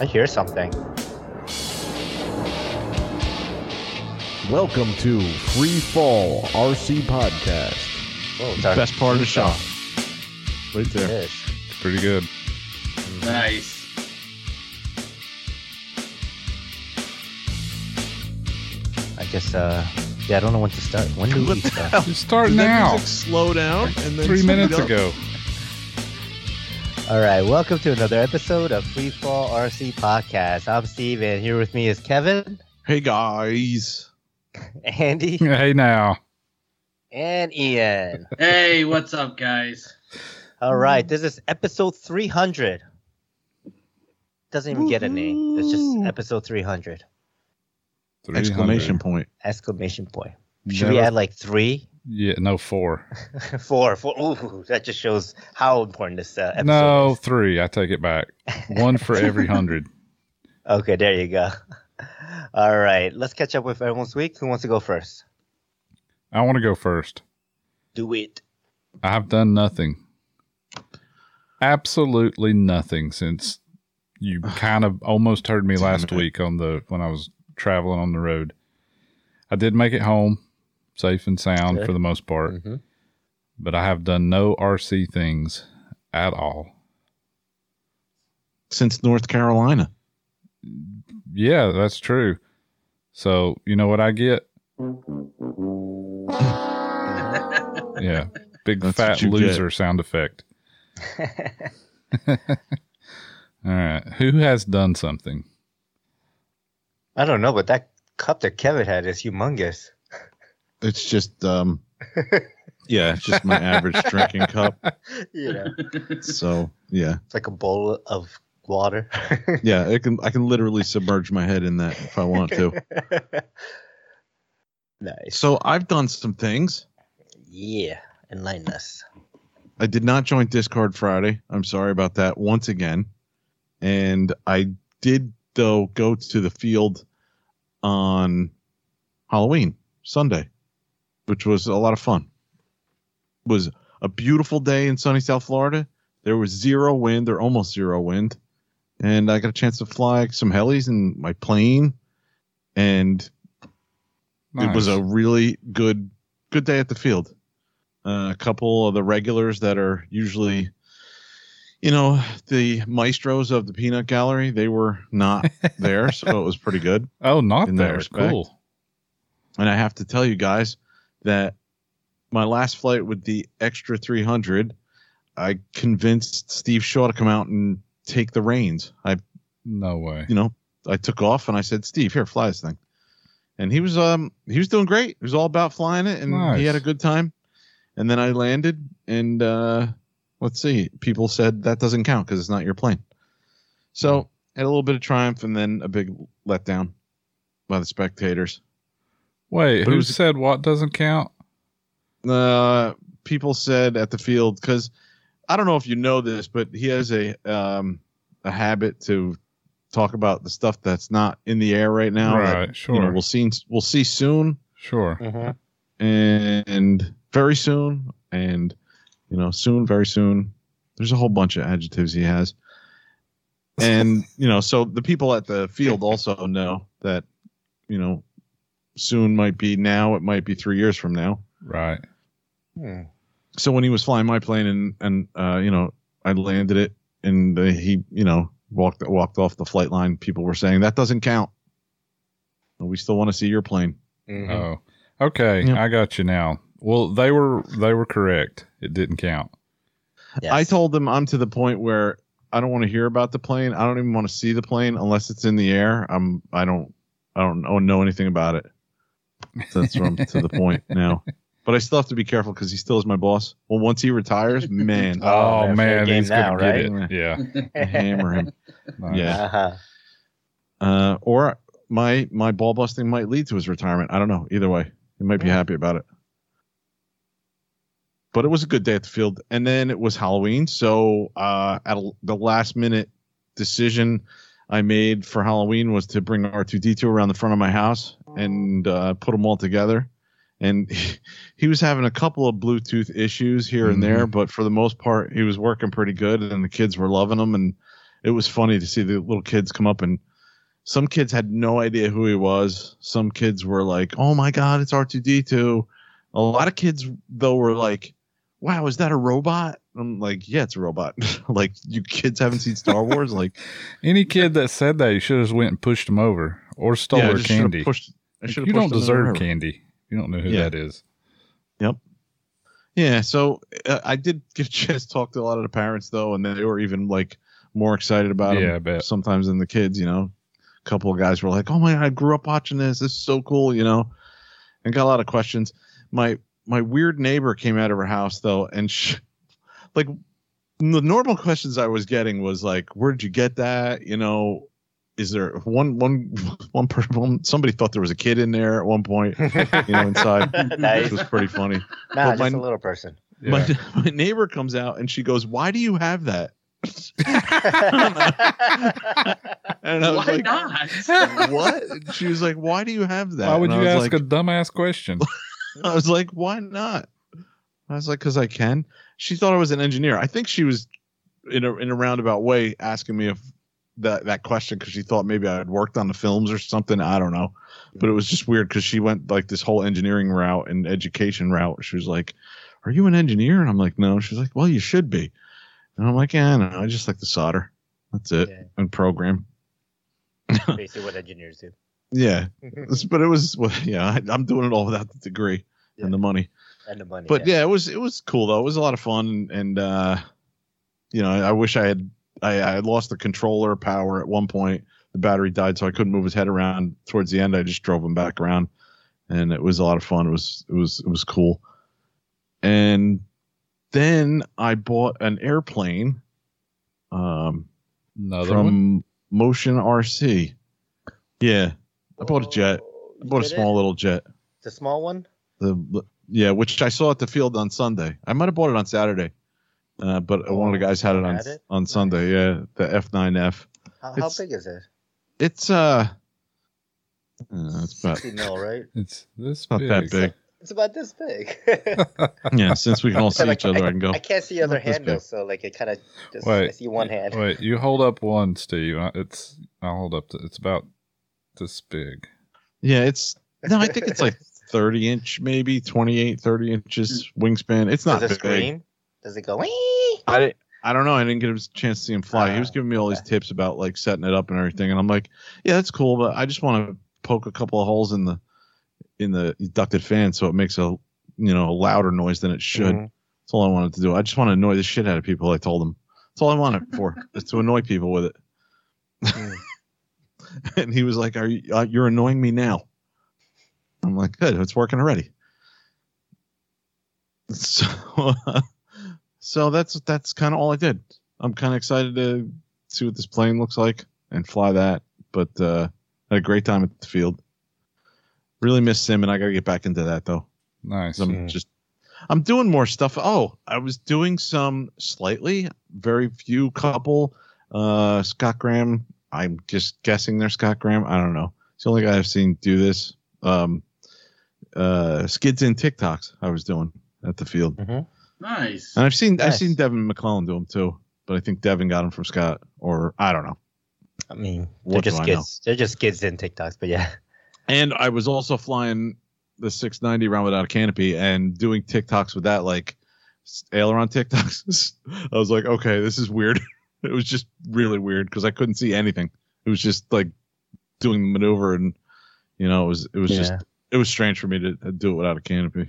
I hear something. Welcome to Free Fall RC Podcast. Whoa, it's our Best part of the show. Right It there. is. Pretty good. Nice. I guess. Uh, yeah, I don't know when to start. When do we start? Just start Does that now. music slow down and then Three minutes ago. All right, welcome to another episode of Free Fall RC Podcast. I'm Steve, and here with me is Kevin, Hey guys. Andy, Hey now. and Ian. Hey, what's up, guys? All right, this is episode 300. Doesn't even get a name. It's just episode 300. 300. Exclamation point. Exclamation point. Should we add like three? Yeah, no four. four? Four. Ooh, that just shows how important this uh, episode No, is. three. I take it back. One for every hundred. Okay, there you go. All right, let's catch up with everyone's week. Who wants to go first? I want to go first. Do it. I've done nothing. Absolutely nothing since you kind of almost heard me last week on the when I was traveling on the road. I did make it home safe and sound Good. for the most part, Mm-hmm. but I have done no RC things at all. Since North Carolina. Yeah, that's true. So, you know what I get? Yeah. Big That's fat what you loser sound effect. All right. Who has done something? I don't know, but that cup that Kevin had is humongous. It's just um yeah, it's just my average drinking cup. Yeah. So yeah. it's like a bowl of water. Yeah, it can I can literally submerge my head in that if I want to. nice. So I've done some things. Yeah, enlighten us. I did not join Discord Friday. I'm sorry about that once again. And I did though go to the field on Halloween Sunday, which was a lot of fun. It was a beautiful day in sunny South Florida. There was zero wind or almost zero wind, and I got a chance to fly some helis in my plane, and it was a really good good day at the field. Uh, a couple of the regulars that are usually, you know, the maestros of the peanut gallery, they were not there, so it was pretty good. Oh, not there. Cool. And I have to tell you guys that my last flight with the extra 300, I convinced Steve Shaw to come out and take the reins. I No way. you know, I took off and I said, Steve, here, fly this thing. And he was um he was doing great. He was all about flying it and Nice. he had a good time. And then I landed and uh let's see, people said that doesn't count because it's not your plane. So had a little bit of triumph and then a big letdown by the spectators. Wait, But who was- said what doesn't count? Uh people said at the field because I don't know if you know this, but he has a um a habit to talk about the stuff that's not in the air right now. that, right, sure. you know we'll see we'll see soon sure. Mm-hmm. and very soon and you know soon very soon there's a whole bunch of adjectives he has and you know so the people at the field also know that you know soon might be now it might be three years from now Right. Hmm. so when he was flying my plane and and uh you know i landed it and uh, he you know walked walked off the flight line people were saying that doesn't count we still want to see your plane Mhm. Oh. Okay, Yeah. I got you now. Well, they were they were correct. It didn't count. Yes. I told them I'm to the point where I don't want to hear about the plane. I don't even want to see the plane unless it's in the air. I'm I don't I don't know, know anything about it. So that's where I'm to the point now. But I still have to be careful because he still is my boss. Well, once he retires, man, Oh, Oh, man, man, game he's gonna now, get right? it. Yeah. Hammer him. Nice. Yeah. Uh-huh. Uh, or my my ball busting might lead to his retirement. I don't know. Either way, he might be happy about it. But it was a good day at the field, and then it was Halloween. So uh, at a, the last minute decision I made for Halloween was to bring R2D2 around the front of my house and uh, put them all together. And he was having a couple of Bluetooth issues here and there, but for the most part, he was working pretty good, and the kids were loving him. And it was funny to see the little kids come up and some kids had no idea who he was. Some kids were like, "Oh my god, it's R2D2." A lot of kids though were like, "Wow, is that a robot?" I'm like, "Yeah, it's a robot." like you kids haven't seen Star Wars like Any kid that said that, you should have went and pushed him over or stole yeah, I her just should've candy. Pushed, Like, should you don't deserve candy. You don't know who Yeah. that is. Yep. Yeah, so uh, I did get a chance to talk to a lot of the parents though, and they were even like more excited about Yeah, him I bet. sometimes than the kids. You know, a couple of guys were like, "Oh my, God, I grew up watching this. This is so cool," you know, and got a lot of questions. My my weird neighbor came out of her house though, and she, like the normal questions I was getting was like, "Where did you get that?" You know. Is there one one one person? Somebody thought there was a kid in there at one point, you know, inside, Nice. which was pretty funny. Nah, But just my- a little person. Yeah. My, my neighbor comes out and she goes, "Why do you have that?" And I was Why like, not? "What?" And she was like, "Why do you have that?" Why would And you ask like, a dumbass question? I was like, "Why not?" I was like, "Cause I can." She thought I was an engineer. I think she was in a in a roundabout way asking me if that that question because she thought maybe I had worked on the films or something. I don't know, but it was just weird because she went like this whole engineering route and education route. She was like, "Are you an engineer?" And I'm like, "No." She's like, "Well, you should be." And I'm like, "Yeah, I don't know. I just like to solder. That's it Yeah. and program." Basically, what engineers do. Yeah, but it was well, yeah. I, I'm doing it all without the degree Yeah. and the money. and the money. But yeah. it was it was cool though. It was a lot of fun, and uh, you know, I wish I had I, I lost the controller power at one point. The battery died, so I couldn't move his head around. Towards the end, I just drove him back around, and it was a lot of fun. It was it was it was cool. And then I bought an airplane, um, Another from one. Motion RC. Yeah, I bought a jet. Oh, I bought a did it? small little jet. The small one. The yeah, which I saw at the field on Sunday. I might have bought it on Saturday, uh, but one of the Oh, guys had it on had it? on Sunday. Yeah, the F9F. How, how big is it? It's uh, uh it's about 60 mil, right? It's this not big. that big. It's about this big. Yeah, since we can all see Like, each other, I can go. I can't see other Not handles, so like it kind of just Wait. I see one hand. Wait, you hold up one, Steve. It's I'll hold up. To, it's about this big. Yeah, it's no, I think it's like 30 inch, maybe 28, 30 inches wingspan. It's not Does it big. scream? Does it go? I didn't- I don't know. I didn't get a chance to see him fly. he was Ah, giving me all these tips about like setting it up and everything, and I'm like, yeah, that's cool, but I just want to poke a couple of holes in the in the ducted fan so it makes a you know a louder noise than it should. Mhm. That's all I wanted to do. I just want to annoy the shit out of people. I told him. That's all I want it for. is to annoy people with it. Mm. and he was like, "Are you? Uh, you're annoying me now." I'm like, "Good. It's working already." So, so that's that's kind of all I did. I'm kind of excited to see what this plane looks like and fly that. But uh, had a great time at the field. Really miss Sim, and I got to get back into that though. Nice. I'm Mm. just I'm doing more stuff. Oh, I was doing some slightly, very few couple. Uh, Scott Graham. I'm just guessing they're Scott Graham. I don't know. It's the only guy I've seen do this. Um, uh, skids and TikToks. I was doing at the field, Nice. and I've seen I've seen Devin McClellan do them too. But I think Devin got them from Scott, or I don't know. I mean, they're What just kids. They're just kids in TikToks, but yeah. And I was also flying the 690 around without a canopy and doing TikToks with that, like aileron TikToks. I was like, okay, this is weird. it was just really weird because I couldn't see anything. It was just like doing the maneuver, and you know, it was it was just it was strange for me to to do it without a canopy.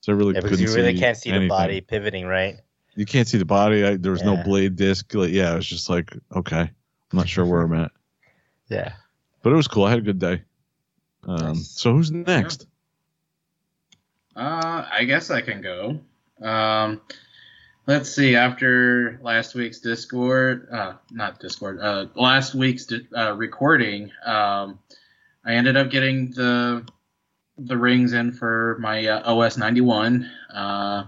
So I really Yeah, because couldn't you really see can't see anything. the body pivoting, right? You can't see the body. I, there was no blade disc. Like, yeah, it was just like, okay, I'm not sure where I'm at, Yeah. but it was cool. I had a good day. Um, Nice. so who's next? Uh, I guess I can go. Um, let's see. After last week's Discord, uh, not Discord, uh, last week's di- uh, recording, um, I ended up getting the the rings in for my uh, OS 91. Uh,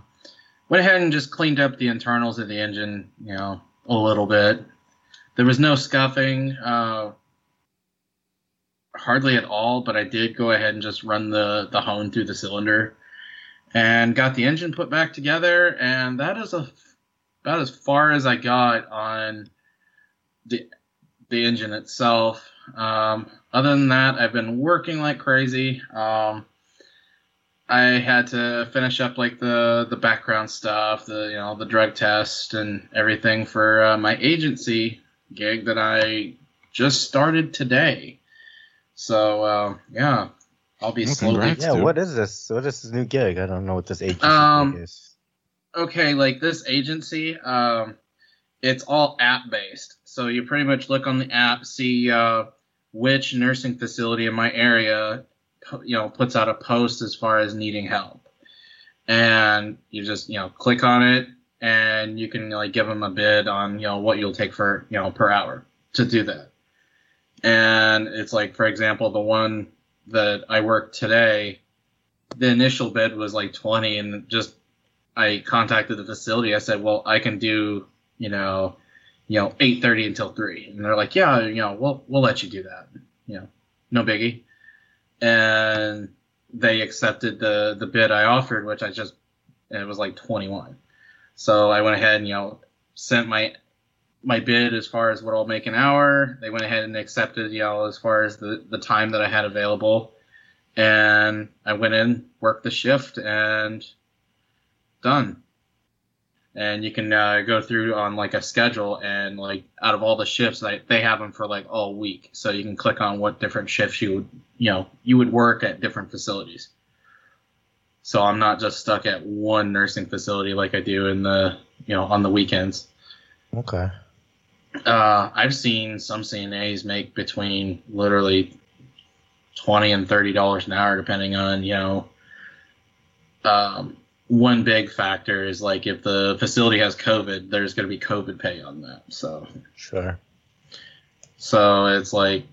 went ahead and just cleaned up the internals of the engine, you know, a little bit. There was no scuffing. Uh, hardly at all, but I did go ahead and just run the the hone through the cylinder and got the engine put back together and that is a, about as far as I got on the the engine itself. Um, other than that, I've been working like crazy. Um, I had to finish up like the the background stuff, the you know the drug test and everything for uh, my agency gig that I just started today. So uh, yeah, I'll be Well, slowly. Yeah, dude. what is this? What is this new gig? I don't know what this agency Um, is. okay, like this agency, um, it's all app based. So you pretty much look on the app, see uh, which nursing facility in my area, you know, puts out a post as far as needing help, and you just you know click on it, and you can like give them a bid on you know what you'll take for you know per hour to do that. And it's like, for example, the one that I worked today, the initial bid was like 20 and just I contacted the facility. I said, "Well, I can do, you know, you know, 8:30 until 3." And they're like, "Yeah, you know, we'll we'll let you do that." You know, no biggie. And they accepted the the bid I offered, which I just it was like 21. So I went ahead and you know sent my my bid as far as what I'll make an hour. They went ahead and accepted, you know, as far as the the time that I had available. And I went in, worked the shift, and done. And you can uh, go through on like a schedule, and like out of all the shifts, like they have them for like all week. So you can click on what different shifts you would, you know, you would work at different facilities. So I'm not just stuck at one nursing facility like I do in the, you know, on the weekends. Okay. Uh, I've seen some CNAs make between literally twenty and thirty dollars an hour, depending on you know. Um, one big factor is like if the facility has COVID, there's going to be COVID pay on that. So, Sure. so it's like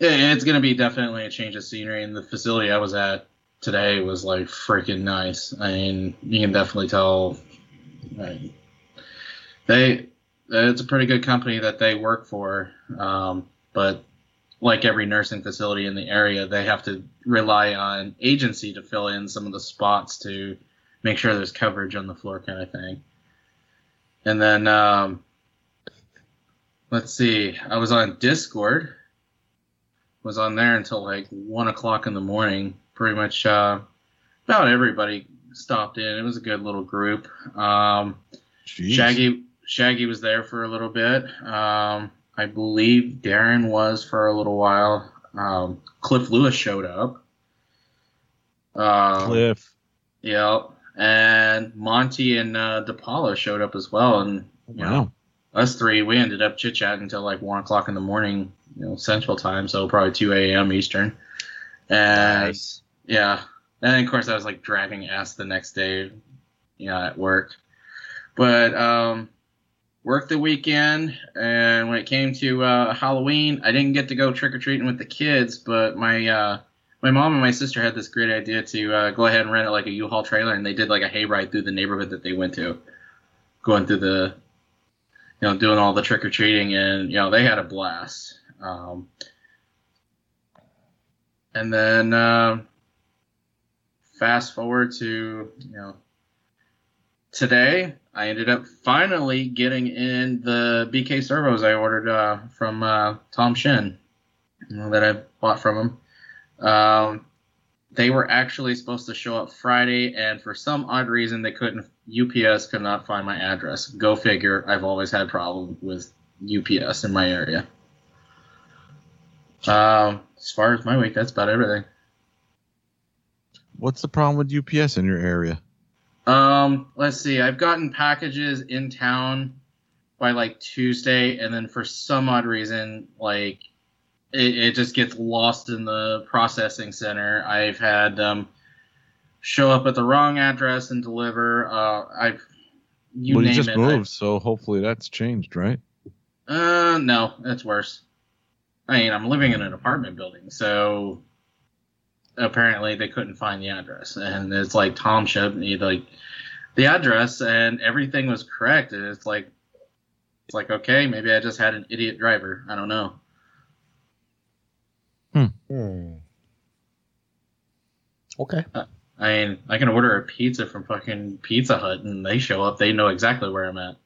it's going to be definitely a change of scenery. And the facility I was at today was like freaking nice. I mean, you can definitely tell. Like, they it's a pretty good company that they work for, um, but like every nursing facility in the area, they have to rely on agency to fill in some of the spots to make sure there's coverage on the floor, kind of thing. And then um, let's see, I was on Discord. Was on there until like one o'clock in the morning. Pretty much uh, about everybody stopped in. It was a good little group. Um, Shaggy Shaggy was there for a little bit. Um, I believe Darren was for a little while. Um, Cliff Lewis showed up. Um, Cliff. Yep. And Monty and uh, DePaulo showed up as well. And you know, Wow. us three, we ended up chit chatting until like one o'clock in the morning, you know, Central Time, so probably two a.m. Eastern. And Nice. yeah, and of course I was like dragging ass the next day, you know, at work. But um, worked the weekend, and when it came to uh, Halloween, I didn't get to go trick or treating with the kids. But my uh, my mom and my sister had this great idea to uh, go ahead and rent it like a U-Haul trailer, and they did like a hayride through the neighborhood that they went to, going through the, you know, doing all the trick or treating, and you know they had a blast. Um, and then um fast forward to you know today i ended up finally getting in the bk servos i ordered uh, from uh, tom shin you know, that i bought from him um, they were actually supposed to show up friday and for some odd reason they couldn't ups could not find my address go figure i've always had problem with ups in my area um, as far as my week that's about everything What's the problem with UPS in your area? Um, let's see. I've gotten packages in town by like Tuesday, and then for some odd reason, like it, it just gets lost in the processing center. I've had them show up at the wrong address and deliver. Uh, I've you well, name you just it. moved, so hopefully that's changed, right? Uh, no, that's worse. I mean, I'm living in an apartment building, so apparently they couldn't find the address, and it's like Tom showed me like the address, and everything was correct, and it's like it's like okay, maybe I just had an idiot driver. I don't know. Hmm. Okay. I mean, I can order a pizza from fucking Pizza Hut, and they show up. They know exactly where I'm at.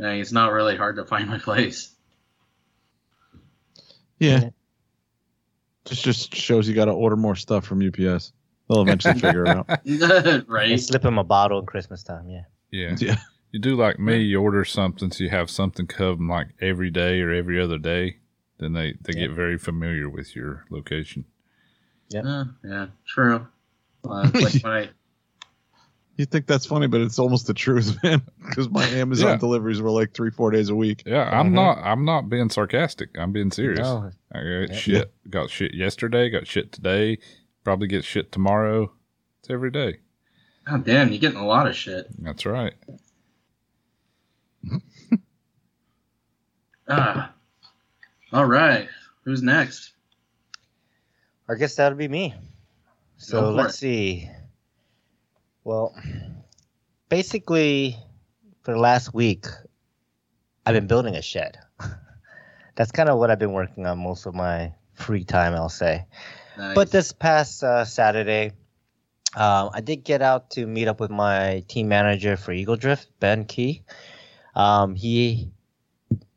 Yeah, it's not really hard to find my place. Yeah. Yeah. Just just shows you got to order more stuff from UPS. They'll eventually figure it out. right? And slip him a bottle at Christmas time. Yeah. Yeah. Yeah. You do like me, you order something so you have something come like every day or every other day, then they, they get very familiar with your location. Uh, yeah, true. Uh, like when I, You think that's funny, but it's almost the truth, man. Because my Amazon Yeah. deliveries were like three, four days a week. Yeah, I'm Mhm. not I'm not being sarcastic. I'm being serious. No, I got Yeah. shit got shit yesterday, got shit today, probably get shit tomorrow. It's every day. God damn, you're getting a lot of shit. That's right. Ah. All right. Who's next? I guess that'll be me. So let's it. see. Well, basically, for the last week, I've been building a shed. That's kind of what I've been working on most of my free time, I'll say. Nice. But this past uh, Saturday, um, I did get out to meet up with my team manager for Eagle Drift, Ben Key. Um, he,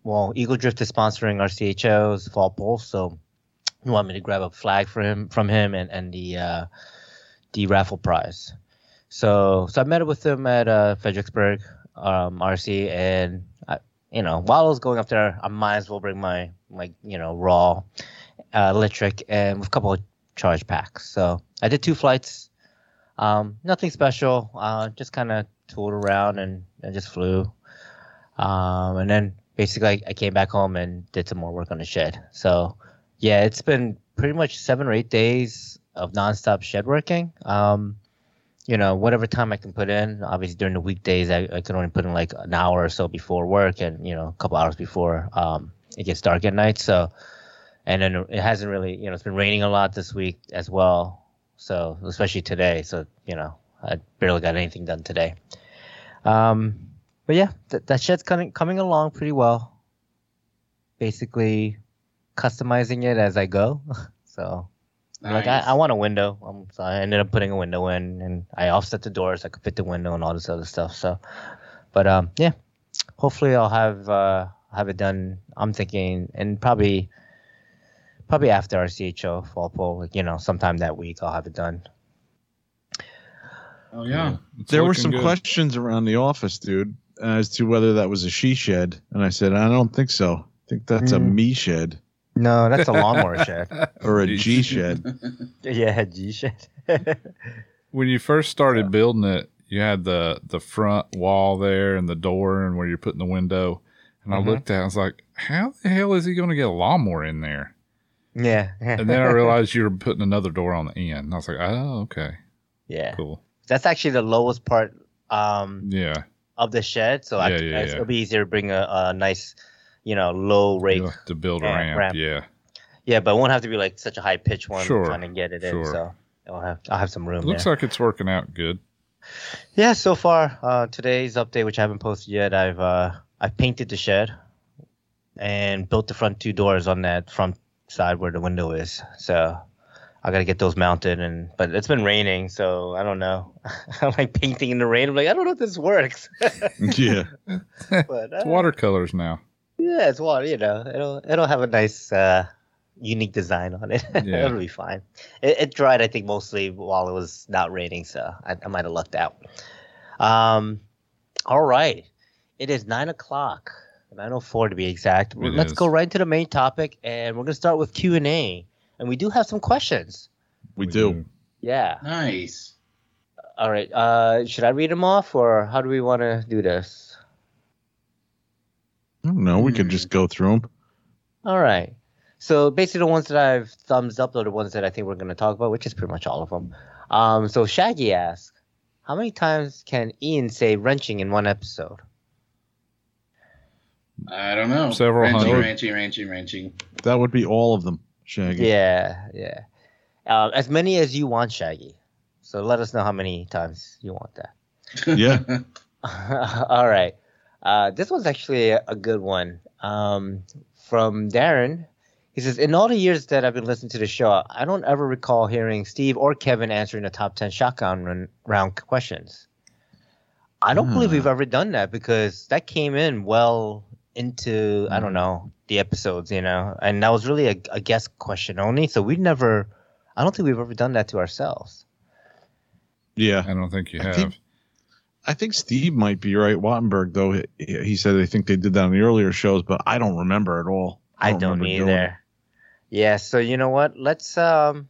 well, Eagle Drift is sponsoring our CHO's fall poll, so he want me to grab a flag for him from him and and the uh, the raffle prize. So so I met up with him at uh, Fredericksburg um, RC, and I, you know while I was going up there, I might as well bring my my you know raw uh, electric and with a couple of charge packs. So I did two flights. Um, nothing special. Uh, just kind of tooled around and, and just flew. Um, and then basically I, I came back home and did some more work on the shed. So yeah, it's been pretty much seven or eight days of nonstop shed working. Um, you know, whatever time I can put in. Obviously, during the weekdays, I, I can only put in like an hour or so before work, and you know, a couple hours before um, it gets dark at night. So, and then it hasn't really, you know, it's been raining a lot this week as well. So, especially today. So, you know, I barely got anything done today. Um, but yeah, th- that shit's coming coming along pretty well. Basically, customizing it as I go. so, like I, I want a window. Um, so I ended up putting a window in, and I offset the doors. So I could fit the window and all this other stuff. So, but um, yeah, hopefully I'll have uh have it done. I'm thinking, and probably probably after our CHO fall poll, like you know, sometime that week I'll have it done. Oh yeah. It's There were some good. questions around the office, dude, as to whether that was a she shed. And I said, I don't think so. I think that's a Mm. me shed No, that's a lawnmower shed. or a G shed. Yeah, G shed. When you first started building it, you had the the front wall there and the door and where you're putting the window. And I Mhm. looked at it, I was like, how the hell is he going to get a lawnmower in there? yeah. And then I realized you were putting another door on the end. And I was like, oh, okay, yeah, cool. that's actually the lowest part um Yeah. Of the shed. So I, Yeah, yeah, I- it'll be easier to bring a, a nice, you know, low rate to build a Yeah, ramp. ramp. Yeah. Yeah, but it won't have to be like such a high pitch one Sure, trying to get it in. So I'll have I'll have some room It looks there. like it's working out good. yeah, so far uh, today's update, which I haven't posted yet, I've uh, I've painted the shed and built the front two doors on that front side where the window is. So I gotta get those mounted, and but it's been raining, so I don't know. I'm like painting in the rain. I'm like I don't know if this works. yeah. but uh, It's watercolors now. Yeah, it's water. You know, it'll it'll have a nice, uh, unique design on it. Yeah. it'll be fine. It, it dried, I think, mostly while it was not raining, so I, I might have lucked out. Um, all right, it is nine o'clock, nine o four to be exact. It Let's is. go right into the main topic, and we're gonna start with Q and A, and we do have some questions. We do. Yeah. Nice. All right. Uh, should I read them off, or how do we want to do this? I don't know. We could Hmm. just go through them. All right. So basically, the ones that I've thumbs up are the ones that I think we're going to talk about, which is pretty much all of them. Um, so Shaggy asks, how many times can Ian say wrenching in one episode? I don't know. Several wrenching, hundred. wrenching, wrenching, wrenching. That would be all of them, Shaggy. Yeah, yeah. Uh, as many as you want, Shaggy. So let us know how many times you want that. Yeah. all right. Uh, this one's actually a, a good one. Um, from Darren. He says, In all the years that I've been listening to the show, I don't ever recall hearing Steve or Kevin answering the top 10 shotgun run, round questions. I don't believe Ah. we've ever done that because that came in well into I don't know the episodes, you know, and that was really a, a guest question only. So we never, I don't think we've ever done that to ourselves. Yeah. I don't think you I have. think- I think Steve might be right. Wattenberg, though, he, he said they think they did that on the earlier shows, but I don't remember at all. I don't, remember doing it. either. Yeah. So you know what? Let's um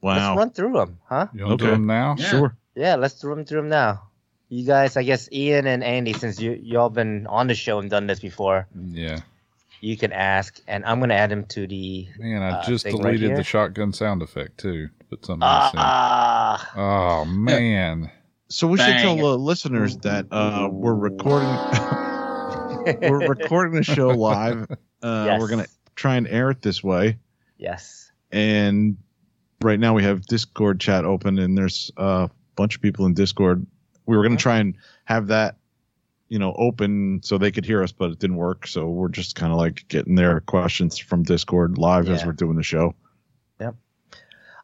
Wow. let's run through them, huh? you want Okay. them now? Yeah. Sure. Yeah, let's run through them now. You guys, I guess Ian and Andy, since you y'all been on the show and done this before, Yeah. You can ask, and I'm gonna add him to the. Man, I Uh, just thing right deleted here. the shotgun sound effect too. Put something else in. Ah, Oh man. So we should tell the listeners that uh, we're recording. we're recording the show live. Uh, Yes. We're gonna try and air it this way, yes. and right now we have Discord chat open, and there's a bunch of people in Discord. We were gonna try and have that, you know, open so they could hear us, but it didn't work. So we're just kind of like getting their questions from Discord live as we're doing the show.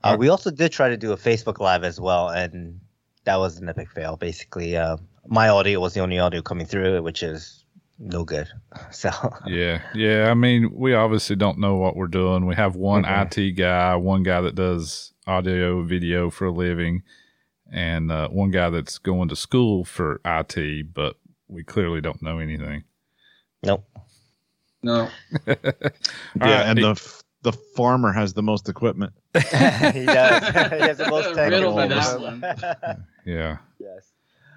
Uh, we also did try to do a Facebook Live as well, and that was an epic fail. Basically, uh, my audio was the only audio coming through, which is no good. So Yeah. Yeah. I mean, we obviously don't know what we're doing. We have one Mhm. IT guy, one guy that does audio, video for a living, and uh, one guy that's going to school for IT, but we clearly don't know anything. nope. No. Yeah, right, and it- the f- the farmer has the most equipment. he does. he has the most Riddle technical. me of that them. one. Yeah. yes.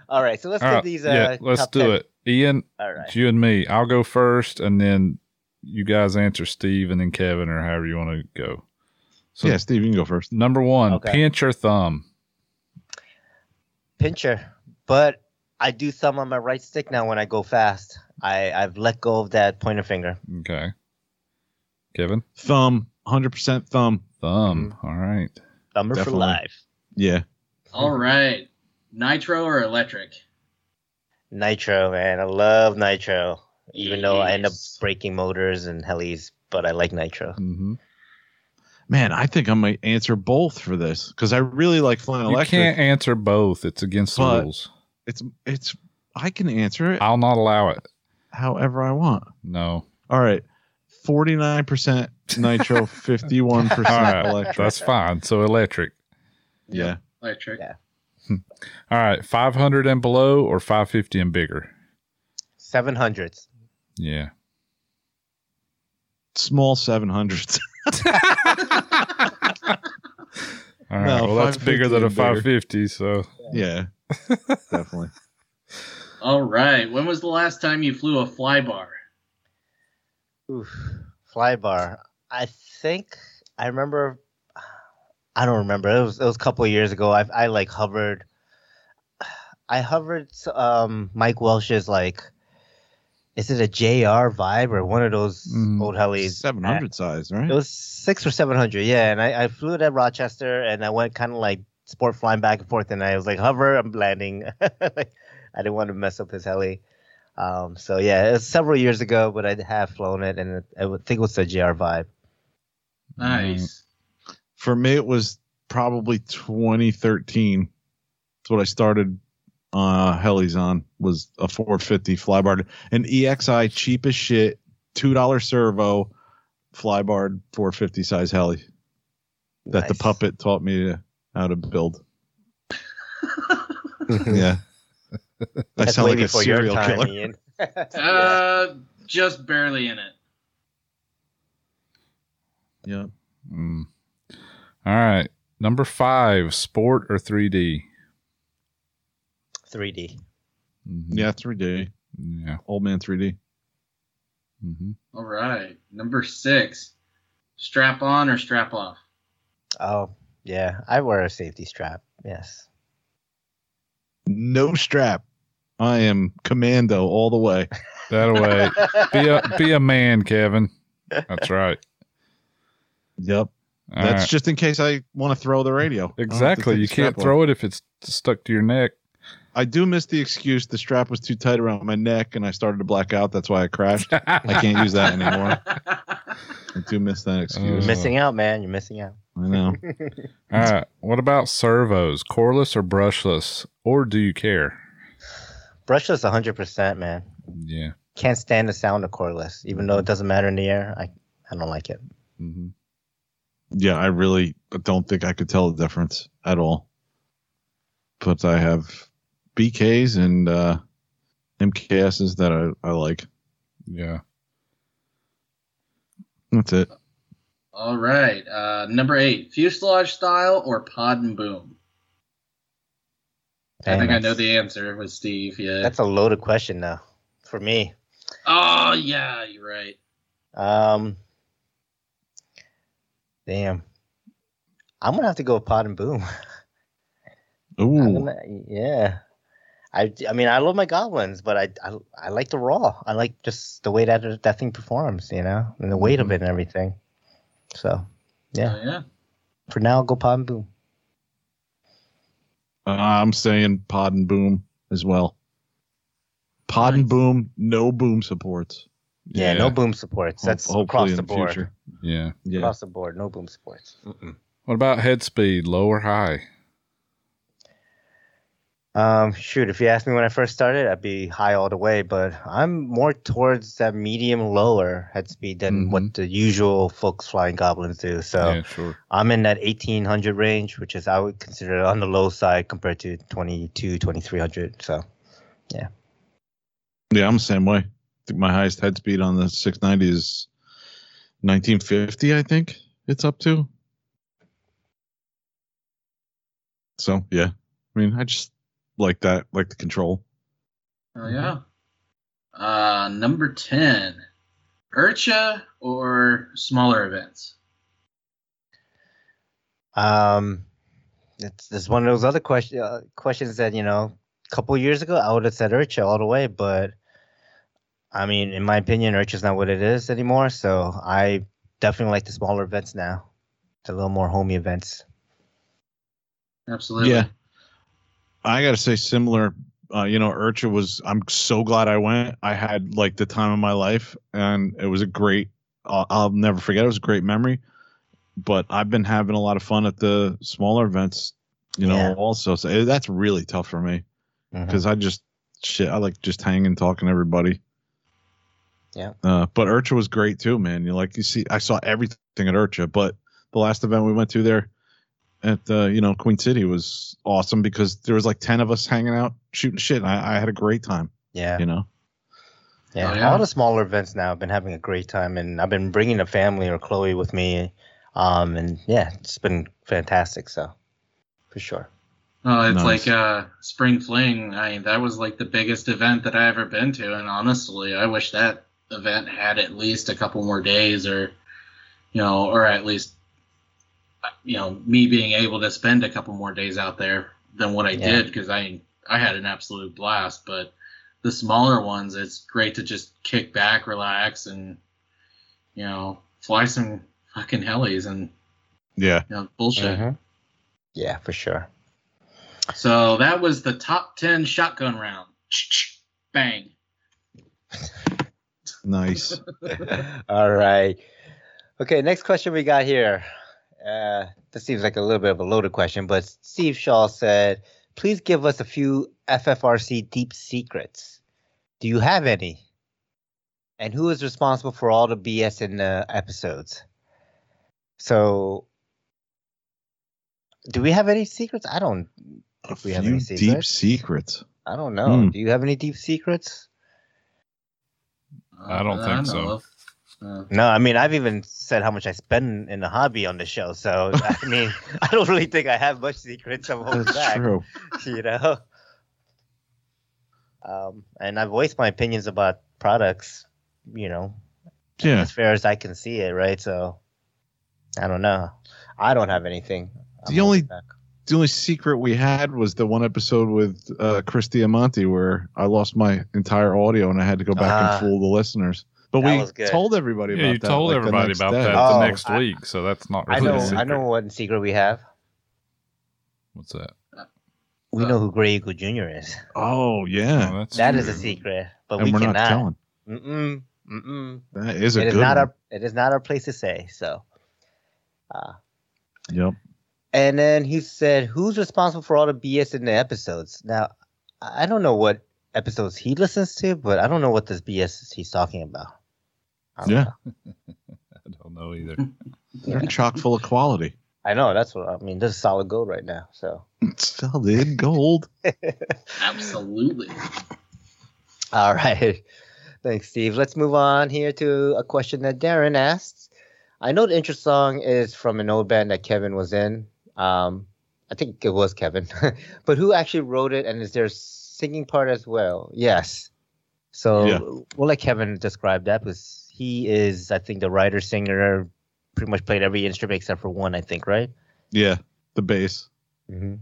All right, so let's All do right. these. Uh, yeah. Let's top do 10. it. Ian, All right. it's you and me. I'll go first, and then you guys answer Steve, and then Kevin, or however you want to go. So, yeah, Steve, you can go first. number one, Okay. pinch or thumb. Pincher, but I do thumb on my right stick now when I go fast. I I've let go of that pointer finger. Okay. Kevin, Thumb, hundred percent thumb. thumb. Mm-hmm. All right. Thumber for life. Yeah. All right. Nitro or electric? Nitro, man. I love nitro. Even though I end up breaking motors and helis, but I like nitro. Mm-hmm. Man, I think I might answer both for this because I really like flying You electric. You can't answer both. It's against the rules. It's it's I can answer it I'll not allow it. however I want. No. All right. 49% nitro, 51% All right. electric. That's fine. So electric. yeah. Electric. Yeah. Hmm. All right. 500 and below or 550 and bigger. Seven hundreds. Yeah. Small 700s. All right. No, well, that's 550 bigger than a and bigger. 550. So yeah. Definitely. All right. When was the last time you flew a flybar? Oof. Fly bar. I think I remember. I don't remember. It was it was a couple of years ago. I I like hovered. I hovered um Mike Welsh's like. Is it a JR vibe or one of those Mm. old helis? 700 size, right? It was six or seven hundred, yeah. And I, I flew it at Rochester, and I went kind of like sport flying back and forth, and I was like hover, I'm landing. like, I didn't want to mess up his heli. Um, so yeah, it was several years ago, but I have flown it, and I think it was the JR vibe. Nice. For me, it was probably 2013. That's what I started uh helis on was a 450 flybar an exi cheap as shit two dollar servo flybar 450 size heli that the puppet taught me to, how to build yeah i That's sound like a serial time, killer Ian. Uh, just barely in it. yeah mm. all right. Number five, sport or 3D. 3D. Mhm. yeah 3d Yeah. old man 3d hmm All right. Number six. Strap on or strap off? Oh yeah, I wear a safety strap. Yes. no strap i am commando all the way That away. be a be a man, Kevin. That's right. yep All that's right. just in case i want to throw the radio I don't have to exactly. You can't strap off. throw it if it's stuck to your neck. I do miss the excuse the strap was too tight around my neck and I started to black out. That's why I crashed. I can't use that anymore. I do miss that excuse. You're missing out, man. You're missing out. I know. All right. What about servos? Coreless or brushless? Or do you care? brushless 100%, man. Yeah. Can't stand the sound of coreless. even though it doesn't matter in the air. I, I don't like it. hmm Yeah, I really don't think I could tell the difference at all. But I have BKs and uh, MKSs that I, I like. Yeah. That's it. All right. Uh, number eight, fuselage style or pod and boom? I think I know the answer with Steve. Yeah. That's a loaded question now for me. oh yeah, you're right. Um, damn. I'm gonna have to go with pod and boom. Ooh, gonna- yeah. I, I mean I love my goblins, but I, I I like the raw. I like just the way that that thing performs, you know, and the weight of it and everything. So, yeah. Oh, yeah. For now, I'll go pod and boom. uh, I'm saying pod and boom as well. Pod and boom, no boom supports. Yeah, Yeah. no boom supports. That's Ho- across the board. future. Yeah. Yeah. Across the board, no boom supports. Mm-mm. What about head speed, low or high? Um, shoot, if you asked me when I first started, I'd be high all the way, but I'm more towards that medium lower head speed than Mm-hmm. what the usual folks flying goblins do. So yeah, sure. I'm in that 1800 range, which is I would consider on the low side compared to 22, 2300. So Yeah, Yeah, I'm the same way. I think my highest head speed on the 690 is 1950, I think it's up to. So, yeah. I mean, I just like that, like the control. Oh yeah. Uh, number ten, IRCHA or smaller events? Um, it's, it's one of those other question, uh, questions that, you know, a couple years ago, I would have said IRCHA all the way, but I mean, in my opinion, IRCHA's not what it is anymore. So I definitely like the smaller events now, the little more homey events. Absolutely. Yeah. I got to say, similar. Uh, you know, IRCHA was. I'm so glad I went. I had like the time of my life, and it was a great. Uh, I'll never forget. It was a great memory. But I've been having a lot of fun at the smaller events. You know, Yeah. also. So eh, that's really tough for me because I just shit. I like just hanging, talking to everybody. Yeah. Uh, but IRCHA was great too, man. You like you see, I saw everything at IRCHA, but the last event we went to there at uh, you know Queen City was awesome because there was like ten of us hanging out shooting shit. And I, I had a great time. Yeah. You know. Yeah, Oh, yeah. all the smaller events now. I've been having a great time, and I've been bringing the family or Chloe with me. Um, and yeah, it's been fantastic. So, for sure. Oh, it's Nice. like uh, Spring Fling. I mean, that was like the biggest event that I ever been to, and honestly, I wish that event had at least a couple more days, or you know, or at least you know, me being able to spend a couple more days out there than what I Yeah. did because I I had an absolute blast. But the smaller ones, it's great to just kick back, relax, and you know, fly some fucking helis and Yeah. you know, bullshit. Mhm. Yeah, for sure. So that was the top 10 shotgun round. Bang. Nice. All right. Okay, next question we got here. Uh, this seems like a little bit of a loaded question, but Steve Shaw said, "Please give us a few FFRC deep secrets. Do you have any? And who is responsible for all the BS in the episodes?" So, do we have any secrets? I don't. a we have few any deep secrets? secrets. I don't know. Hmm. Do you have any deep secrets? I don't Uh, think know so. of. Uh, No, I mean I've even said how much I spend in the hobby on the show. So I mean I don't really think I have much secrets I'm holding That's back. true. You know. Um, and I've voiced my opinions about products. You know, Yeah. as far as I can see it, right? So I don't know. I don't have anything. I'm The only- back. The only secret we had was the one episode with uh, Chris Diamante where I lost my entire audio and I had to go back Ah. and fool the listeners. But That we told everybody Yeah, about you that. told like, the everybody next about day. that Oh, the next I- week, so that's not I really know. a secret. I know what secret we have. What's that? We Uh, know who Grey Eagle Jr. is. Oh yeah, Oh, that's That true. is a secret, but and we we're cannot. not telling. Mm-mm. Mm-mm. That is a It is good not one. our. It is not our place to say. So. Uh, Yep. And then he said, "Who's responsible for all the BS in the episodes?" Now, I I don't know what episodes he listens to, but I don't know what this BS he's talking about. I don't Yeah. know. I don't know either. They're chock full of quality. I know that's what I mean. This is solid gold right now. So, Solid gold. Absolutely. all right. Thanks, Steve. Let's move on here to a question that Darren asked. I know the intro song is from an old band that Kevin was in. Um, I think it was Kevin, but who actually wrote it, and is there a singing part as well? Yes. So Yeah. we'll let Kevin describe that because he is, I think, the writer singer. Pretty much played every instrument except for one, I think, right? Yeah, the bass. Mm-hmm.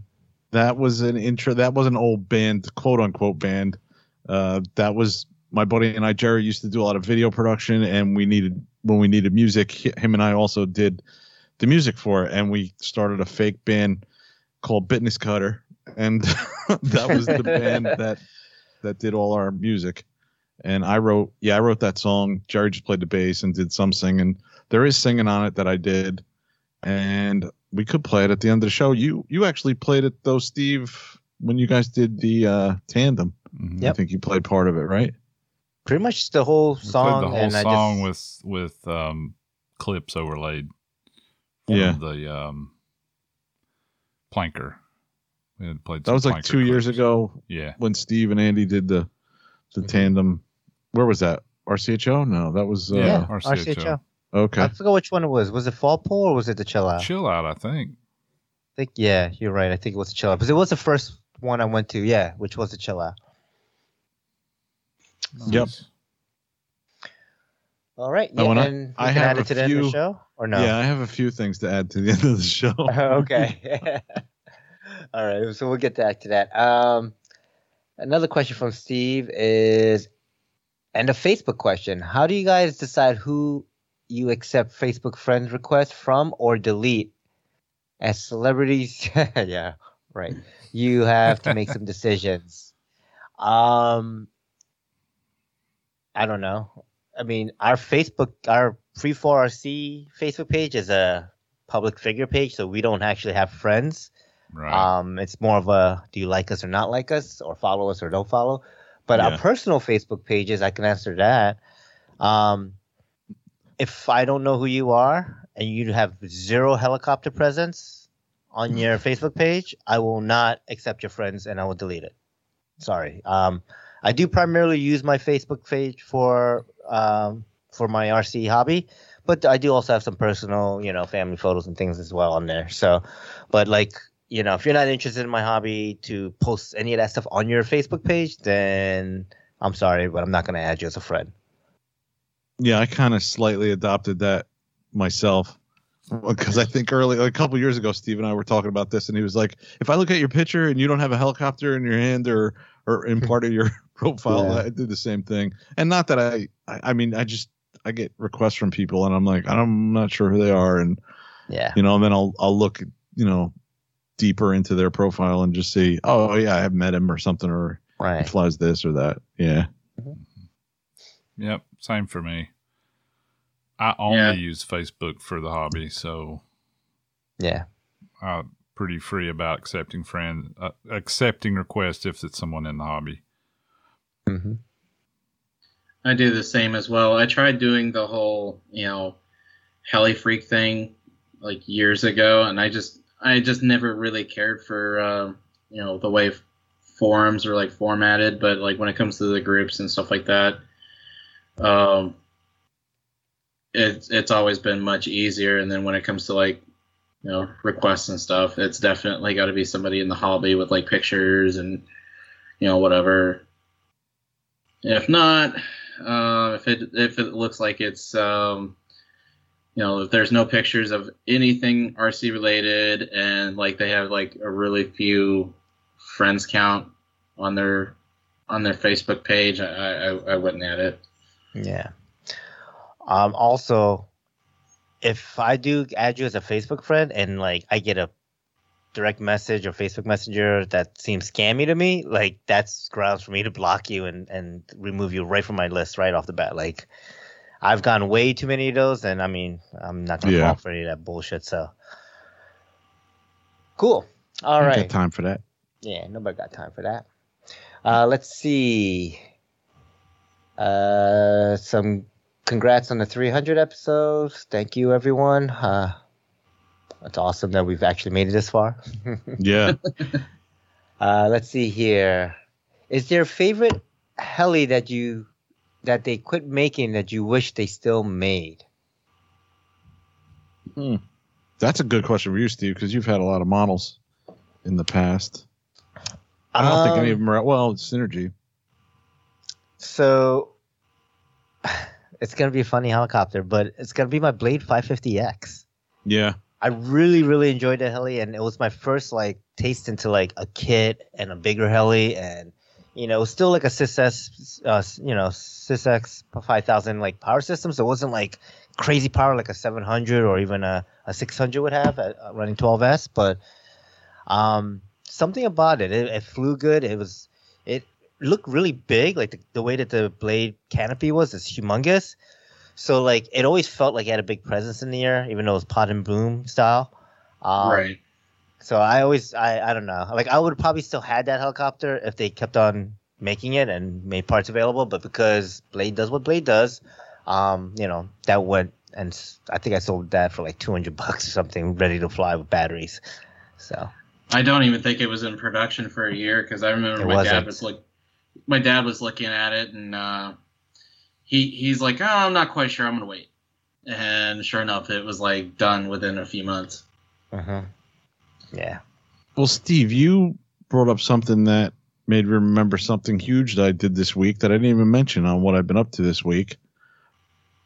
That was an intro. That was an old band, quote unquote band. Uh, that was my buddy and I, Jerry, used to do a lot of video production, and we needed when we needed music. Him and I also did the music for it, and we started a fake band called Bitness Cutter, and that was the band that that did all our music. And I wrote, yeah, I wrote that song. Jerry just played the bass and did some singing. There is singing on it that I did, and we could play it at the end of the show. You you actually played it though, Steve, when you guys did the uh, tandem. Mhm. Yep. I think you played part of it, right? Pretty much the whole We song, the whole and song I just with with um, clips overlaid. from Yeah. The um, planker. We had played. That was like planker two years ago Yeah. when Steve and Andy did the the Mhm. tandem. Where was that? IRCHA? No, that was uh, yeah, IRCHA. IRCHA. okay. I forgot which one it was. Was it Fall Pull or was it the Chill Out? Chill out. I think. I think yeah, you're right. I think it was the Chill Out because it was the first one I went to. Yeah, which was the Chill Out. Yep. Nice. All right. I Yeah, wanna- and we I can have add a it to the end of the few- show or no? Yeah, I have a few things to add to the end of the show. okay. All right. So we'll get back to that. Um, another question from Steve is, and a Facebook question: How do you guys decide who you accept Facebook friend requests from or delete? As celebrities, yeah, right. You have to make some decisions. Um, I don't know. I mean, our Facebook, our Freefall RC Facebook page is a public figure page, so we don't actually have friends. Right. Um, it's more of a do you like us or not like us, or follow us or don't follow. But our Yeah. personal Facebook pages, I can answer that. Um, if I don't know who you are and you have zero helicopter presence on your Facebook page, I will not accept your friends and I will delete it. Sorry. Um, I do primarily use my Facebook page for um, for my RC hobby, but I do also have some personal, you know, family photos and things as well on there. So, but like, you know, if you're not interested in my hobby to post any of that stuff on your Facebook page, then I'm sorry, but I'm not going to add you as a friend. yeah, I kind of slightly adopted that myself because I think early, a couple years ago, Steve and I were talking about this, and he was like, "If I look at your picture and you don't have a helicopter in your hand or or in part of your profile, Yeah. I did the same thing." And not that I, I, I mean, I just I get requests from people, and I'm like, I'm not sure who they are, and Yeah. you know, and then I'll I'll look, you know, deeper into their profile and just see, oh yeah, I've met him or something, or he Right. flies this or that. Yeah, Yep, same for me. I only Yeah. use Facebook for the hobby, so Yeah. I'm pretty free about accepting friend uh, accepting requests if it's someone in the hobby. hmm I do the same as well. I tried doing the whole, you know, HeliFreak thing like years ago, and I just, I just never really cared for, uh, you know, the way forums are like formatted. But like when it comes to the groups and stuff like that, um, it's it's always been much easier. And then when it comes to like, you know, requests and stuff, it's definitely got to be somebody in the hobby with like pictures and, you know, whatever. If not, uh, if it if it looks like it's um, you know if there's no pictures of anything RC related and like they have like a really few friends count on their on their Facebook page, I I, I wouldn't add it. Yeah. Um, also, if I do add you as a Facebook friend and like I get a direct message or Facebook Messenger that seems scammy to me, like that's grounds for me to block you and and remove you right from my list right off the bat. Like I've gotten way too many of those, and I mean I'm not gonna Yeah. fall for any of that bullshit. So cool. All right. got time for that. Yeah, nobody got time for that. Uh, let's see. Uh, some congrats on the 300 episodes. Thank you, everyone. Uh, it's awesome that we've actually made it this far. Yeah. Uh, let's see here. Is there a favorite heli that you that they quit making that you wish they still made? That's a good question for you, Steve, because you've had a lot of models in the past. I don't think any of Um, them are well. It's synergy. So it's gonna be a funny helicopter, but it's gonna be my Blade 550X. Yeah. I really, really enjoyed the heli, and it was my first like taste into like a kit and a bigger heli, and you know, still like a SysX, uh, you know, SysX 5000 like power system, so it wasn't like crazy power like a 700 or even a, a 600 would have at, uh, running 12s, but um, something about it, it, it flew good. It was, it looked really big, like the, the way that the blade canopy was is humongous. So like it always felt like it had a big presence in the air, even though it was pod and boom style. Um, right. So I always I I don't know. Like I would probably still had that helicopter if they kept on making it and made parts available, but because Blade does what Blade does, um, you know, that went and I think I sold that for like 200 bucks or something ready to fly with batteries. So, I don't even think it was in production for a year because I remember It my wasn't. dad was like, my dad was looking at it and uh, he he's like, oh, I'm not quite sure. I'm gonna wait. And sure enough, it was like done within a few months. uh yeah. Well, Steve, you brought up something that made me remember something huge that I did this week that I didn't even mention on what I've been up to this week.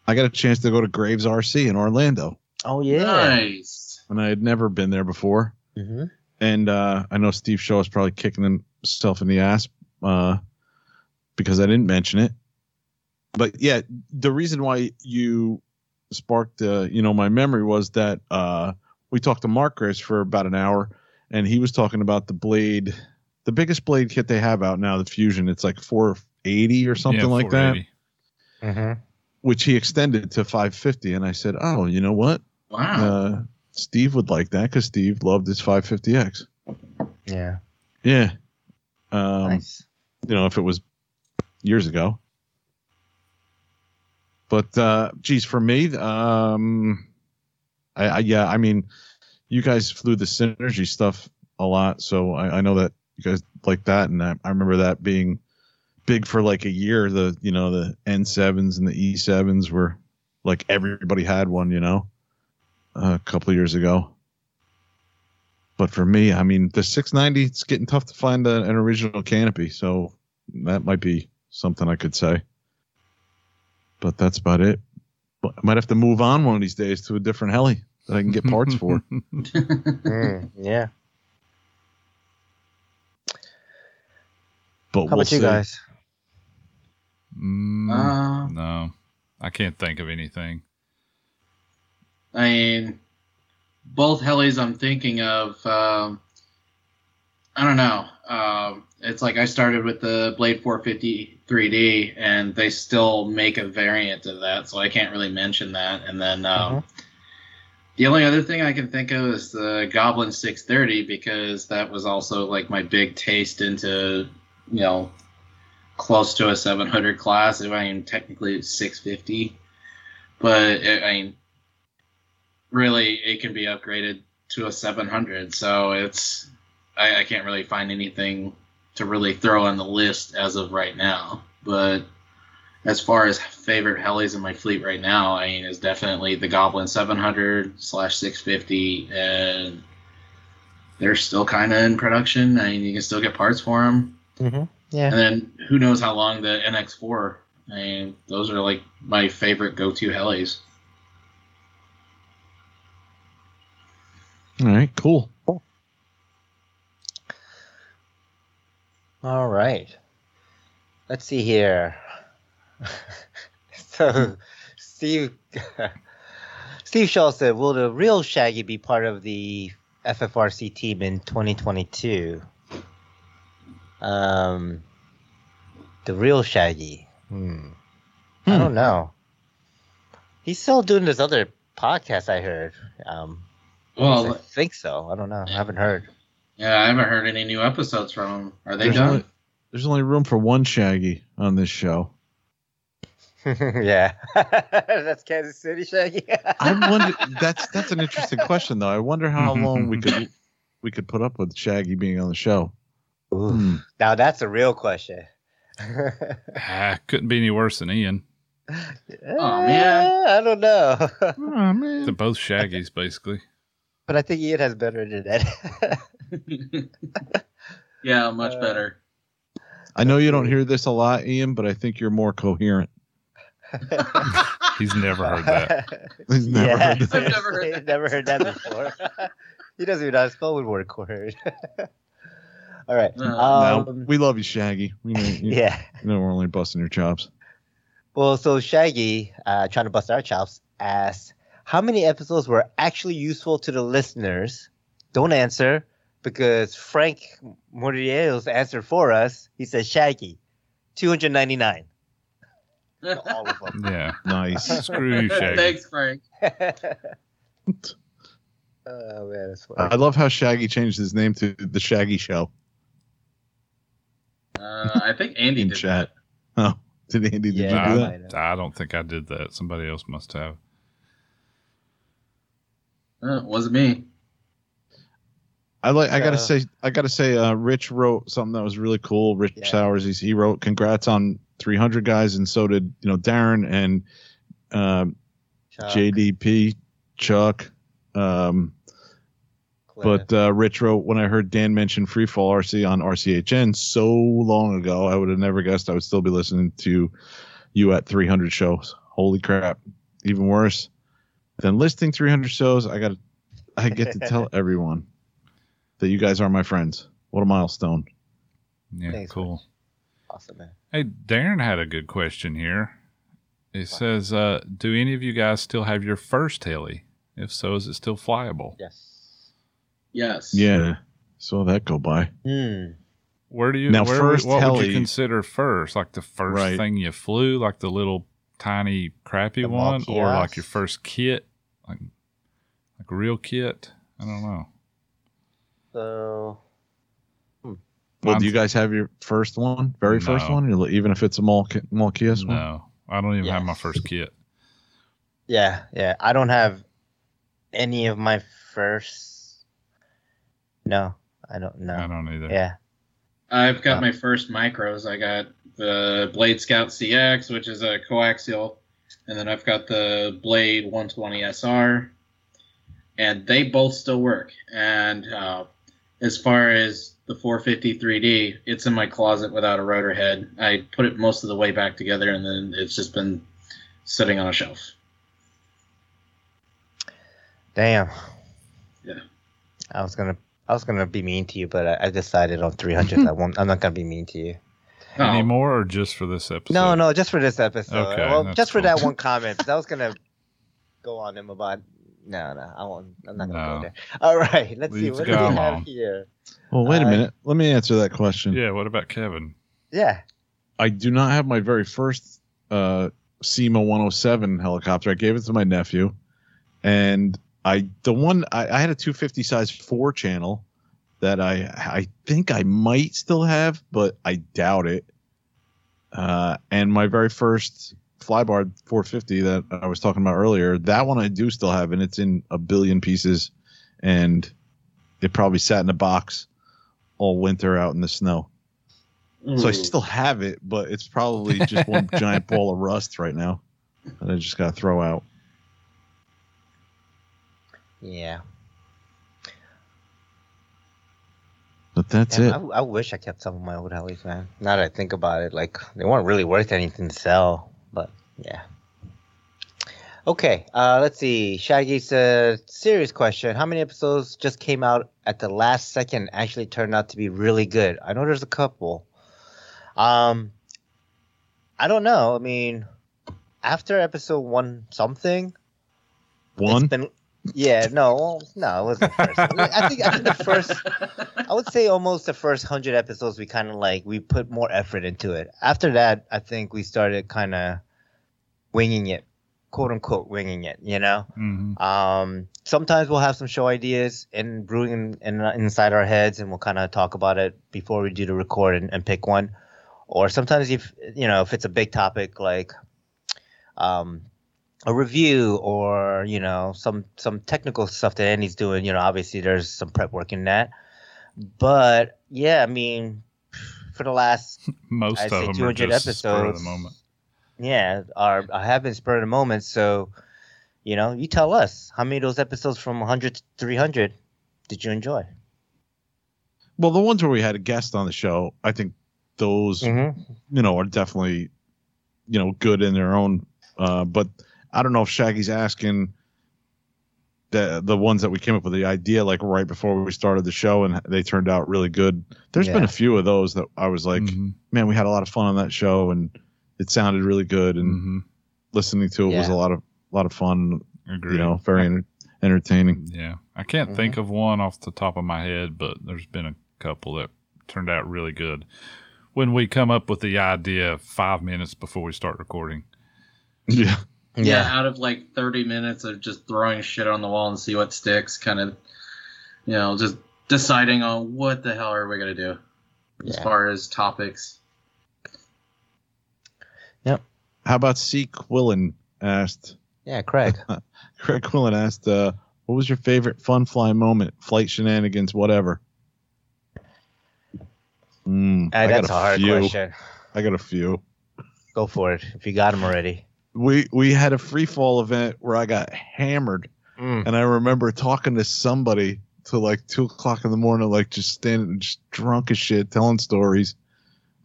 I got a chance to go to Graves RC in Orlando, Oh yeah. Nice. and I had never been there before. hmm And uh, I know Steve Shaw is probably kicking himself in the ass uh, because I didn't mention it. But yeah, the reason why you sparked, uh, you know, my memory was that uh, we talked to Mark Graves for about an hour, and he was talking about the blade, the biggest blade kit they have out now, the Fusion. It's like 480 or something Yeah, like that, 480. hmm which he extended to 550. And I said, oh, you know what? Wow. Uh, Steve would like that because Steve loved his 550X. Yeah. Yeah. Um, nice. you know, if it was years ago. But uh geez, for me, um I, I yeah, I mean, you guys flew the synergy stuff a lot, so I, I know that you guys like that, and I, I remember that being big for like a year. The you know the N sevens and the E sevens were like everybody had one, you know, a couple years ago. But for me, I mean, the 690, it's getting tough to find a, an original canopy, so that might be something I could say. But that's about it. But I might have to move on one of these days to a different heli that I can get parts for. Mm, yeah. But How we'll about you guys? Mm, Uh, no, I can't think of anything. I mean, both helis I'm thinking of. Um, I don't know. Um, it's like I started with the Blade 450 3D, and they still make a variant of that, so I can't really mention that. And then um, the only other thing I can think of is the Goblin 630, because that was also like my big taste into, you know, close to a 700 class. I mean, technically it's 650, but it, I mean, really it can be upgraded to a 700 so it's I, I can't really find anything to really throw on the list as of right now but as far as favorite helis in my fleet right now i mean is definitely the goblin 700 slash 650 and they're still kind of in production i mean you can still get parts for them Mm-hmm. Yeah. and then who knows how long the nx4 i mean those are like my favorite go-to helis All right, cool. All right. Let's see here. so, Steve, Steve Shaw said, "Will the real Shaggy be part of the FFRC team in 2022?" Um, the real Shaggy. Hmm. I Hmm. don't know. He's still doing this other podcast. I heard. Um, well, I think so. I don't know. I haven't heard. Yeah, I haven't heard any new episodes from them. Are they There's done? only, there's only room for one Shaggy on this show. yeah, that's Kansas City, Shaggy. I wonder. That's that's an interesting question, though. I wonder how long we could we could put up with Shaggy being on the show. Ooh, Hmm. now that's a real question. Ah, couldn't be any worse than Ian. Oh, man. I don't know, Oh man. They're both Shaggies, basically. But I think Ian has better internet. yeah, much Uh, better. I know you don't hear this a lot, Ian, but I think you're more coherent. He's never heard that. He's never yeah, heard that. I've never heard He's that. never heard that before. he doesn't even know how to spell would work word. All right. Uh, No, Um, we love you, Shaggy. We know, you, yeah. you know we're only busting your chops. Well, so Shaggy, uh, trying to bust our chops, asked, "How many episodes were actually useful to the listeners?" Don't answer because Frank Mordiello's answered for us. He said Shaggy, two hundred ninety nine. All of them. Yeah. Nice. Screw you, Shaggy. Thanks, Frank. oh man, that's I love how Shaggy changed his name to the Shaggy Show Uh, I think Andy in did chat. Oh, did Andy? Did Yeah, you do I, that? that? I don't think I did that. Somebody else must have. That. Uh, it wasn't me. I like. I gotta Uh, say. I gotta say. Uh, Rich wrote something that was really cool. Rich Yeah. Sowers. He's, he wrote, "Congrats on 300 guys," and so did you know Darren and um, Chuck, JDP, Chuck. Um, But uh, Rich wrote, when I heard Dan mention Freefall RC on RCHN so long ago, I would have never guessed I would still be listening to you at 300 shows. Holy crap! Even worse than listing 300 shows, I got I get to tell everyone that you guys are my friends. What a milestone! Yeah, Thanks, cool. awesome man. Hey, Darren had a good question here. It says, uh, "Do any of you guys still have your first heli? If so, is it still flyable? Yes. Yes. Yeah, saw that go by. Hmm. Where do you Now, where, first What would you consider first? Like the first Right. thing you flew, like the little tiny crappy The small one, or like your first kit, like like a real kit? I don't know. So Well, Mine's- do you guys have your first one, very first one, even if it's a mall ki- mall kiosk one? No, I don't even have my first kit. yeah, yeah. I don't have any of my first. No, I don't know. I don't either. Yeah. I've got Uh, my first micros. I got the Blade Scout CX, which is a coaxial, and then I've got the Blade 120 SR, and they both still work. And uh, as far as the 450 3D, it's in my closet without a rotor head. I put it most of the way back together, and then it's just been sitting on a shelf. Damn. Yeah. I was gonna, I was gonna be mean to you, but I, I decided on 300. I won't. I'm not gonna be mean to you. Oh, Any more or just for this episode? No, no, just for this episode. Okay, well, that's just for that one comment. I was gonna go on him about. No, no, I won't. I'm not gonna No. go there. All right, let's see. What do we guy have here? Well, wait a Uh, minute. Let me answer that question. Yeah. What about Kevin? Yeah. I do not have my very first uh, Syma 107 helicopter. I gave it to my nephew, and I the one I, I had a 250 size four channel that I I think I might still have, but I doubt it. Uh, and my very first flybar 450 that I was talking about earlier, that one I do still have, and it's in a billion pieces, and it probably sat in a box all winter out in the snow. So I still have it, but it's probably just one giant ball of rust right now that I just got to throw out. Yeah. But that's it. I, I wish I kept some of my old helis, man. Now that I think about it, like they weren't really worth anything to sell, but yeah. Okay, uh, let's see. Shaggy said, serious question. How many episodes just came out at the last second actually turned out to be really good? I know there's a couple. Um, I don't know. I mean, after episode one something, One. it's been yeah, no, no, it wasn't the first. I think I think the first I would say almost the first hundred episodes we kind of like we put more effort into it. After that, I think we started kind of winging it, quote unquote winging it. You know, hmm um, sometimes we'll have some show ideas and brewing in, in, inside our heads, and we'll kind of talk about it before we do the record and, and pick one. or sometimes if you know if it's a big topic like um, a review or you know some some technical stuff that Andy's doing. You know, obviously there's some prep work in that, but yeah, I mean, for the last Most I'd of say them are 200 just spur of the episodes. moment. yeah are I have been spur of the moment. So you know, you tell us how many of those episodes from 100 to 300 did you enjoy? Well, the ones where we had a guest on the show, I think those Mm-hmm. you know are definitely you know good in their own. Uh, but I don't know if Shaggy's asking the the ones that we came up with the idea like right before we started the show and they turned out really good. There's been a few of those that I was like, Mhm, man, we had a lot of fun on that show and it sounded really good and mhm. listening to it was a lot of lot of fun. Agreed. You know, very enter- entertaining. Yeah, I can't Mm-hmm. think of one off the top of my head, but there's been a couple that turned out really good. When we come up with the idea five minutes before we start recording, Yeah. Yeah. out of like 30 minutes of just throwing shit on the wall and see what sticks, kind of, you know, just deciding on what the hell are we going to do as Yeah. far as topics. Yep. How about C. Quillen asked Yeah, Craig. Craig Quillen asked, uh, what was your favorite fun fly moment? Flight shenanigans, whatever. Mm, Uh, I that's a hard few. question. I got a few. Go for it if you got them already. We we had a free fall event where I got hammered, Mm. and I remember talking to somebody till like two o'clock in the morning, like just standing, just drunk as shit, telling stories.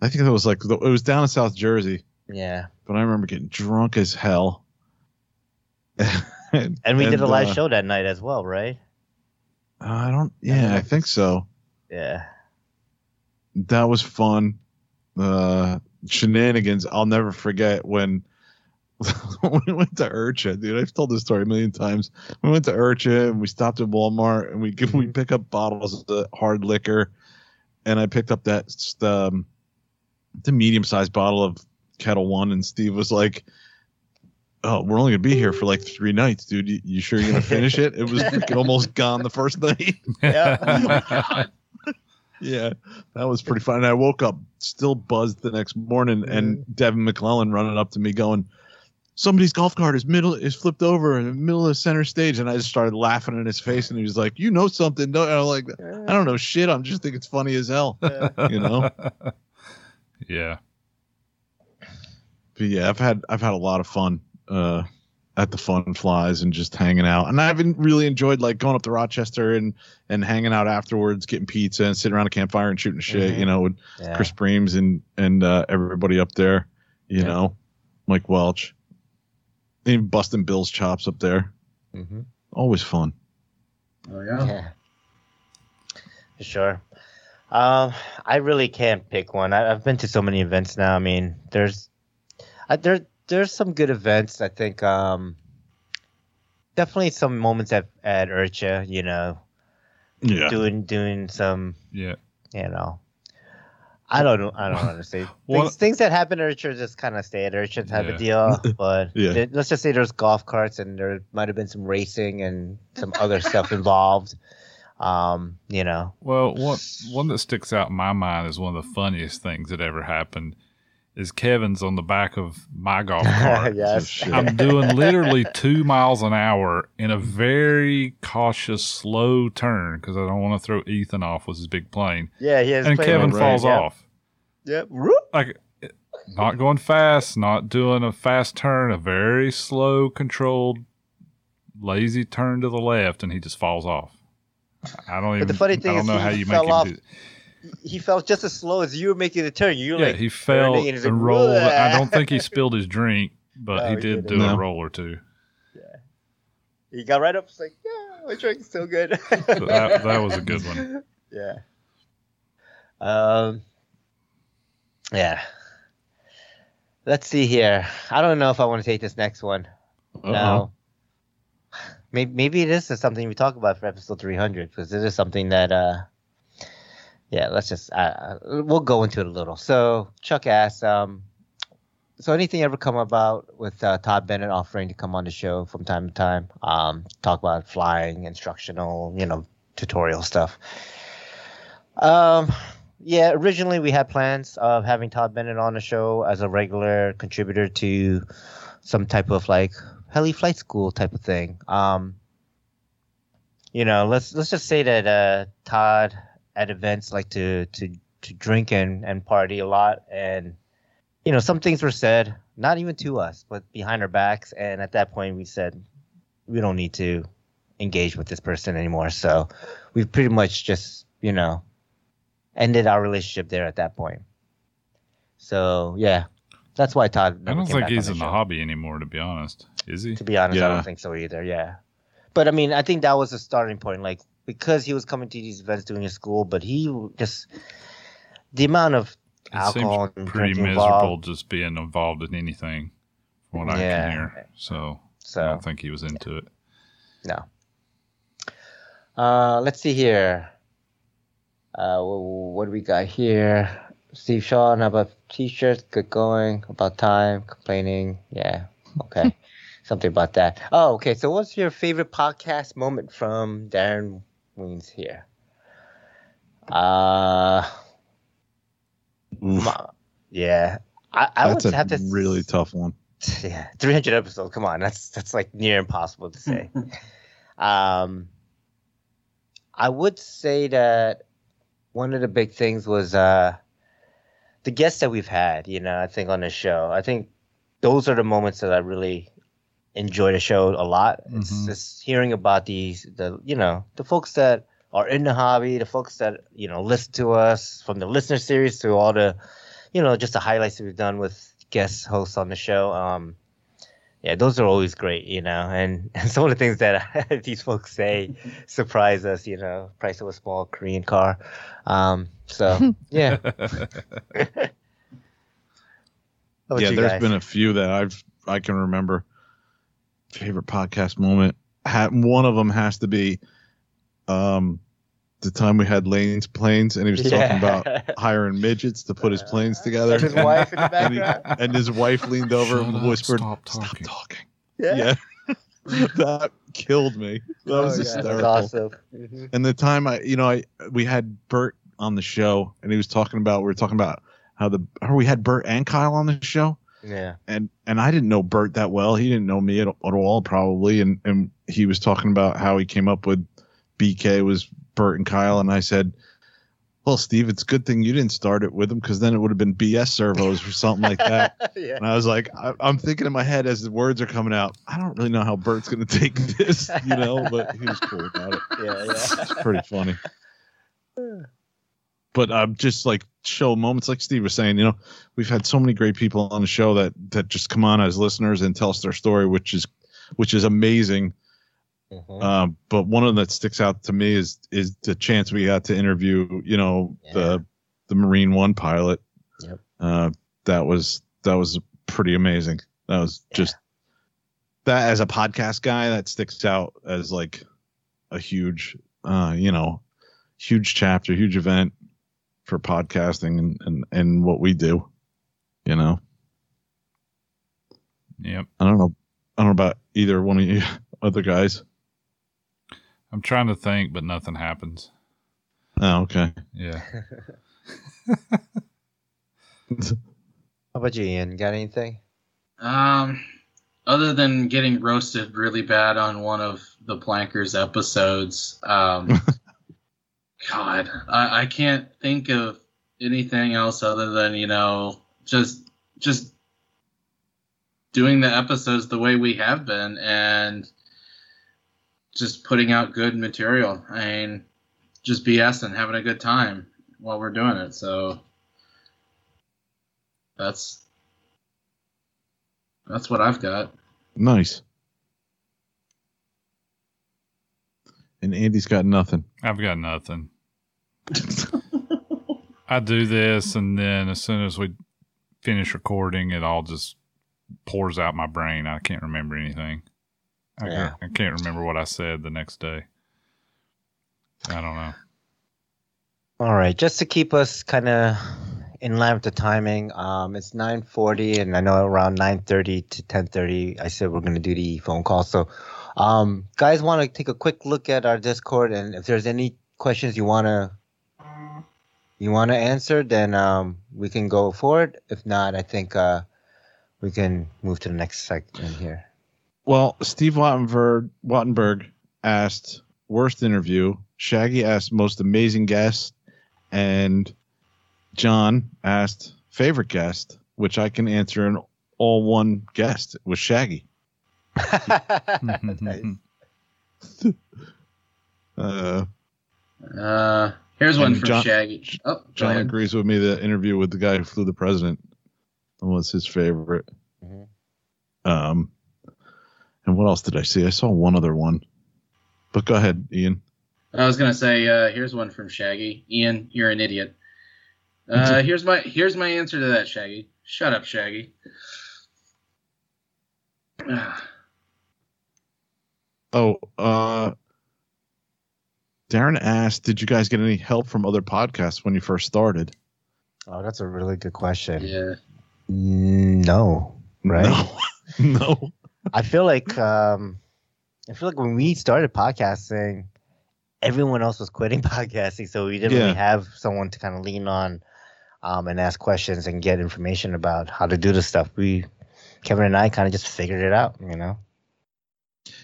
I think it was like it was down in South Jersey, Yeah, but I remember getting drunk as hell. and, and we did a live uh, show that night as well, right? I don't. Yeah, I think so. Yeah. that was fun. Uh, shenanigans. I'll never forget when we went to IRCHA, dude. I've told this story a million times. We went to IRCHA and we stopped at Walmart and we we pick up bottles of the hard liquor, and I picked up that um, the medium sized bottle of Ketel One, and Steve was like. Oh, we're only gonna be here for like three nights, dude. You, you sure you're gonna finish it? It was freaking almost gone the first night. Yeah. Yeah, that was pretty fun. And I woke up still buzzed the next morning, and Devin McClellan running up to me going, "Somebody's golf cart is middle is flipped over in the middle of the center stage." And I just started laughing in his face, and he was like, "You know something?" don't-" And I'm like, "I don't know shit. I'm just think it's funny as hell." You know? yeah. But yeah, I've had I've had a lot of fun uh, at the fun flies and just hanging out, and I've been really enjoyed like going up to Rochester and and hanging out afterwards, getting pizza and sitting around a campfire and shooting shit. Mhm. You know, with Yeah. Chris Breams and and uh, everybody up there. You Yeah. know, Mike Welch, even busting Bill's chops up there. Mhm. Always fun. Oh, yeah. Yeah. For sure. Um, I really can't pick one. I, I've been to so many events now. I mean, there's, I, there, there's some good events. I think, um, definitely some moments at at IRCHA. You know, Yeah. doing doing some, Yeah. you know. I don't know. I don't understand What- things, things that happen at IRCHA just kind of stay at IRCHA type Yeah. of deal. But Yeah. there- let's just say there's golf carts and there might have been some racing and some other stuff involved. Um, you know, Well, one one that sticks out in my mind is one of the funniest things that ever happened. Is Kevin's on the back of my golf cart. yes. I'm doing literally two miles an hour in a very cautious, slow turn because I don't want to throw Ethan off with his big plane. Yeah, he has. and Kevin with- falls yeah. off. Yep. Whoop. Like, not going fast, not doing a fast turn, a very slow, controlled, lazy turn to the left, and he just falls off. I don't even. But the funny thing I don't is know he how you fell make him off do. He fell just as slow as you were making the turn. You were Yeah, like, he fell turning and like, and rolled. I don't think he spilled his drink, but No, he he did do didn't. a roll or two. Yeah, he got right up. It's like, yeah, my drink's still good. So that, that was a good one. Yeah. Um. Yeah. Let's see here. I don't know if I want to take this next one. Uh-oh. No. Maybe maybe it is something we talk about for episode 300 because it is something that uh yeah let's just uh, we'll go into it a little. So Chuck asked um so anything ever come about with uh, Todd Bennett offering to come on the show from time to time um talk about flying instructional you know tutorial stuff. Um yeah, originally we had plans of having Todd Bennett on the show as a regular contributor to some type of like heli flight school type of thing. Um, you know, let's let's just say that uh, Todd at events like to to to drink and and party a lot, and you know, some things were said, not even to us, but behind our backs, and at that point we said we don't need to engage with this person anymore. So we pretty much just you know ended our relationship there at that point. So yeah, that's why Todd. I don't came think back he's the in the hobby anymore, to be honest. Is he? To be honest, I don't think so either. Yeah, but I mean, I think that was a starting point. Like because he was coming to these events doing his school, but he just the amount of It alcohol seems and pretty miserable involved. just being involved in anything, from what I can hear. So, I don't think he was into it. no. Uh, let's see here. Uh, what do we got here? Steve Sean, how about t-shirts? Good going. About time. Complaining. Yeah. Okay. Something about that. Oh, okay. So, what's your favorite podcast moment from Darren Weens here? Uh, ma- yeah. I, I that's would have to really tough one. yeah 300 episodes come on that's that's like near impossible to say um i would say that one of the big things was uh the guests that we've had you know i think on the show i think those are the moments that i really enjoy the show a lot it's Mhm. just hearing about these the you know the folks that are in the hobby the folks that you know listen to us from the listener series to all the you know just the highlights that we've done with guest hosts on the show um yeah those are always great you know and, and some of the things that these folks say surprise us you know price of a small korean car um so yeah yeah, you there's guys? been a few that I've I can remember. Favorite podcast moment. One of them has to be, um, the time we had Lane's planes, and he was talking about hiring midgets to put his planes together. and his wife in the and, he- and his wife leaned over Shut and up, whispered, stop "Stop talking." talking." yeah, Yeah, that killed me. That Oh, was yeah, that's hysterical. awesome Mhm. And the time I, you know, I we had Bert on the show, and he was talking about we were talking about how the or we had Bert and Kyle on the show, yeah and and I didn't know Bert that well. He didn't know me at, at all probably, and and he was talking about how he came up with BK was Bert and Kyle, and I said. Well, Steve, it's a good thing you didn't start it with him because then it would have been BS servos or something like that. yeah And I was like, I, I'm thinking in my head as the words are coming out, I don't really know how Bert's going to take this, you know, but he was cool about it. yeah yeah It's pretty funny. But um, just like show moments, like Steve was saying, you know, we've had so many great people on the show that that just come on as listeners and tell us their story, which is which is amazing. Mhm. Um, but one of them that sticks out to me is is the chance we got to interview, you know, Yeah. the the Marine One pilot. Yep. Uh, that was that was pretty amazing. That was Yeah. just that as a podcast guy, that sticks out as like a huge, uh, you know, huge chapter, huge event for podcasting and and and what we do. You know, Yep. I don't know, I don't know about either one of you other guys. I'm trying to think, but nothing happens. Oh, okay. Yeah. How about you, Ian? Got anything? Um, other than getting roasted really bad on one of the Plankers episodes, um, God, I, I can't think of anything else other than you know just just doing the episodes the way we have been and just putting out good material. I mean, just and having a good time while we're doing it. So that's that's what I've got. Nice. And Andy's got nothing. I've got nothing. I do this, and then as soon as we finish recording, it all just pours out my brain. I can't remember anything. I, Yeah. can't, I can't remember what I said the next day. I don't know. All right, just to keep us kind of in line with the timing, um, it's 9:40, and I know around 9:30 to 10:30, I said we're gonna do the phone call. So, um, guys, want to take a quick look at our Discord, and if there's any questions you want to you want to answer, then um, we can go forward. If not, I think uh, we can move to the next segment here. Well, Steve Wattenberg, Wattenberg asked worst interview. Shaggy asked most amazing guest, and John asked favorite guest, which I can answer in all one guest was Shaggy. Nice. Uh, Uh, here's one from John- Shaggy. Oh, John ahead. agrees with me. The interview with the guy who flew the president was his favorite. Mhm. Um, and what else did I see? I saw one other one, but go ahead, Ian. I was gonna say, uh, here's one from Shaggy. Ian, you're an idiot. Uh, here's my here's my answer to that, Shaggy. Shut up, Shaggy. Oh, uh, Darren asked, "Did you guys get any help from other podcasts when you first started?" oh, that's a really good question. yeah. No, right? No, no. I feel like um, I feel like when we started podcasting, everyone else was quitting podcasting, so we didn't Yeah. really have someone to kind of lean on um, and ask questions and get information about how to do this stuff. We, Kevin and I, kind of just figured it out, you know.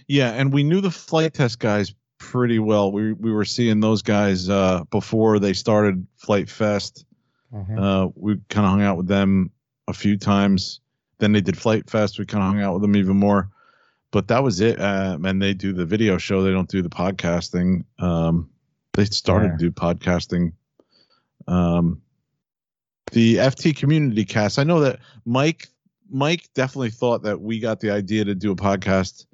Yeah, and we knew the Flite Test guys pretty well. We we were seeing those guys uh, before they started FliteFest. Mhm. Uh, we kind of hung out with them a few times. Then they did FliteFest. We kind of hung out with them even more. But that was it. Um, and they do the video show. They don't do the podcasting. Um, they started Yeah. to do podcasting. Um, the FT community cast. I know that Mike Mike definitely thought that we got the idea to do a podcast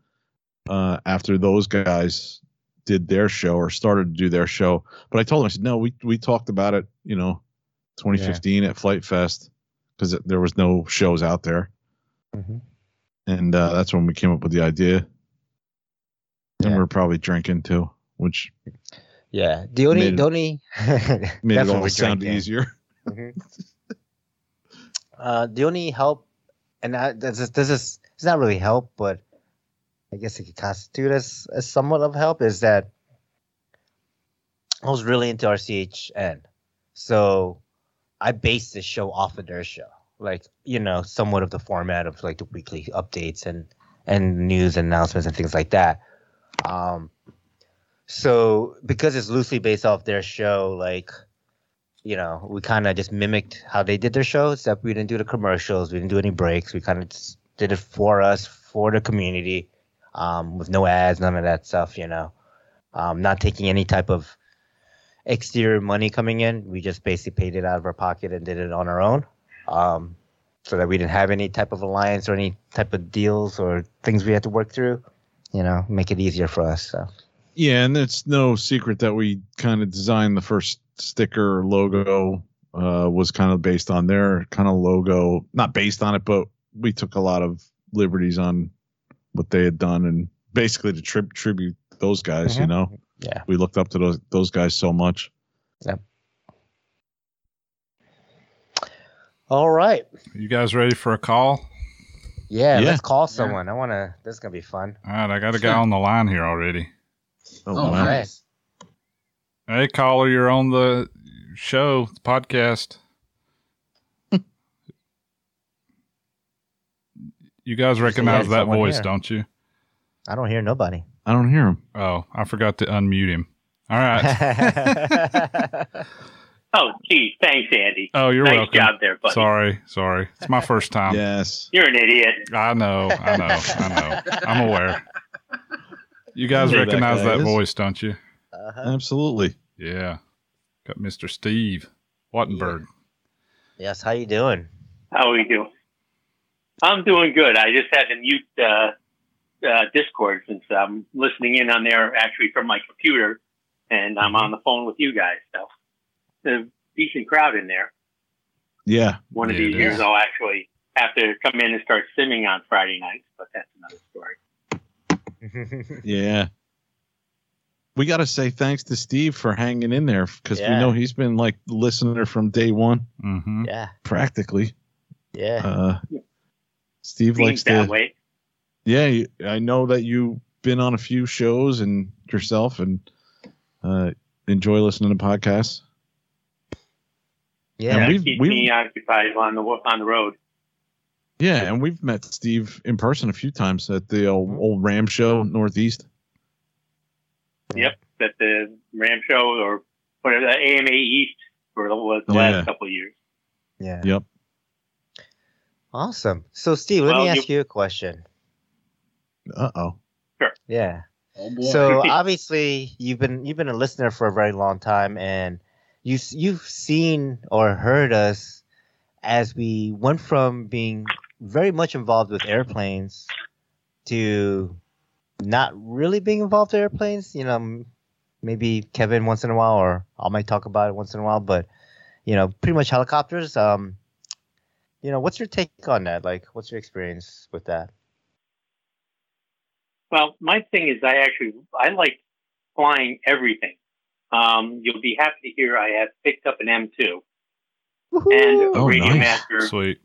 uh, after those guys did their show or started to do their show. But I told him, I said, no, we we talked about it, you know, 2015 at FliteFest because there was no shows out there, Mhm. and uh, that's when we came up with the idea. And Yeah. we are probably drinking too, which Yeah, the only, Made the only, made it all sound drinking. easier. Mhm. uh, the only help, and I, this is this is it's not really help, but I guess it could constitute as, as somewhat of help. Is that I was really into RCHN, so I based this show off of their show, like you know, somewhat of the format of like the weekly updates and and news announcements and things like that. Um, so because it's loosely based off their show, like you know, we kind of just mimicked how they did their show, except we didn't do the commercials, we didn't do any breaks. We kind of did it for us, for the community, um, with no ads, none of that stuff, you know. Um, not taking any type of exterior money coming in. We just basically paid it out of our pocket and did it on our own. Um, so that we didn't have any type of alliance or any type of deals or things we had to work through, you know, make it easier for us. So. Yeah, and it's no secret that we kind of designed the first sticker logo uh, was kind of based on their kind of logo. Not based on it, but we took a lot of liberties on what they had done and basically to tri- tribute those guys. You Mhm. know, Yeah. we looked up to those those guys so much. Yeah. All right. You guys ready for a call? Yeah, Yeah. let's call someone. I want to. This is gonna be fun. All right, I got a guy on the line here already. Oh, Oh, wow. nice. Hey, caller, you're on the show, the podcast. You guys recognize that voice, here. don't you? I don't hear nobody. I don't hear him. Oh, I forgot to unmute him. All right. Oh, gee, thanks, Andy. Oh, you're nice welcome. job there, buddy. Sorry, sorry. It's my first time. yes. You're an idiot. I know, I know, I know. I'm aware. You guys recognize that guy that, is? voice, don't you? uh-huh. Absolutely. Yeah. Got Mr. Steve Wattenberg. Yes. How you doing? How are you doing? I'm doing good. I just had to mute uh, uh, Discord since I'm listening in on there actually from my computer, and I'm on the phone with you guys. So, it's a decent crowd in there. Yeah. One of Yeah, these years, is. I'll actually have to come in and start simming on Friday nights, but that's another story. Yeah. We got to say thanks to Steve for hanging in there because we know he's been like the listener from day one, Mm-hmm. yeah. practically. Yeah. Uh, Steve likes that to. way. Yeah, I know that you've been on a few shows and yourself and uh, enjoy listening to podcasts. Yeah. And we've- keeps we've- me occupied on the on the road. Yeah, and we've met Steve in person a few times at the old, old Ram Show Northeast. Yep, at the Ram Show or whatever the AMA East for the, was the Yeah. last couple of years. Yeah. Yep. Awesome. So, Steve, let Well, me ask you a question. Uh oh. Sure. Yeah. Oh. So obviously, you've been you've been a listener for a very long time, and you you've seen or heard us as we went from being very much involved with airplanes to not really being involved with airplanes. You know, maybe Kevin once in a while, or I might talk about it once in a while, but you know, pretty much helicopters. Um, you know, what's your take on that? Like, what's your experience with that? Well, my thing is, I actually I like flying everything. Um, you'll be happy to hear I have picked up an M2 and a Oh, Radio nice. Master Sweet.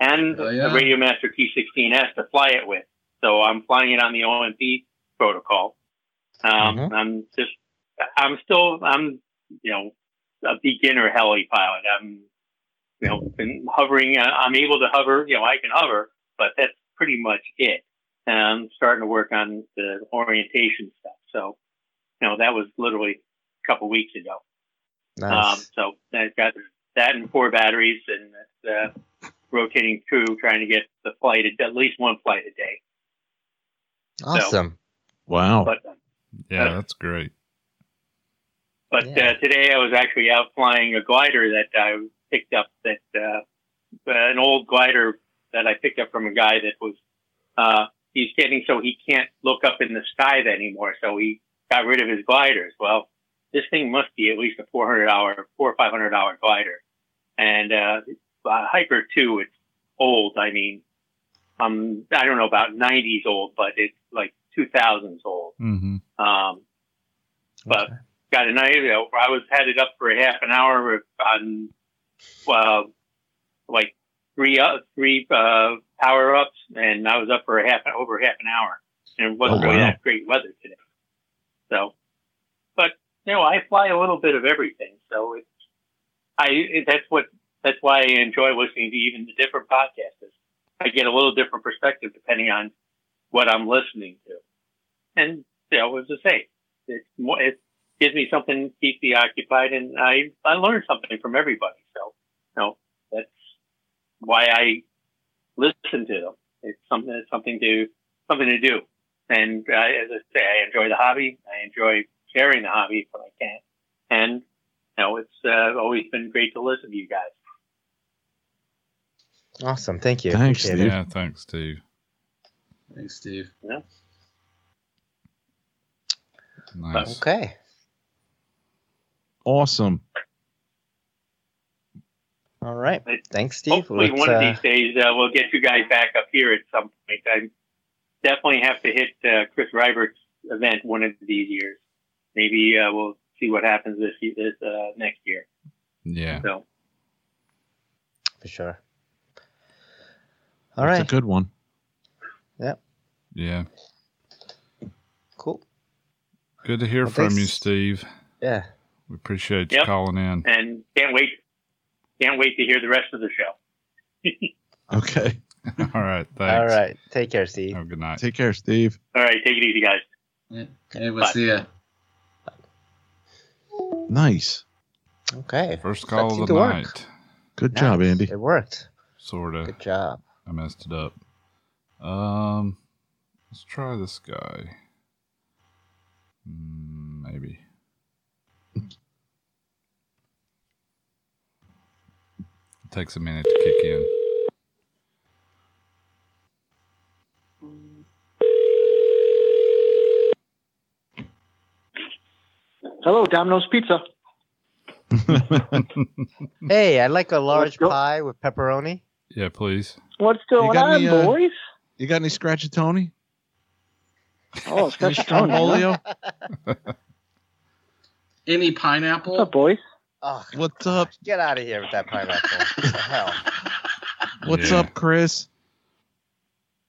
and Oh, yeah. a Radio Master T16S to fly it with. So I'm flying it on the OMP protocol. Um, Mhm. I'm just, I'm still, I'm, you know, a beginner heli pilot. I'm, you know, been hovering. Uh, I'm able to hover. You know, I can hover, but that's pretty much it. And I'm starting to work on the orientation stuff. So, you know, that was literally a couple weeks ago. Um, Nice. so I've got that and four batteries and uh, rotating through, trying to get the flight at least one flight a day. awesome. Wow. But Yeah, Uh, that's great. but Yeah. uh, today I was actually out flying a glider that I picked up. That uh, an old glider that I picked up from a guy that was uh, he's getting so he can't look up in the sky anymore. So he got rid of his gliders. Well, this thing must be at least a four hundred dollar, four or five hundred dollar glider, and uh, uh, Hiker two. It's old. I mean, um, I don't know about nineties old, but it's like two thousands old. hmm Um, but Okay. got a night. You know, I was headed up for a half an hour on, uh, like three uh, three uh, power ups, and I was up for a half over half an hour, and it wasn't Oh, really wow. that great weather today. So, but you know, I fly a little bit of everything, so it's I it, that's what that's why I enjoy listening to even the different podcasts. I get a little different perspective depending on what I'm listening to, and you know, as I say, it's more it gives me something to keep me occupied, and I I learn something from everybody. So, you know, that's why I listen to them. It's something it's something to something to do, and uh, as I say, I enjoy the hobby. I enjoy sharing the hobby if I can, and you know, it's uh, always been great to listen to you guys. Awesome. Thank you. Thanks, Appreciate it. Yeah, thanks, Steve. Thanks, Steve. Nice. Okay. Awesome. All right. It- Thanks, Steve. Hopefully, Let's, one of uh, these days uh, we'll get you guys back up here at some point. I definitely have to hit uh, Chris Rybert's event one of these years. Maybe uh, we'll see what happens this this uh, next year. Yeah. So for sure. All That's right. a good one. Yeah. Yeah. Cool. Good to hear Well, from you. Steve. Yeah. We appreciate you Yep. calling in. and can't wait can't wait to hear the rest of the show. Okay. All right. Thanks. All right. Take care, Steve. Have a good night. Take care, Steve. All right, take it easy, guys. Yeah. Hey, we'll Bye. see ya. Nice. Okay. First call seemed of to the work. night. Good job, Andy. It worked. Sort of. Good job. I messed it up. Um, let's try this guy. Mm, maybe. It takes a minute to kick in. Hello, Domino's Pizza. Hey, I'd like a large go. pie with pepperoni. Yeah, please. What's going on, any, uh, boys? you got any scratchy Tony? Oh, it's Any got Tony. huh? Strombolio? Any What's up, boys? Oh, What's up? get out of here with that pineapple. what the hell? What's Yeah. up, Chris?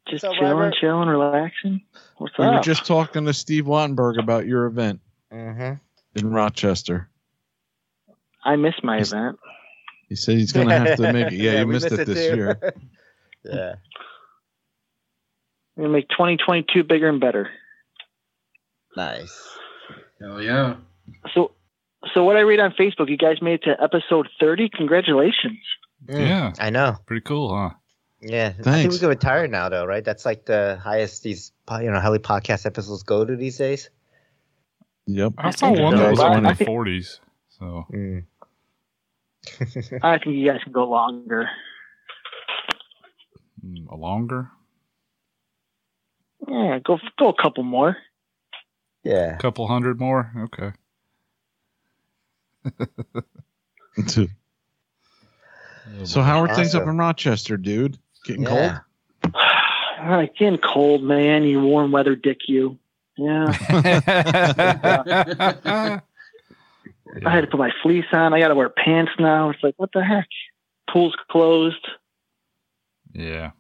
Just What's up, chilling, Robert? chilling, relaxing. What's We up? were just talking to Steve Wattenberg about your event Mm-hmm. in Rochester. I missed my event. He said he's gonna have to make it. Yeah, you we missed it this too. year. yeah. We're gonna make 2022 bigger and better. Nice. Hell yeah. So, so what I read on Facebook, you guys made it to episode 30. Congratulations. Mm, Yeah. I know. Pretty cool, huh? Yeah. I think Thanks. we could retire now, though, right? That's like the highest these you know heli podcast episodes go to these days. Yep. I saw one that was I- in the 40s. So Mm. I think you guys can go longer. mm, a longer, Yeah, go go a couple more. Yeah. A couple hundred more. Okay. so how are things up in Rochester, dude? Getting Yeah. All right, getting cold, man. You warm weather dick, you. Yeah, I had to put my fleece on. I got to wear pants now. It's like, what the heck? Pool's closed, yeah.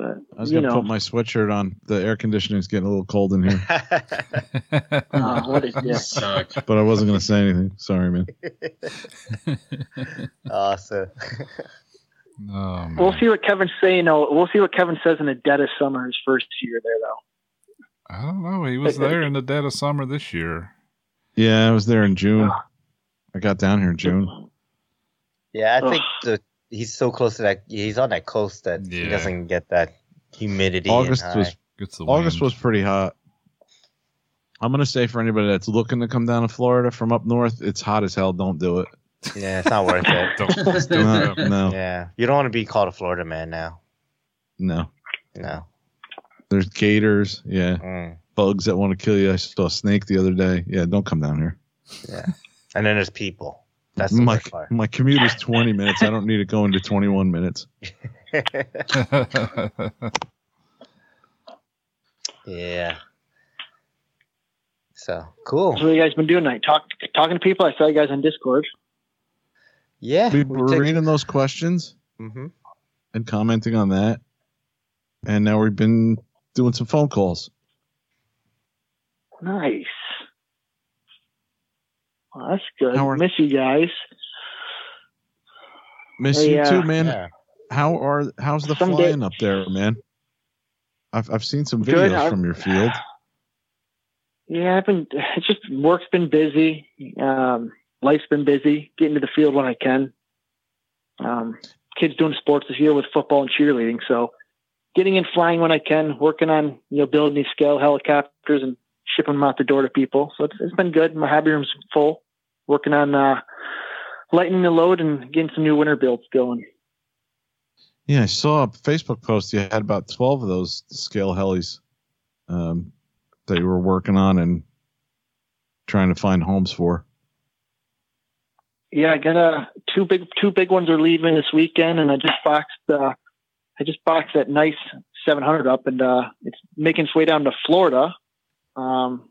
But I was you gonna know, put my sweatshirt on. The air conditioning's getting a little cold in here, uh, what is this? but I wasn't gonna say anything. Sorry, man. awesome. Oh, man. We'll see what Kevin's saying. No, we'll see what Kevin says in the dead of summer his first year there, though. I don't know. He was there in the dead of summer this year. Yeah, I was there in June. I got down here in June. Yeah, I think Ugh. the, he's so close to that. He's on that coast that he doesn't get that humidity. August was. Gets the August wind. was pretty hot. I'm gonna say for anybody that's looking to come down to Florida from up north, it's hot as hell. Don't do it. Yeah, it's not worth it. Don't, don't No, it. no, Yeah, you don't want to be called a Florida man now. no. No. There's gators. Yeah, Mm. bugs that want to kill you. I saw a snake the other day. Yeah, don't come down here. Yeah. and then there's people. That's My worst my commute is 20 minutes. I don't need to go into 21 minutes. yeah. So cool. So what you guys been doing tonight? Talk, talking to people. I saw you guys on Discord. Yeah. We were reading those questions mm-hmm. and commenting on that, and now we've been doing some phone calls. Nice. Well, that's good. How are- Miss you guys. Miss Hey, you uh, too, man. Yeah. How are how's the Someday- flying up there, man? I've I've seen some videos I- from your field. Yeah, I've been. It's just work's been busy. Um, life's been busy. Getting to the field when I can. Um, kids doing sports this year with football and cheerleading, so getting in flying when I can. Working on you know building these scale helicopters and shipping them out the door to people. So it's, it's been good. My hobby room's full. Working on uh, lightening the load and getting some new winter builds going. Yeah, I saw a Facebook post. You had about 12 of those scale helis um, that you were working on and trying to find homes for. Yeah, I got a two big two big ones are leaving this weekend, and I just boxed uh, I just boxed that nice 700 up, and uh, it's making its way down to Florida. Um,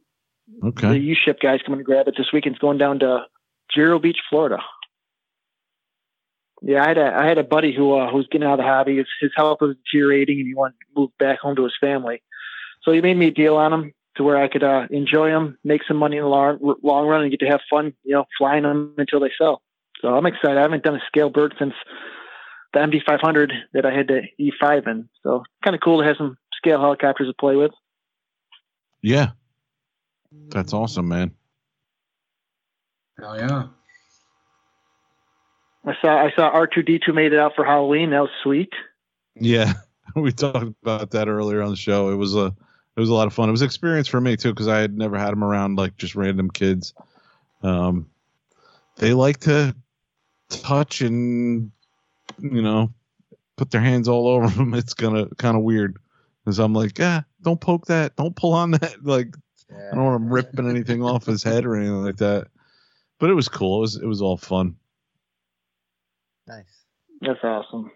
Okay. The uShip guys coming to grab it this weekend. It's going down to Vero Beach, Florida. Yeah, I had a I had a buddy who uh, who was getting out of the hobby. His, his health was deteriorating, and he wanted to move back home to his family. So he made me a deal on him to where I could uh, enjoy them, make some money in the long, long run, and get to have fun, you know, flying them until they sell. So I'm excited. I haven't done a scale bird since the MD500 that I had the E5 in. So kind of cool to have some scale helicopters to play with. Yeah. That's awesome, man. Hell yeah. I saw I saw R2D2 made it out for Halloween. That was sweet. Yeah. We talked about that earlier on the show. It was a it was a lot of fun. It was an experience for me too because I had never had them around like just random kids. Um, they like to touch and you know put their hands all over them. It's gonna kind of weird because I'm like, ah, don't poke that, don't pull on that. Like I don't want him ripping anything off his head or anything like that. But it was cool. It was it was all fun. Nice. That's awesome.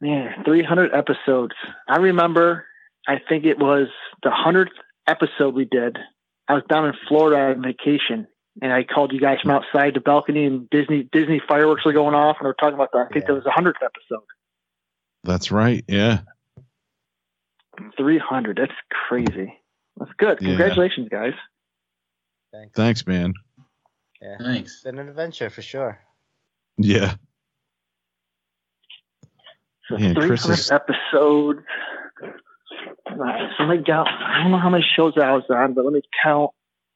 Man, 300 episodes. I remember, I think it was the 100th episode we did. I was down in Florida on vacation, and I called you guys from outside the balcony, and Disney Disney fireworks were going off, and we are talking about that. I think Yeah. that was the 100th episode. That's right. Yeah. 300. That's crazy. That's good. Yeah. Congratulations, guys. Thanks. Thanks, man. Yeah. Thanks. It's been an adventure for sure. Yeah. So Yeah, three Chris is- episodes. Alright, so let me count. I don't know how many shows I was on, but let me count.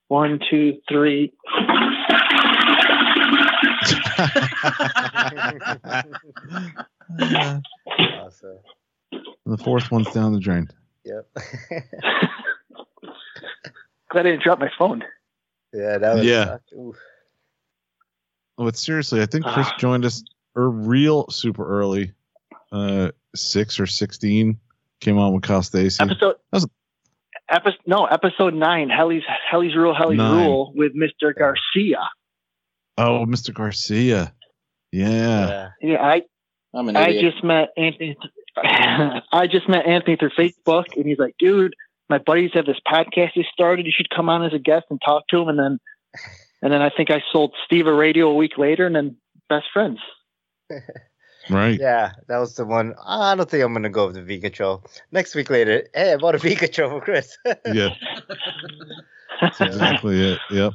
One, two, three. Awesome. the fourth one's down the drain. Yep. Glad I didn't drop my phone. yeah, that was. Yeah. oof. Oh, but seriously, I think Chris Ah. joined us er, real super early. Uh, six or sixteen came on with Kyle Stacy. Episode. was- Episode no, episode nine. Helly's Helly's rule. Helly's Nine. rule with Mr. Garcia. Oh, Mr. Garcia. Yeah. Yeah. Yeah, I I'm an I just met Anthony. I just met Anthony through Facebook, and he's like, "Dude, my buddies have this podcast they started. You should come on as a guest and talk to him." And then, and then I think I sold Steve a radio a week later, and then best friends. Right. Yeah, that was the one. I don't think I'm gonna go with the V control. Next week later, hey, I bought a V control for Chris. Yeah. That's exactly it. Yep.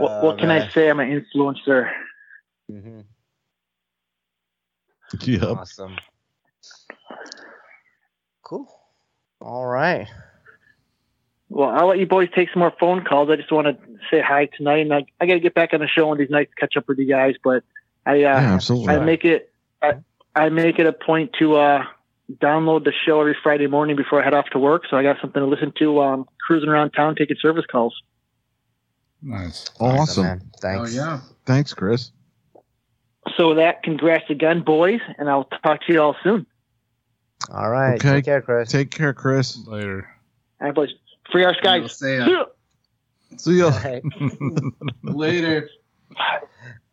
What, what can I say? I'm an influencer. Mm-hmm. Yep. Awesome. Cool. All right. Well, I'll let you boys take some more phone calls. I just want to say hi tonight, and I, I got to get back on the show one of these nights to catch up with you guys. But I uh, Yeah, absolutely. I make it I, I make it a point to uh, download the show every Friday morning before I head off to work, so I got something to listen to while I'm cruising around town taking service calls. Nice. Awesome. man. Oh Thanks. yeah. Thanks, Chris. So that, congrats again, boys, and I'll talk to you all soon. All right. Okay. Take care, Chris. Take care, Chris. Later. All right, boys. Free our We'll skies. see ya. See ya. See ya. All right. Later.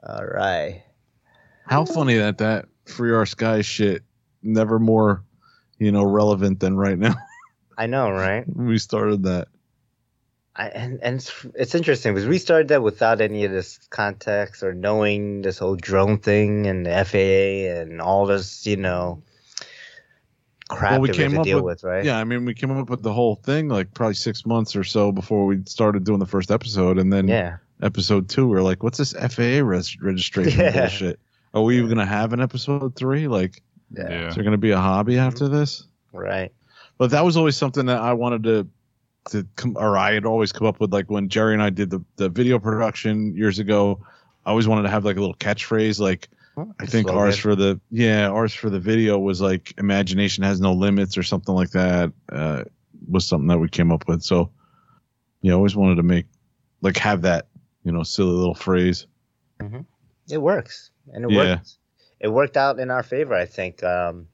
All right. How funny that that free our sky shit never more, you know, relevant than right now. I know, right? we started that. I, and and it's, it's interesting because we started that without any of this context or knowing this whole drone thing and the FAA and all this, you know, crap Well, we that we have came to up deal with- with, right? Yeah, I mean, we came up with the whole thing like probably six months or so before we started doing the first episode, and then Yeah. episode two, we are like, "What's this FAA res- registration Yeah. bullshit? Are we even gonna have an episode three? Like, Yeah. Yeah. is there gonna be a hobby after this?" Right. But that was always something that I wanted to to come, or I had always come up with. Like when Jerry and I did the the video production years ago, I always wanted to have like a little catchphrase, like. I think ours for the yeah ours for the video was like imagination has no limits or something like that uh, was something that we came up with. So yeah, I always wanted to make like have that you know silly little phrase. It works, and it Yeah. worked. It worked out in our favor, I think. Um,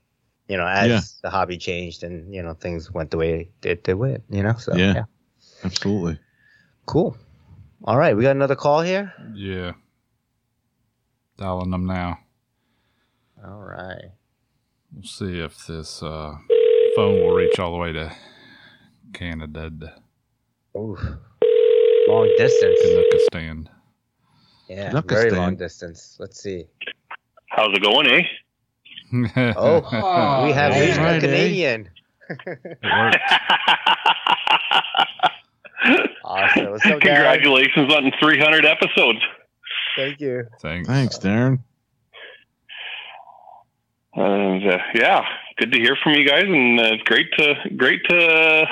you know, as Yeah. the hobby changed and you know things went the way it did went. You know, so Yeah. yeah. Absolutely. Cool. All right, we got another call here. Yeah. Dialing them now. All right. We'll see if this uh, phone will reach all the way to Canada. Ooh. Long distance. Canuckistan. Yeah, Kazakhstan. very long distance. Let's see. How's it going, eh? Oh, we have all reached a eh? Canadian. It worked. Awesome. What's up, Dad? Congratulations on 300 episodes. Thank you. Thanks. Thanks, Darren. And uh, yeah, good to hear from you guys, and uh, great to great to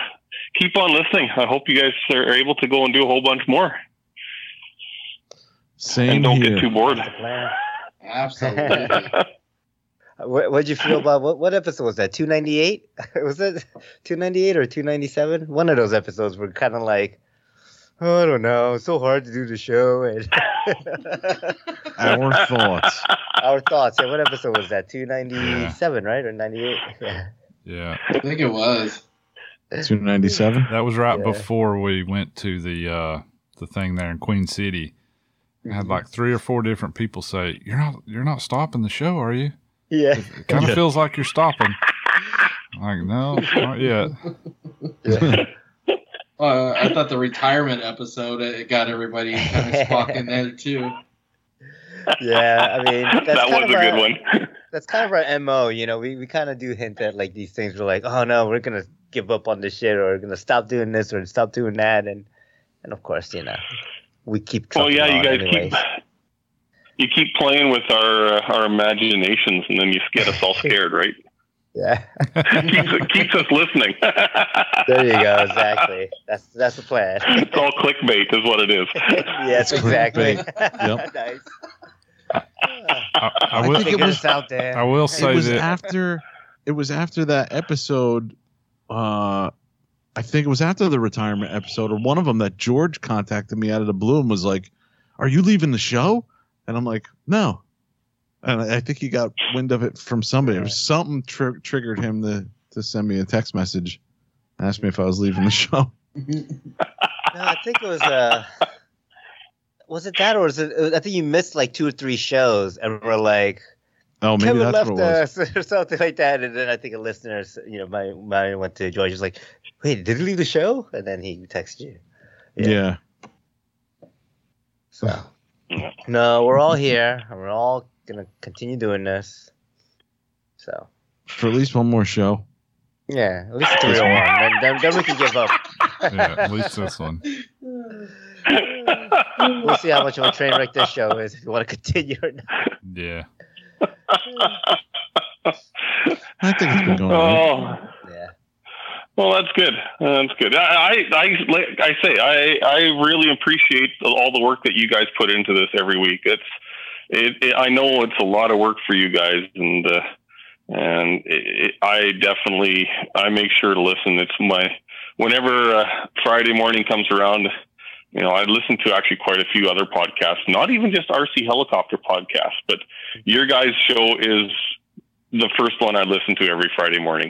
keep on listening. I hope you guys are able to go and do a whole bunch more, Same and don't here. get too bored. That's the plan. Absolutely. What what'd you feel about what what episode was that? Two ninety eight? was it two ninety eight or two ninety seven? One of those episodes were kind of like, oh, I don't know, it's so hard to do the show. And Our thoughts. our thoughts. Yeah, what episode was that? Two ninety seven, right, or ninety eight? Yeah. Yeah. I think it was. Two ninety seven. That was right Yeah. before we went to the uh, the thing there in Queen City. I had like three or four different people say, "You're not you're not stopping the show, are you?" Yeah. It kind of Yeah. feels like you're stopping. I'm like, no, not yet. yeah. Uh, I thought the retirement episode it got everybody kind of squawking there too. Yeah, I mean that's that was of a good one. That's kind of our mo. You know, we, we kind of do hint at like these things. We're like, oh no, we're gonna give up on this shit, or we're gonna stop doing this, or stop doing that, and and of course, you know, we keep. Well, trucking yeah, you on guys anyways. keep you keep playing with our uh, our imaginations, and then you get us all scared, right? Yeah, keeps keeps us listening. there you go. Exactly. That's that's the plan. it's all clickbait, is what it is. yes, exactly. Yep. nice. I, I I will. think it was- out there. I will it say was that. after it was after that episode uh i think it was after the retirement episode or one of them that george contacted me out of the blue and was like are you leaving the show and i'm like no. And i I think he got wind of it from somebody. It was something tr- triggered him to to send me a text message ask me if i was leaving the show. No, I think it was uh was it that or was it, it I think you missed like two or three shows and we're like oh maybe Kevin that's left what it was. us or something like that. And then I think a listener you know my my went to George was like wait did he leave the show? And then he texted you. Yeah, so no we're all here. We're all gonna continue doing this. So. For at least one more show. Yeah at least it's a real one then, then, then we can give up. Yeah, at least this one. we'll see how much of a train wreck this show is if you want to continue or not. Yeah. i think it's been going all right. Oh. Well, that's good. That's good. I, I, like I say, I, I really appreciate all the work that you guys put into this every week. It's, it, it I know it's a lot of work for you guys, and uh, and it, I definitely, I make sure to listen. It's my whenever uh, Friday morning comes around. You know, I listen to actually quite a few other podcasts, not even just RC helicopter podcasts, but your guys' show is the first one I listen to every Friday morning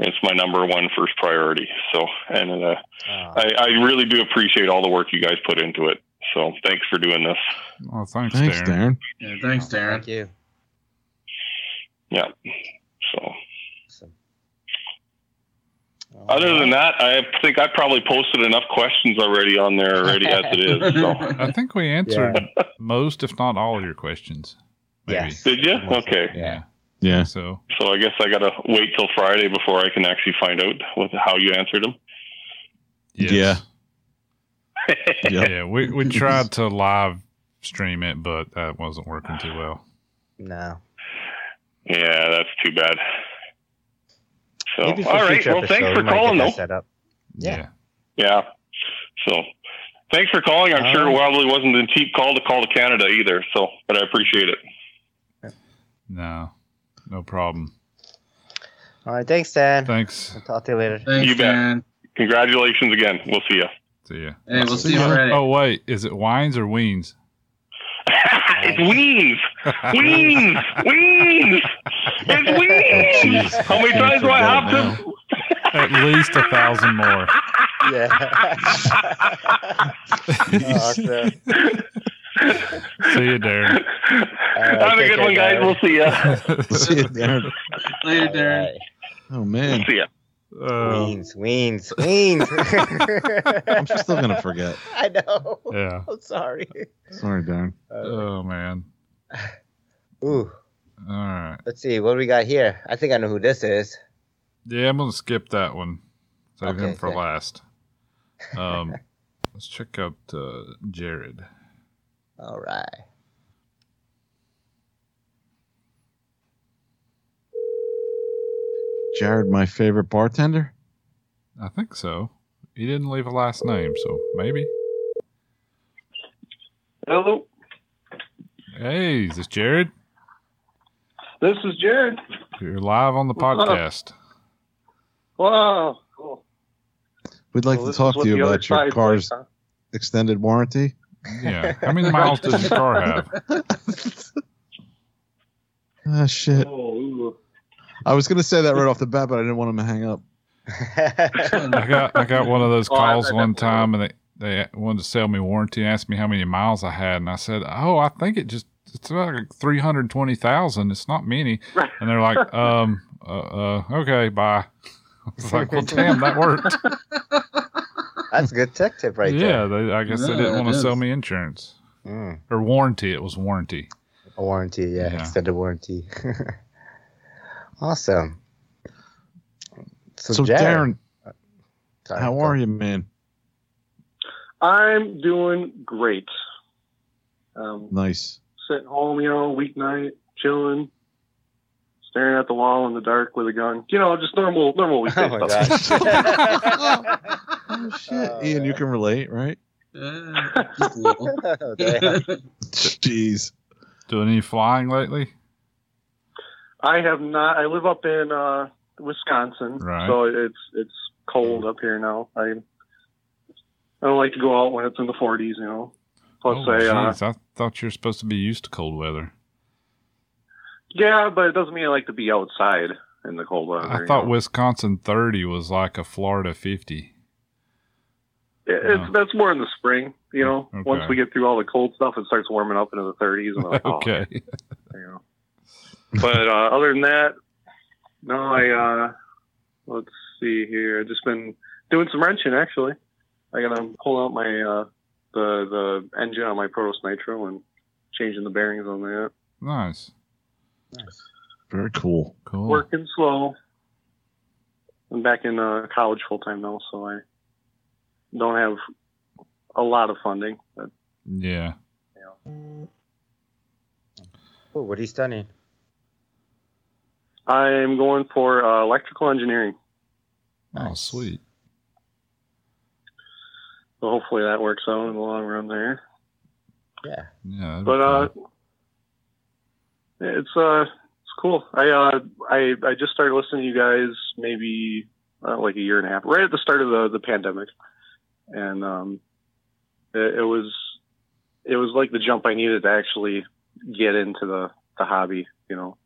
it's my number one first priority. So, and uh, Oh. I, I really do appreciate all the work you guys put into it. So, thanks for doing this. Well, thanks, thanks Darren. darren Yeah, thanks, Darren. thank you Yeah. So, Awesome. other than that, I think I probably posted enough questions already on there already as it is. So, I think we answered most, if not all, of your questions. Maybe. Yes. did you? Okay. Yeah. Yeah So So I guess I got to wait till Friday before I can actually find out what how you answered them. yes. Yeah. Yep. Yeah. We we tried to live stream it, but that wasn't working too well. No. Yeah, that's too bad. So, all right. future Well, thanks for calling, though. that set up. Yeah. Yeah. So thanks for calling. I'm sure it Um, probably wasn't a cheap call to call to Canada either. So, but I appreciate it. No. No problem. All right. Thanks, Dan. Thanks. I'll talk to you later. Thanks, You bet. Dan. Congratulations again. We'll see you. See ya. Hey, we'll see you ya. Friday. Oh wait, is it wines or weens? it's Weens. Weens. Weens. It's oh, Weens. Jeez. How many times do I have Now. to? At least a thousand more. Yeah. awesome. See you, Darren. right, have a good care, one, guys. Darren. We'll see ya. See you, Darren. Later, All Darren. right. oh man see ya. Uh, Weens, weens, weens. i'm still gonna forget I know. yeah. I'm sorry. sorry darren Uh, Oh man. ooh, All right. let's see. What do we got here? I think I know who this is. Yeah, I'm gonna skip that one. Save him for yeah. last. Um, let's check out uh, Jared. All right. jared my favorite bartender I think so. He didn't leave a last name, so maybe. Hello, Hey, is this Jared? this is Jared. You're live on the podcast. Wow, cool. we'd like Well, to talk to you about your car's like, huh? extended warranty Yeah. How many miles does your car have? ah shit Oh, i was gonna say that right off the bat but i didn't want him to hang up I got I got one of those Oh, calls I one definitely time, and they they wanted to sell me warranty. and Asked me how many miles I had, and I said, "Oh, I think it just it's about like three hundred twenty thousand. It's not many." And they're like, "Um, uh, uh okay, bye." I was like, "Well, damn, that worked." That's a good tech tip right yeah, there. Yeah, I guess they didn't want to sell me insurance Mm, or warranty. It was warranty. a warranty, yeah, Yeah. extended warranty. awesome. So, so Jared, darren sorry, how are you man I'm doing great. Um, Nice. sitting home, you know, weeknight, chilling, staring at the wall in the dark with a gun. You know, just normal, normal Oh weekday my stuff. gosh. Oh shit, Oh, Ian, you can relate, right? Uh, just a little. Jeez. Doing any flying lately? I have not. I live up in uh, Wisconsin, Right. so it's it's cold up here now. I I don't like to go out when it's in the 40s, you know. Plus, oh, I uh, jeez, I thought you were supposed to be used to cold weather. yeah, but it doesn't mean I like to be outside in the cold weather. I thought know. Wisconsin 30 was like a Florida 50. It- it's Oh. that's more in the spring, you know. Okay. Once we get through all the cold stuff, it starts warming up into the 30s, and like, oh, okay. you know. But uh, other than that, no, I uh, let's see here. I've just been doing some wrenching actually. I gotta pull out my uh, the the engine on my Protos Nitro and changing the bearings on that. Nice. Nice. Very cool. Cool. Working slow. I'm back in uh, college full time now, so I don't have a lot of funding. But Yeah. Oh, what are you studying? I'm going for uh, electrical engineering. Oh, sweet. So hopefully that works out in the long run there. Yeah. Yeah. But uh, cool. it's uh, it's cool. I uh, I I just started listening to you guys maybe uh, like a year and a half, right at the start of the the pandemic, and um, it, it was it was like the jump I needed to actually get into the the hobby, you know.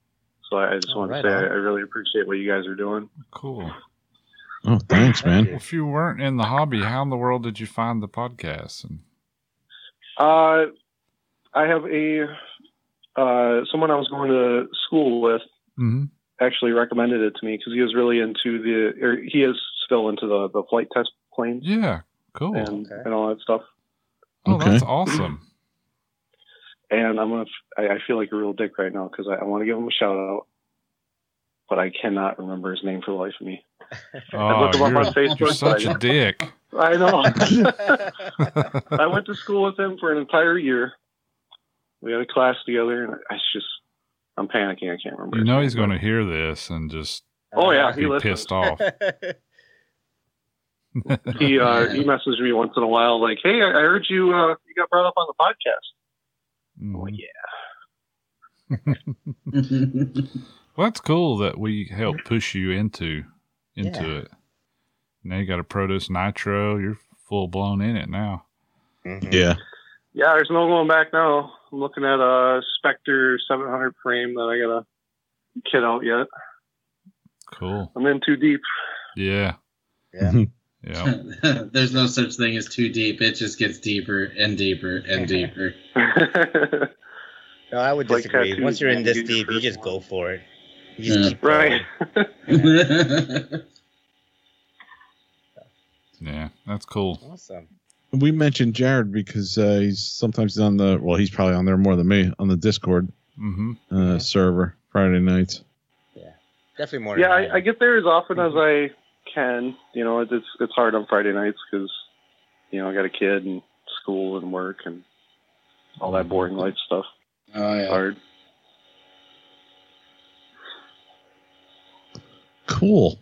So I, I just Oh, want right to say I, on. I really appreciate what you guys are doing. cool. Oh, thanks, man. If you weren't in the hobby, how in the world did you find the podcast? And Uh, I have a uh, someone I was going to school with Mhm. actually recommended it to me because he was really into the, or he is still into the, the Flite Test planes yeah, cool. and, Okay. and all that stuff. oh, Okay. that's awesome. And I'm gonna, f- I, I feel like a real dick right now because I, I want to give him a shout out, but I cannot remember his name for the life of me. Oh, looked him up you're, on Facebook, you're such a dick. I know. I went to school with him for an entire year. We had a class together, and I just, I'm panicking. I can't remember. You know he's going to hear this and just Oh yeah, he be listens. pissed off. he uh, he messaged me once in a while, like, "Hey, I I heard you uh, you got brought up on the podcast." I'm like, Mhm. yeah. Well, that's cool that we helped push you into into Yeah. it. Now you got a Protos Nitro. You're full blown in it now. Mhm. Yeah. Yeah, there's no going back now. I'm looking at a Spectre 700 frame that I gotta kit out yet. Cool. I'm in too deep. Yeah. Yeah. Yeah. There's no such thing as too deep. It just gets deeper and deeper and deeper. No, I would Like disagree. tattoos, Once you're in this deep, you just go for it. You just Yeah. keep right. Yeah. That's cool. Awesome. We mentioned Jared because uh, he's sometimes on the well, he's probably on there more than me on the Discord Mm-hmm. uh, server Friday nights. Yeah, definitely more. yeah, than I, I get there as often as I can. You know, it's it's hard on Friday nights because you know I got a kid and school and work and all that boring life stuff. Oh yeah. Hard. Cool.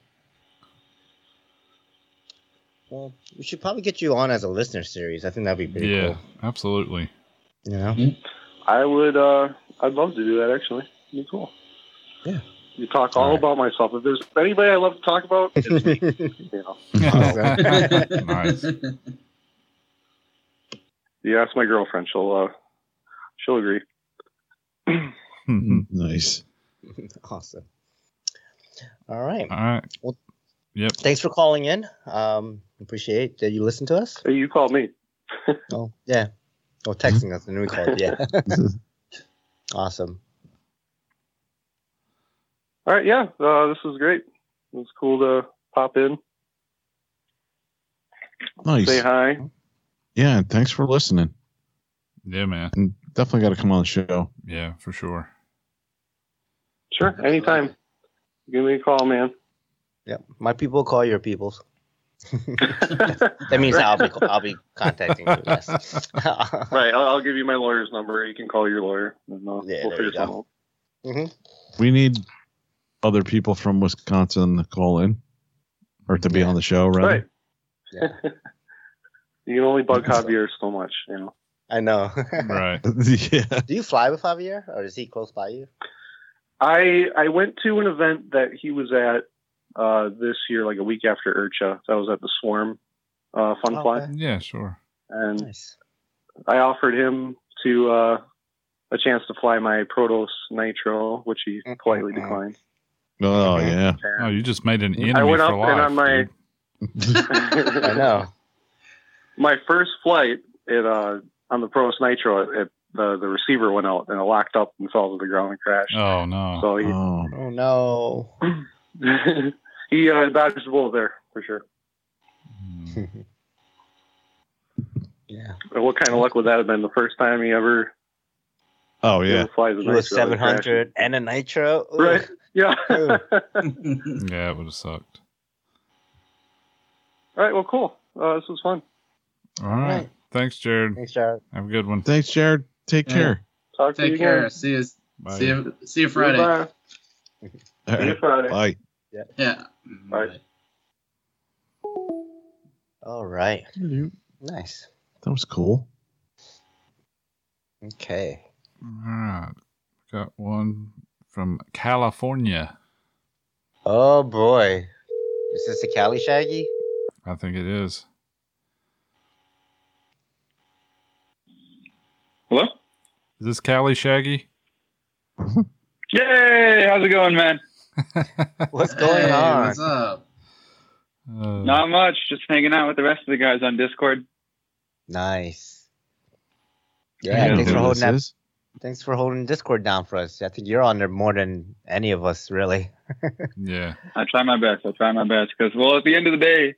Well, we should probably get you on as a listener series. I think that'd be pretty Yeah. cool. Absolutely. You know? I would. uh I'd love to do that. Actually, It'd be cool. Yeah. You talk all All right. about myself. If there's anybody I love to talk about, it's me. You know. nice. You ask my girlfriend, she'll uh, she'll agree. Nice. awesome. All right. All right. Well- Yep. Thanks for calling in. Um, appreciate that you listened to us. Hey, you called me. Oh, yeah. Oh, texting us and we called. Yeah. awesome. All right, yeah, uh, this is great. It's cool to pop in, Nice. say hi. Yeah. and Thanks for listening. Yeah, man. And definitely got to come on the show. Yeah, for sure. Sure, anytime. Give me a call, man. Yep. My people call your peoples. That means I'll be I'll be contacting you. Yes. right. I'll, I'll give you my lawyer's number. You can call your lawyer. And, uh, Yeah, we'll there figure you go. something out. We need other people from Wisconsin to call in or to be Yeah. on the show, rather. Right. Yeah. You can only bug Javier so much, you know. I know. Right. yeah. Do you fly with Javier, or is he close by you? I I went to an event that he was at uh, this year, like a week after IRCHA. That was at the Swarm uh, Fun Fly, Okay. Yeah, sure. and Nice. I offered him to uh, a chance to fly my Protos Nitro, which he politely Mhm. declined. Oh, yeah. Oh, you just made an enemy I went for up life. and on my. I know. my first flight, it uh, on the Protos Nitro, it, the the receiver went out and it locked up and fell to the ground and crashed. Oh no. So he Oh. Oh no. he uh, dodged the bullet there for sure. Yeah. And what kind of luck would that have been? The first time he ever Oh, yeah. know, flies a He was Nitro seven hundred and a nitro. Ugh. Right. Yeah. Yeah, it would have sucked. All right. Well, cool. Uh, this was fun. All right. Right. Thanks, Jared. Thanks, Jared. Have a good one. Thanks, Jared. Take Yeah. care. Talk to you Take care. again. See you. Bye. See you. See you Friday. Bye. All See you. Friday. Bye. Yeah. Bye. All right. Nice. That was cool. Okay. All right. Got one from California. Oh boy. Is this a Cali Shaggy? I think it is. Hello? Is this Cali Shaggy? Yay! How's it going, man? What's going Hey, on? What's up? Uh, Not much. Just hanging out with the rest of the guys on Discord. Nice. I Yeah, thanks for holding this that. is. Thanks for holding Discord down for us. I think you're on there more than any of us, really. yeah. I try my best. I try my best because, well, at the end of the day,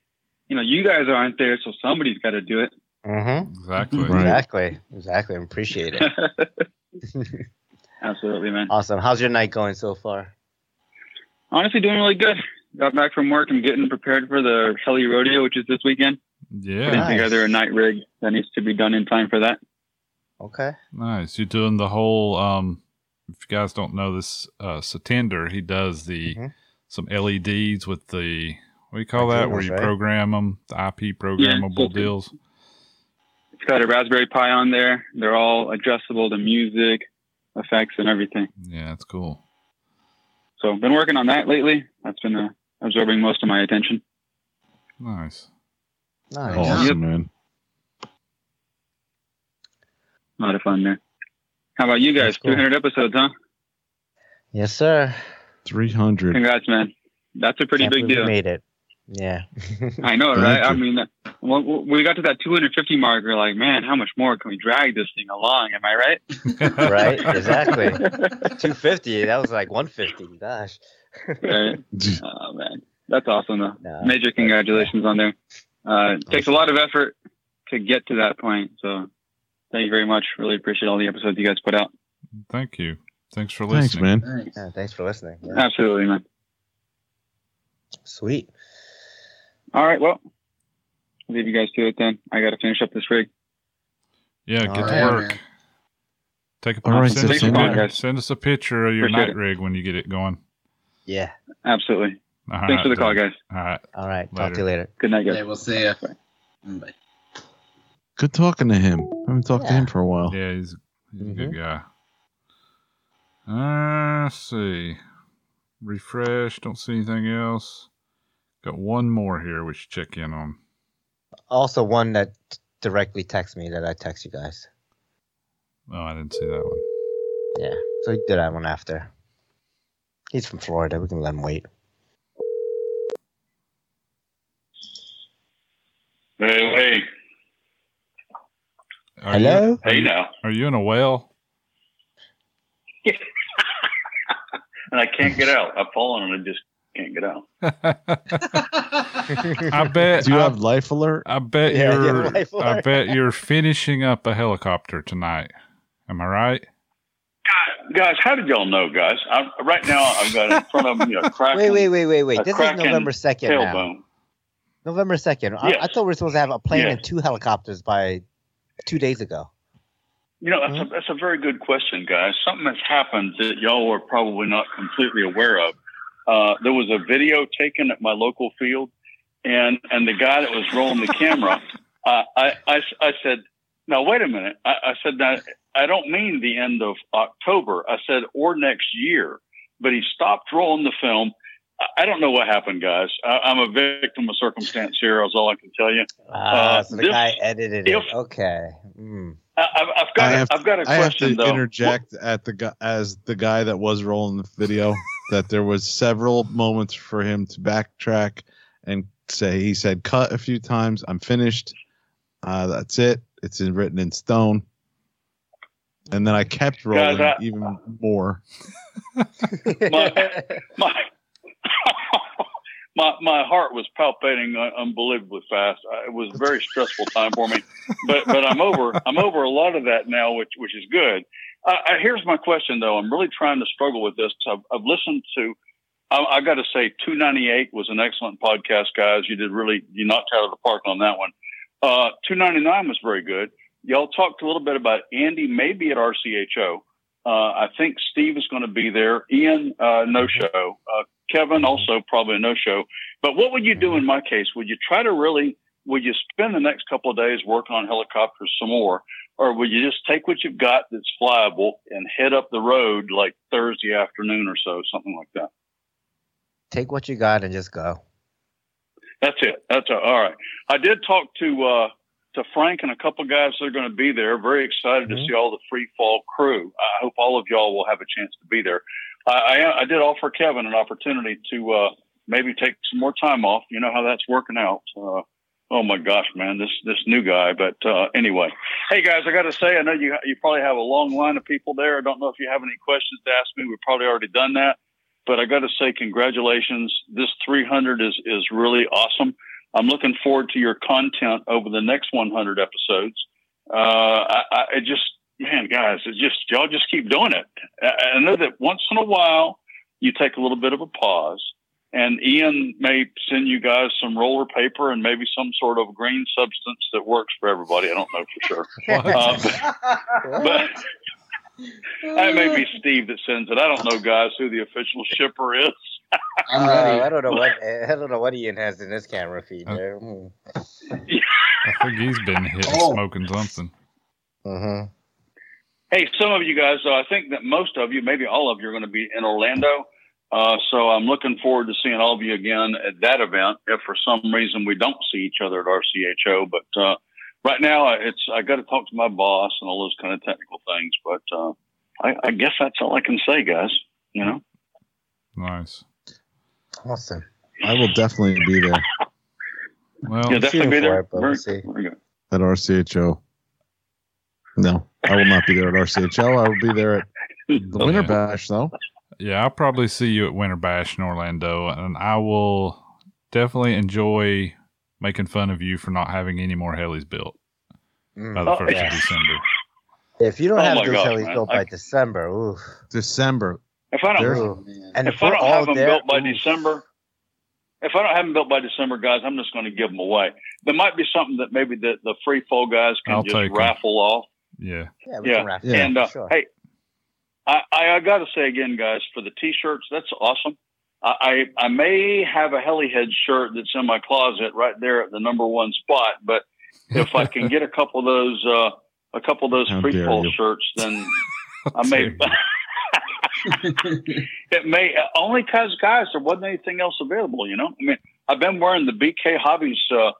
you know, you guys aren't there, so somebody's got to do it. Mm-hmm. Exactly. Right. Exactly. Exactly. I appreciate it. Absolutely, man. awesome. How's your night going so far? Honestly, doing really good. Got back from work. I'm getting prepared for the Heli Rodeo, which is this weekend. Yeah. Putting Nice. together a night rig that needs to be done in time for that. Okay. Nice. You're doing the whole um if you guys don't know this uh Satender, he does the Mhm. some LEDs with the what do you call that? Where you right? program them, the IP programmable so- deals. It's got a Raspberry Pi on there. They're all adjustable to music, effects, and everything. Yeah, that's cool. So I've been working on that lately. That's been uh, absorbing most of my attention. Nice. Nice. Awesome, man. A lot of fun there. How about you guys? Cool. 300 episodes, huh? Yes, sir. 300. Congrats, man. That's a pretty Can't big deal. Made it. Yeah. I know, right? I mean, when we got to that 250 mark. We're like, man, how much more can we drag this thing along? Am I right? right. Exactly. 250. That was like 150. Gosh. right. Oh man, that's awesome though. Nah, Major congratulations on there. Uh, it takes a lot of effort to get to that point. So thank you very much. Really appreciate all the episodes you guys put out. Thank you. Thanks for Thanks, listening. man. Thanks. Yeah, thanks for listening. Yeah. Absolutely, man. Sweet. All right, well, I'll leave you guys to it then. I got to finish up this rig. Yeah, get All to right, work. man. Take a All right, send, us a Thanks for calling, pic- guys. send us a picture of your Appreciate night it. rig when you get it going. Yeah. Absolutely. All Thanks for the right, call, guys. All right. All right. Talk to you later. Good night, guys. Okay, we'll see you. Bye. Good talking to him. I haven't talked to him for a while. Yeah, he's, he's a Mm-hmm. good guy. Uh, let's see. Refresh. Don't see anything else. Got one more here we should check in on. Also, one that directly texted me that I text you guys. Oh, I didn't see that one. Yeah. So he did that one after. He's from Florida. We can let him wait. Hey, hey, Are Hello? You, hey now. are you in a whale? And I can't get out. I've fallen and I just can't get out. I bet. Do you I, have life alert? I bet Yeah, yeah, you're. life I bet you're finishing up a helicopter tonight. Am I right? Guys, how did y'all know, guys? I, right now, I've got in front of me a cracking Wait, wait, wait, wait, wait. This is November 2nd now. November second. I, I thought we were supposed to have a plane Yes. and two helicopters by two days ago. You know, that's, a, that's a very good question, guys. Something that's happened that y'all are probably not completely aware of. Uh, there was a video taken at my local field, and and the guy that was rolling the camera, uh, I, I I said, "Now wait a minute." I, I said, "Now I don't mean the end of October." I said, "Or next year." But he stopped rolling the film. I- I don't know what happened, guys. I, I'm a victim of circumstance here. Is all I can tell you. Ah, Uh, so the this- guy edited it. Okay. Mm. I, I've, I've got I a, have, I've got a I have question to though. interject at the guy as the guy that was rolling the video that there was several moments for him to backtrack and say he said cut a few times. I'm finished. Uh, that's it. It's in, written in stone. And then I kept rolling I- even more. my, my, my my heart was palpating unbelievably fast. It was a very stressful time for me, but but I'm over I'm over a lot of that now, which which is good. Uh, uh, here's my question though. I'm really trying to struggle with this. I've, I've listened to. I, I got to say, 298 was an excellent podcast, guys. You did really you knocked out of the park on that one. Uh, 299 was very good. Y'all talked a little bit about Andy maybe at RCHO. Uh, I think Steve is going to be there. Ian, uh, no show. Uh, Kevin, also probably a no show. But what would you do in my case? Would you try to really, would you spend the next couple of days working on helicopters some more? Or would you just take what you've got that's flyable and head up the road like Thursday afternoon or so, something like that? Take what you got and just go. That's it. That's a, all right. I did talk to uh, to Frank and a couple of guys that are going to be there. Very excited to see all the Freefall crew. I hope all of y'all will have a chance to be there. I, I, I did offer Kevin an opportunity to uh, maybe take some more time off. You know how that's working out. Uh, oh my gosh, man, this this new guy. But uh, anyway, hey guys, I got to say, I know you you probably have a long line of people there. I don't know if you have any questions to ask me. We've probably already done that but I got to say congratulations. This 300 is is really awesome. I'm looking forward to your content over the next 100 episodes. Uh, I, I just man, guys, it just y'all just keep doing it. I, I know that once in a while you take a little bit of a pause, and Ian may send you guys some roller paper and maybe some sort of green substance that works for everybody. I don't know for sure. Uh, but that may be Steve that sends it. I don't know, guys, who the official shipper is. Uh, I don't know what I don't know what Ian has in his camera feed Uh, there. Mm. I think he's been hitting Oh. smoking something. Mm-hmm. Hey, some of you guys, uh, I think that most of you, maybe all of you, are going to be in Orlando. Uh, so I'm looking forward to seeing all of you again at that event. If for some reason we don't see each other at RCHO, but uh, right now it's I got to talk to my boss and all those kind of technical things. But uh, I, I guess that's all I can say, guys. You know. Nice. Awesome. I will definitely be there Well, You'll definitely be there. it, but Very- we'll see. very at RCHO. No, I will not be there at RCHO. I will be there at the Winter Bash, though. Yeah, I'll probably see you at Winter Bash in Orlando, and I will definitely enjoy making fun of you for not having any more helis built Mm. by the Oh, first yeah. of December. If you don't Oh have my those gosh, helis man. built I- by December, oof. December. If I don't, There- Ooh. And if if I we're don't have them there, built by oof. December, if I don't have them built by December, guys, I'm just going to give them away. There might be something that maybe the, the Freefall guys can I'll just take 'em. raffle off. Yeah. yeah, we Yeah, can wrap it Yeah. up, and uh, sure. hey, I, I, I got to say again, guys, for the t-shirts, that's awesome. I, I I may have a Helihead shirt that's in my closet right there at the number one spot, but if I can get a couple of those, uh, a couple of those How free dare shirts, then I may. it may only because guys, there wasn't anything else available. You know, I mean, I've been wearing the BK Hobbies uh,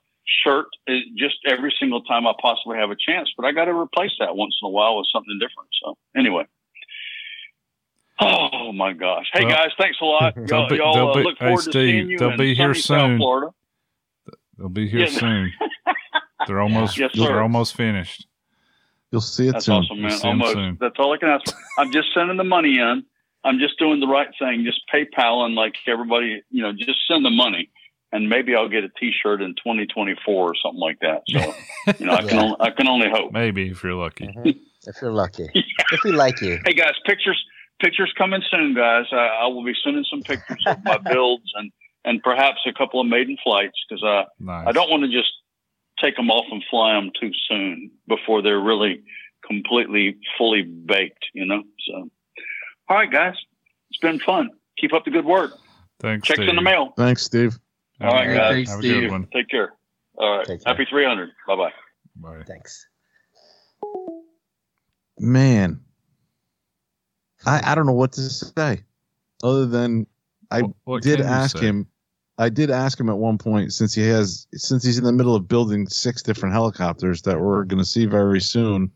shirt uh, just every single time I possibly have a chance, but I got to replace that once in a while with something different. So anyway. Oh my gosh! Hey Well, guys, thanks a lot. they'll Y'all, be- y'all uh, be- look hey, forward to seeing you they'll in be here sunny South soon. Florida. They'll be here Yeah. soon. They're almost Yes, they're almost finished. You'll see it That's soon. awesome, man. We'll see 'em Almost. soon. That's all I can ask for. I'm just sending the money in. I'm just doing the right thing. Just PayPal and like everybody, you know, just send the money. And maybe I'll get a T-shirt in 2024 or something like that. So, you know, I can only, I can only hope. Maybe if you're lucky. Mhm. If you're lucky. If we like you. Hey guys, pictures pictures coming soon, guys. I, I will be sending some pictures of my builds and and perhaps a couple of maiden flights because I Nice. I don't want to just take them off and fly them too soon before they're really completely fully baked. You know. So, all right, guys, it's been fun. Keep up the good work. Thanks, Checks in the mail. Thanks, Steve. All right, Hey, guys. thanks, Have a good one. Take care. All right. Take care. Happy 300. Bye bye. Bye. Thanks. Man, I I don't know what to say, other than I What- what did ask him. I did ask him at one point since he has since he's in the middle of building six different helicopters that we're going to see very soon,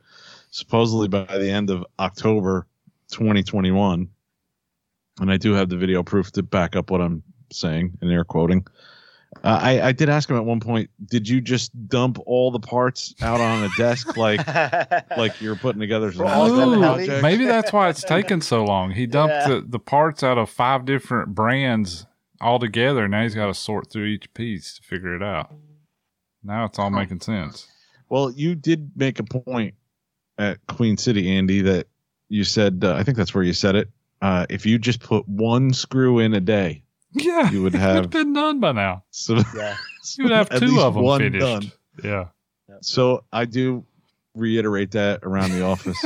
supposedly by the end of October, 2021. And I do have the video proof to back up what I'm saying and air quoting. Uh, I I did ask him at one point, did you just dump all the parts out on a desk like like you're putting together some For all seven Ooh, helis? maybe that's why it's taken so long. He dumped Yeah. the, the parts out of five different brands all together. Now he's got to sort through each piece to figure it out. Now it's all making sense. Well, you did make a point at Queen City, Andy, that you said, uh, I think that's where you said it. Uh, if you just put one screw in a day, Yeah, you would it would have have been done by now. so, yeah. You would have two of them one finished. done. Yeah. So I do reiterate that around the office.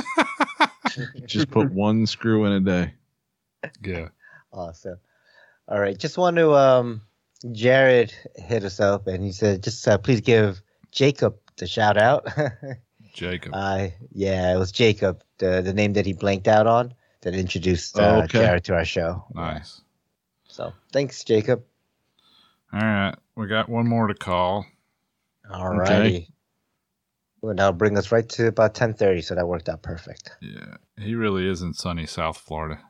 just put one screw in a day. Yeah. Awesome. All right. Just want to um Jared hit us up and he said just uh, please give Jacob the shout out. Jacob. uh yeah, it was Jacob, the the name that he blanked out on that introduced uh, okay. Jared to our show. nice. So, thanks Jacob. All right. We got one more to call. All righty. Well, that'll bring us right to about 10:30, so that worked out perfect. Yeah. He really is in sunny South Florida.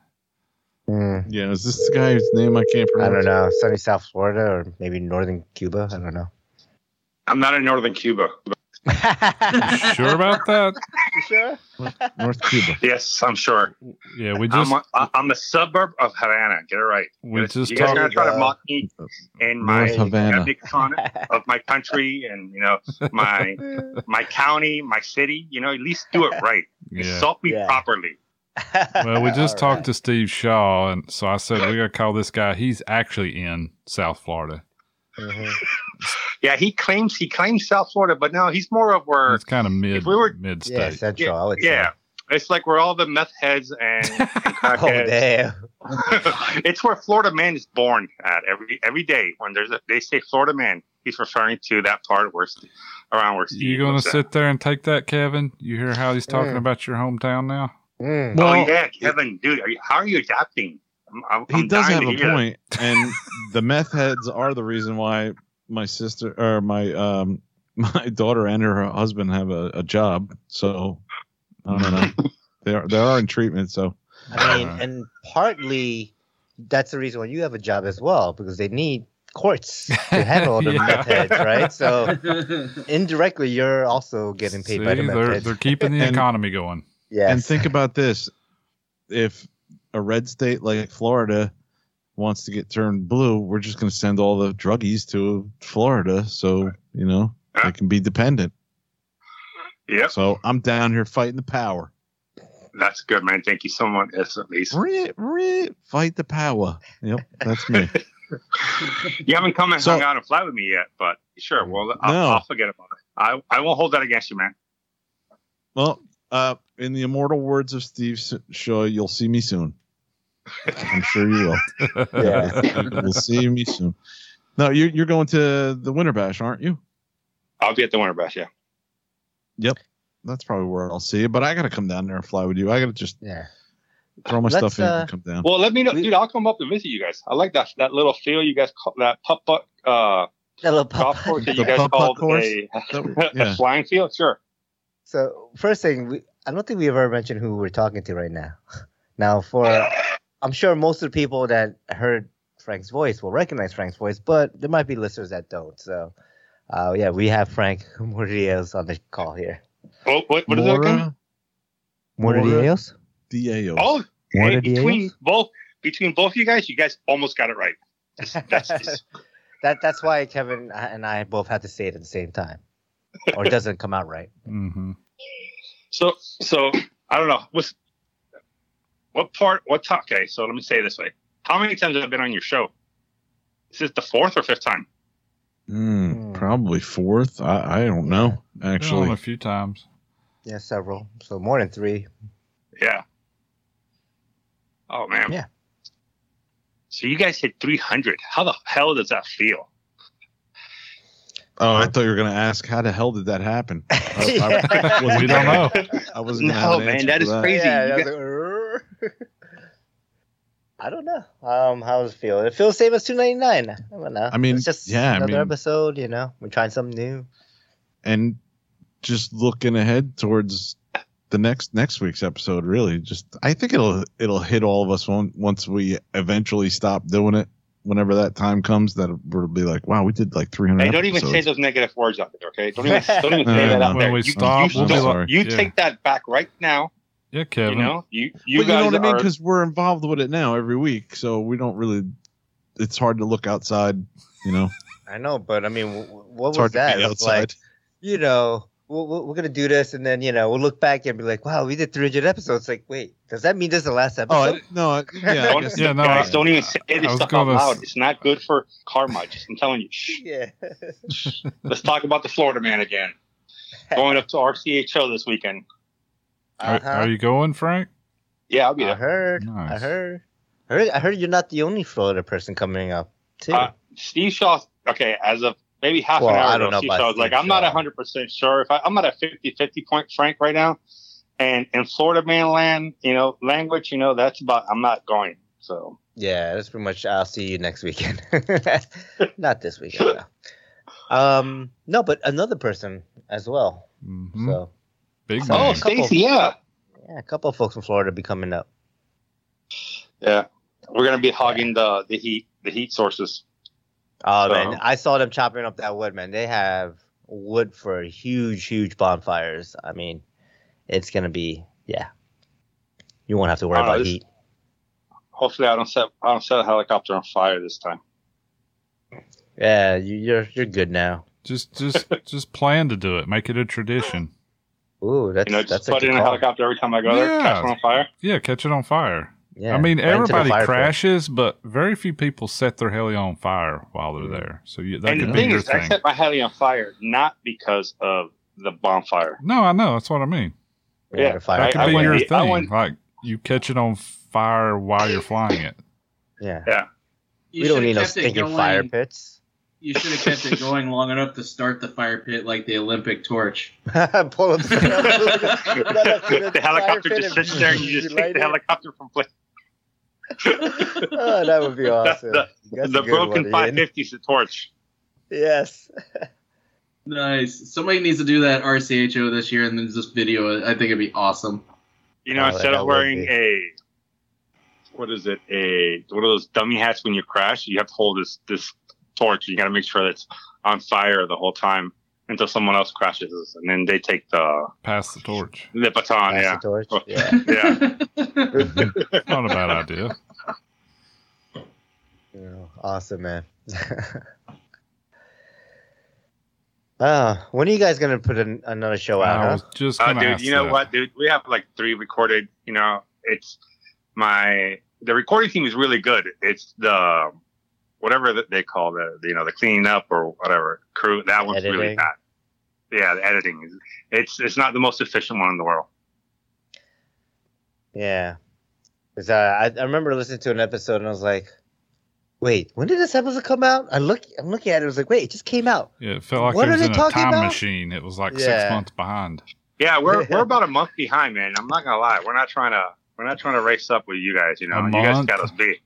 Mm, Yeah, is this the guy whose name I can't I pronounce? don't know, sunny South Florida or maybe northern Cuba. I don't know. I'm not in northern Cuba. You sure about that? You sure? North Cuba. Yes, I'm sure. Yeah, we just I'm, a, I'm a suburb of Havana. Get it right. we just you guys talked. gonna try to mock me in my Havana. lexicon of my country and you know my my county, my city. You know, at least do it right. Yeah. Insult me Yeah. properly. Well, we just All talked to Steve Shaw, and so I said we got to call this guy. He's actually in South Florida. Mhm. Yeah, he claims he claims South Florida, but no, he's more of where It's kind of mid if we were- mid Yeah, state. central. I would yeah. say. It's like where all the meth heads and, and Oh crackheads. damn. it's where Florida man is born at every every day. When there's a, they say Florida man, he's referring to that part where St- around where Steve you going lives to at. sit there and take that, Kevin? You hear how he's talking Mm. about your hometown now? Mm. oh Well- yeah, Kevin, dude, are you, how are you adapting? I'm, I'm, he I'm does have a point, and the meth heads are the reason why my sister or my um my daughter and her husband have a, a job. So I don't know. they are they are in treatment. So I mean, Uh, and partly that's the reason why you have a job as well because they need courts to handle the Yeah. meth heads, right? So indirectly, you're also getting paid by the meth they're heads. they're keeping the And- economy going. Yeah. and think about this: if a red state like Florida wants to get turned blue, we're just going to send all the druggies to Florida, so you know they can be dependent. Yeah. So I'm down here fighting the power. that's good, man. Thank you so much. Yes, at least Ri- ri- Fight the power. Yep, that's me. you haven't come and So- hung out and fly with me yet, but sure. Well, I'll, No. I'll forget about it. I I won't hold that against you, man. Well, uh, in the immortal words of Steve Shaw, you'll see me soon. I'm sure you will. Yeah. we'll see me soon. No, you're you're going to the Winter Bash, aren't you? I'll be at the Winter Bash. Yeah. Yep. That's probably where I'll see you. But I got to come down there and fly with you. I got to just yeah. throw my Let's, stuff in uh, and come down. Well, let me know, dude. I'll come up and visit you guys. I like that that little field you guys call that putt putt uh, That little golf pop- course that you guys called course? a, yeah. a flying field. Sure. So first thing, we, I don't think we ever mentioned who we're talking to right now. Now, for I'm sure most of the people that heard Frank's voice will recognize Frank's voice, but there might be listeners that don't. So, uh, yeah, we have Frank Mordios on the call here. Oh, what what is that again? Mora Mordios? Diao. Oh, hey, between both between both you guys, you guys almost got it right. Just- that's just, That that's why Kevin and I both had to say it at the same time, or it doesn't come out right. hmm so so I don't know what's what part what top. Okay, so let me say it this way: How many times have I been on your show? Is this the fourth or fifth time? Mm, probably fourth. I, I don't know. Been on Actually, a few times. Yeah, several. So more than three. Yeah. Oh man. Yeah. So you guys hit 300. How the hell does that feel? oh, I thought you were gonna ask how the hell did that happen? I, I Yeah. wasn't We don't know. I wasn't gonna have No, man, That is that for is crazy. Yeah, You I. I don't know. Um, how does it feel? It feels the same as two ninety nine. I don't know. I mean, it's just yeah, I another mean- episode. You know, we're trying something new. and just looking ahead towards the next next week's episode really just i think it'll it'll hit all of us on, once we eventually stop doing it whenever that time comes that we'll be like wow we did like 300 Hey, don't even say those negative words out there, okay? Don't even, don't even say no, that no. out When there. we You- stop, you, we'll be sorry. you Yeah. take that back right now. Yeah, Kevin. You know, you you but you know what i mean are. because we're involved with it now every week so we don't really it's hard to look outside you know I know, but I mean, w- w- what it's was hard to that? be outside like, you know, we'll, we'll, we're gonna do this, and then you know, we'll look back and be like, wow, we did three hundred episodes. Like, wait, does that mean this is the last oh episode? I, no I- yeah, don't, guess- Yeah, no, guys, I- don't even say this stuff out loud. s- It's not good for karma. Just I'm telling you. Shh. yeah. Let's talk about the Florida man again. Going up to RCHO this weekend. Are, Uh-huh. are you going, Frank? Yeah, I'll be I there. heard. I heard. I heard. I heard you're not the only Florida person coming up too. Uh, Steve Shaw. Okay, as of maybe half Well, an hour I don't ago, know Steve Shaw was like, "I'm not 100 percent sure if I, I'm at a 50-50 point Frank right now." And in Florida man land, you know, language, you know, that's about. I'm not going. So yeah, that's pretty much. I'll see you next weekend. not this weekend. No. Um, no, but another person as well. Mhm. So Big Oh, name. Stacy, yeah, yeah, a couple of folks from Florida be coming up. yeah, we're gonna be hogging the the heat the heat sources. Oh So- man, I saw them chopping up that wood, man. They have wood for huge, huge bonfires. I mean, it's gonna be yeah. You won't have to worry Oh, about this- heat. Hopefully, I don't set I don't set a helicopter on fire this time. Yeah, you, you're you're good now. Just, just, just plan to do it. Make it a tradition. Ooh, that's You know, that's just a put good in a helicopter every time I go there, Yeah. catch it on fire. Yeah, catch it on fire. Yeah, I mean, right everybody fire pit. crashes, but very few people set their heli on fire while they're there. So you, that and could the be thing your is, I set my heli on fire not because of the bonfire. No, I know. That's what I mean. Yeah, fire That could I be went- your I thing. went- like you catch it on fire while you're flying it. Yeah, Yeah. You we don't should've need no stinking fire pits. You should have kept it going long enough to start the fire pit like the Olympic torch. Pull up the, the helicopter just sits there and you just take the helicopter from place. Oh, that would be That's awesome. the, the broken one, 550 is the torch. Yes. Nice. Somebody needs to do that RCHO this year and then just video it. I think it'd be awesome. You know, Oh, instead of wearing a what is it? A one of those dummy hats when you crash, you have to hold this this torch. You got to make sure it's on fire the whole time until someone else crashes, and then they take the Pass the torch. the baton. Pass yeah, the torch. Yeah. yeah. Not a bad idea. Yeah, awesome, man. uh, when are you guys gonna put an, another show out? I huh? just Uh, dude, ask you know that. what, dude? We have like three recorded. You know, it's my the recording team is really good. It's the whatever they call the you know the cleaning up or whatever crew. That one's really Editing. bad. Yeah, the editing is it's it's not the most efficient one in the world. Yeah. 'Cause, uh, I, I remember listening to an episode and I was like, wait, when did this episode come out? I look, I'm looking at it. I was like, wait, it just came out. Yeah, it felt like What it are was they in a talking time about? machine. It was like Yeah. six months behind. Yeah, we're we're about a month behind, man. I'm not gonna lie. We're not trying to we're not trying to race up with you guys. You know, A you guys got us beat.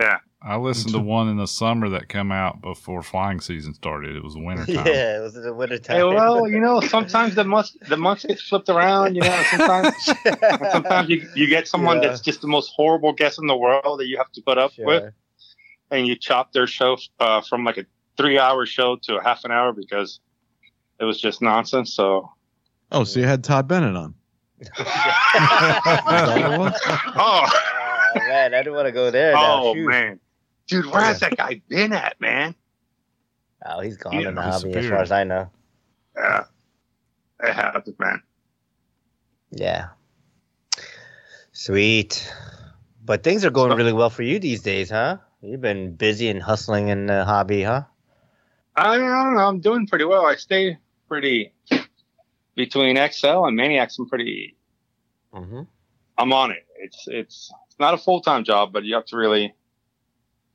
Yeah. I listened to one in the summer that came out before flying season started. It was winter time. Yeah, it was in the winter time. Hey, well, you know, sometimes the months the months get flipped around. You know, sometimes sometimes you, you get someone Yeah. that's just the most horrible guest in the world that you have to put up with, and you chop their show uh, from like a three-hour show to a half an hour because it was just nonsense. So, oh so you had todd bennett on oh, Oh, man, I didn't want to go there. now. oh Shoot. man, dude, where has that guy been at, man? Oh, he's gone Yeah, in the hobby as far as I know. Yeah, it happens, man. Yeah. Sweet. But things are going really well for you these days, huh? You've been busy and hustling in the hobby, huh? I don't know. I'm doing pretty well. I stay pretty between XL and Maniacs. I'm pretty. Mm-hmm. I'm on it. It's it's not a full time job, but you have to really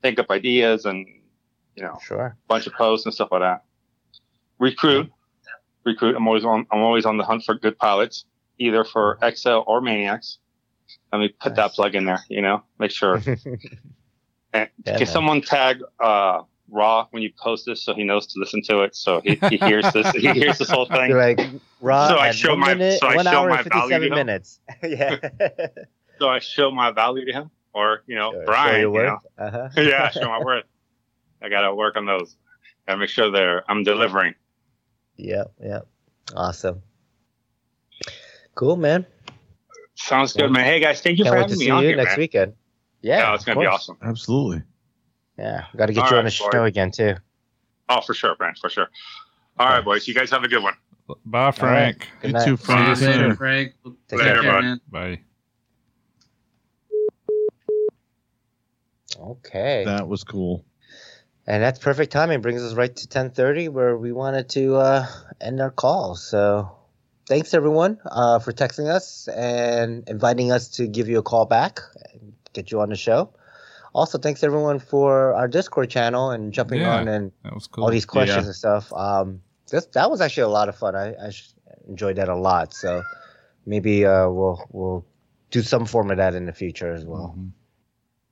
think up ideas and you know Sure. bunch of posts and stuff like that. Recruit, recruit. I'm always on. I'm always on the hunt for good pilots, either for XL or Maniacs. Let me put that plug in there. You know, make sure. And Yeah, can someone tag uh, Raw when you post this so he knows to listen to it? So he, he hears this. He hears this whole thing. You're like Raw. So I show my- minute, so I show hour my and value minutes. yeah. So I show my value to him, or you know, Show Brian. your you worth. know. Uh-huh. yeah, show my worth. I gotta work on those. Gotta make sure they're I'm delivering. Yep. Yep. Awesome. Cool, man. Sounds good, man. Hey guys, thank you Can't for wait having to me see on you here, next man. weekend. Yeah, Yeah, it's gonna be awesome. Absolutely. Yeah, got to get All you on the boys. show again too. Oh, for sure, Brian, for sure. All right, boys. You guys have a good one. Bye, Frank. Good You night. too, Frank. See you soon. Frank. Take Later, care. man. Bye. Okay. That was cool. And that's perfect timing. Brings us right to 10:30, where we wanted to uh, end our call. So, thanks everyone uh, for texting us and inviting us to give you a call back and get you on the show. Also, thanks everyone for our Discord channel and jumping Yeah, on and That was cool. all these questions Yeah. and stuff. Um, this, that was actually a lot of fun. I, I enjoyed that a lot. So maybe uh, we'll we'll do some form of that in the future as well. Mhm.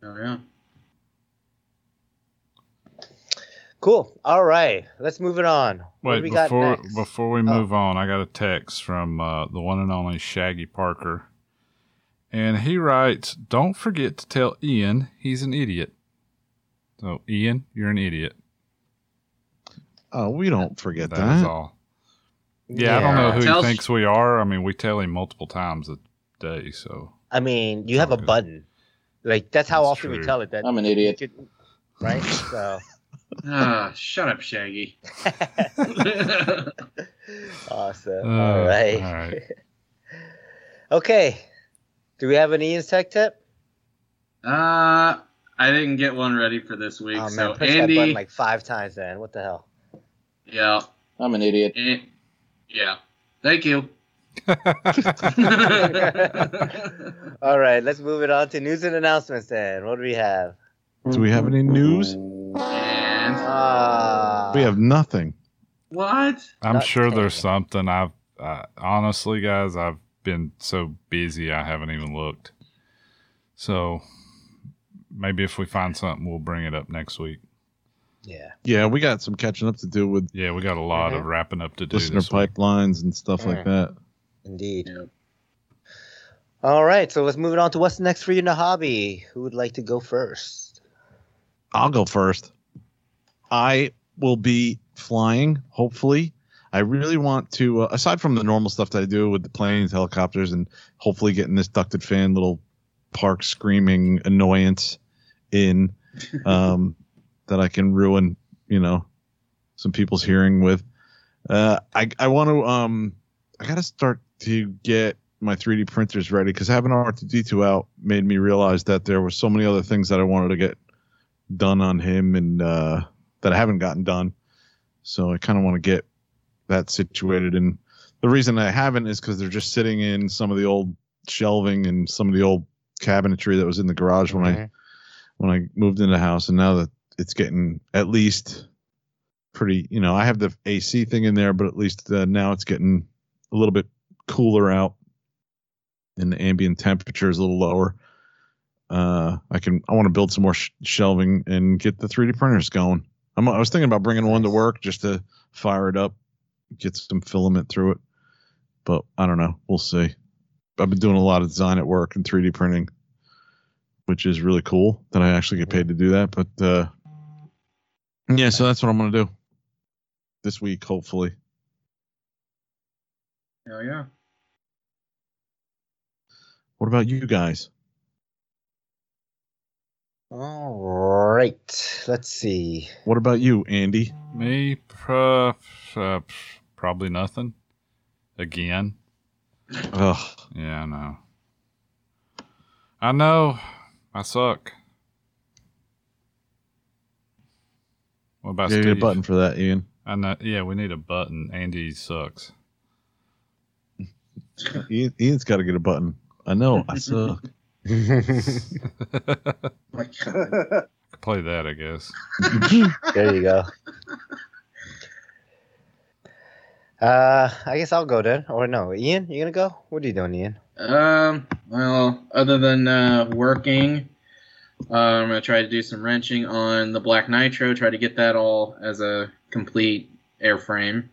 Oh yeah. Cool. All right, let's move it on. what do Wait, we got before next? before we move on, I got a text from uh, the one and only Shaggy Parker, and he writes, "Don't forget to tell Ian he's an idiot." So, Ian, you're an idiot. Oh, we don't forget That is that. all. Yeah, I don't know who Tell- he thinks we are. I mean, we tell him multiple times a day. So, I mean, you have a Okay. button. Like that's how That's often we tell it. That I'm an idiot. could- right? So Ah, shut up, Shaggy. awesome. uh, all right. all right. okay. Do we have an Ian's tech tip? Uh, I didn't get one ready for this week. Oh man, so push that button Andy, like five times, man. What the hell? yeah, I'm an idiot. An- yeah. Thank you. All right, let's move it on to news and announcements. Then, what do we have? Do we have any news? And Ah, We have nothing. what? I'm Not sure there's something. I've uh, honestly, guys, I've been so busy I haven't even looked. So maybe if we find something, we'll bring it up next week. yeah. Yeah, we got some catching up to do with Yeah, we got a lot of wrapping up to do. listener This week. pipelines and stuff like Mm. that. Indeed. Yeah. All right, so let's move it on to what's next for you in the hobby. Who would like to go first? I'll go first. I will be flying, hopefully. I really want to, uh, aside from the normal stuff that I do with the planes, helicopters, and hopefully getting this ducted fan little park screaming annoyance in um, that I can ruin, you know, some people's hearing with. Uh, I, I want to, um, I got to start to get my 3D printers ready because having R2D2 out made me realize that there were so many other things that I wanted to get done on him and uh, that I haven't gotten done. So I kind of want to get that situated. And the reason I haven't is because they're just sitting in some of the old shelving and some of the old cabinetry that was in the garage when I Mhm. when I moved into the house. And now that it's getting at least pretty, you know, I have the AC thing in there, but at least uh, now it's getting a little bit cooler out and the ambient temperature is a little lower uh, I can I want to build some more sh- shelving and get the 3D printers going. I'm, I was thinking about bringing one to work just to fire it up, get some filament through it, but I don't know. We'll see. I've been doing a lot of design at work and 3D printing, which is really cool that I actually get paid to do that. But uh, yeah, so that's what I'm gonna do this week, hopefully. Hell yeah. What about you guys? All right, let's see. What about you, Andy? Me, uh, uh, probably nothing. Again. Ugh. Yeah, I know. I know. I suck. What about Yeah, Steve? get a button for that, Ian. I know. Yeah, we need a button. Andy sucks. Ian Ian's got to get a button. I know. I suck. My God. Play that, I guess. there you go. Uh, I guess I'll go then. Or no, Ian, you gonna go? What are you doing, Ian? Um, well, other than uh, working, uh, I'm gonna try to do some wrenching on the Black Nitro. Try to get that all as a complete airframe.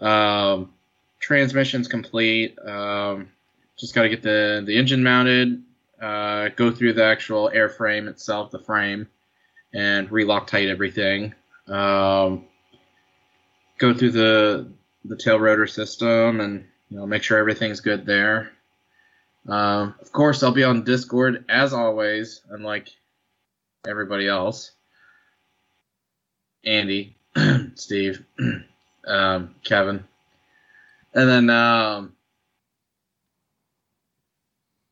Um, transmission's complete. Um, just got to get the the engine mounted. Uh, go through the actual airframe itself, the frame, and relock tight everything. Um, go through the the tail rotor system and you know make sure everything's good there. Um, of course, I'll be on Discord as always, unlike everybody else. Andy, Steve, um, Kevin, and then um,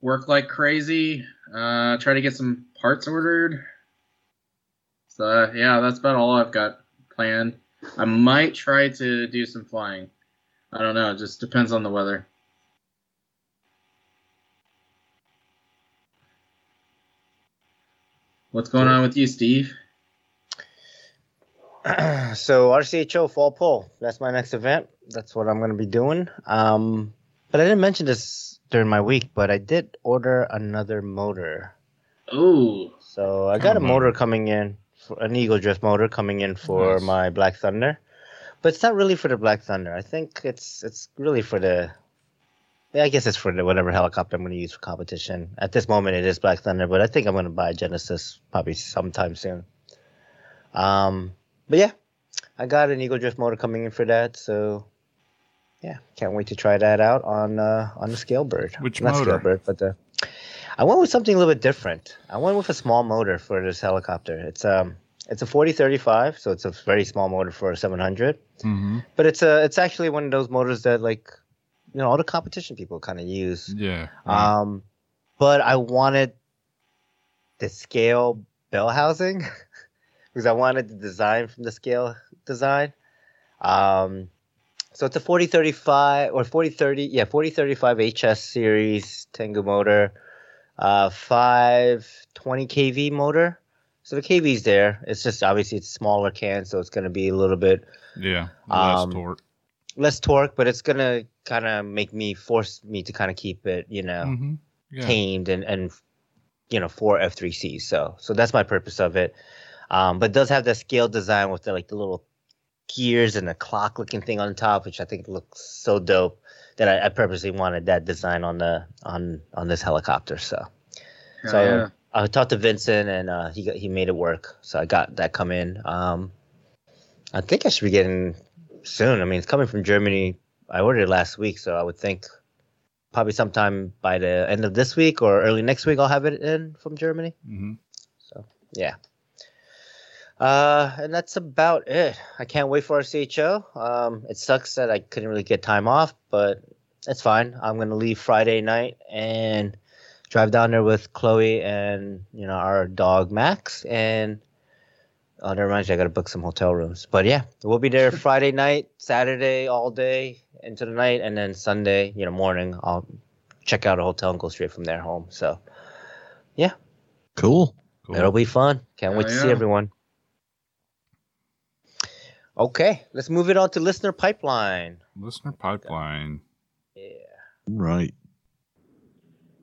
work like crazy. Uh, try to get some parts ordered. So yeah, that's about all I've got planned. I might try to do some flying. I don't know. It just depends on the weather. What's going on with you, Steve? so RCHO Fall Pull. That's my next event. That's what I'm going to be doing. Um, but I didn't mention this during my week, but I did order another motor. Ooh. So I got a motor coming in, for, an Eagle Drift motor coming in for Nice. my Black Thunder, but it's not really for the Black Thunder. I think it's it's really for the. Yeah, I guess it's for the whatever helicopter I'm going to use for competition. At this moment, it is Black Thunder, but I think I'm going to buy a Genesis probably sometime soon. Um, but yeah, I got an Eagle Drift motor coming in for that, so yeah, can't wait to try that out on uh, on the Scalebird. Which Not motor? Scalebird, but the I went with something a little bit different. I went with a small motor for this helicopter. It's um it's a 4035, so it's a very small motor for a 700. Mm-hmm. But it's a it's actually one of those motors that like you know all the competition people kind of use. Yeah. Um, but I wanted the scale bell housing because I wanted the design from the scale design. Um, so it's a 4035 or 4030, yeah, 4035 HS series Tengu motor, uh, 520 kV motor. So the kV's there. It's just obviously it's smaller can, so it's going to be a little bit Yeah. Less Um, torque. less torque, but it's gonna kind of make me force me to kind of keep it, you know, Mhm. Yeah. tamed and and you know for F3C. So so that's my purpose of it. Um, but it does have the scale design with the like the little gears and a clock looking thing on top, which I think looks so dope that I, I purposely wanted that design on the on on this helicopter. So so Hell yeah. I talked to Vincent and uh, he got, he made it work. So I got that come in. Um, I think I should be getting soon. I mean, it's coming from Germany. I ordered it last week, so I would think probably sometime by the end of this week or early next week I'll have it in from Germany. Mm-hmm. So yeah. Uh, and that's about it. I can't wait for RCHO. Um, it sucks that I couldn't really get time off, but it's fine. I'm gonna leave Friday night and drive down there with Chloe and you know our dog Max and oh never mind you I gotta book some hotel rooms. But yeah, we'll be there Friday night, Saturday all day into the night, and then Sunday, you know, morning I'll check out a hotel and go straight from there home. So yeah, Cool. it'll be fun. Can't wait Hell to see everyone. Okay, let's move it on to listener pipeline. Listener pipeline. Yeah. Right.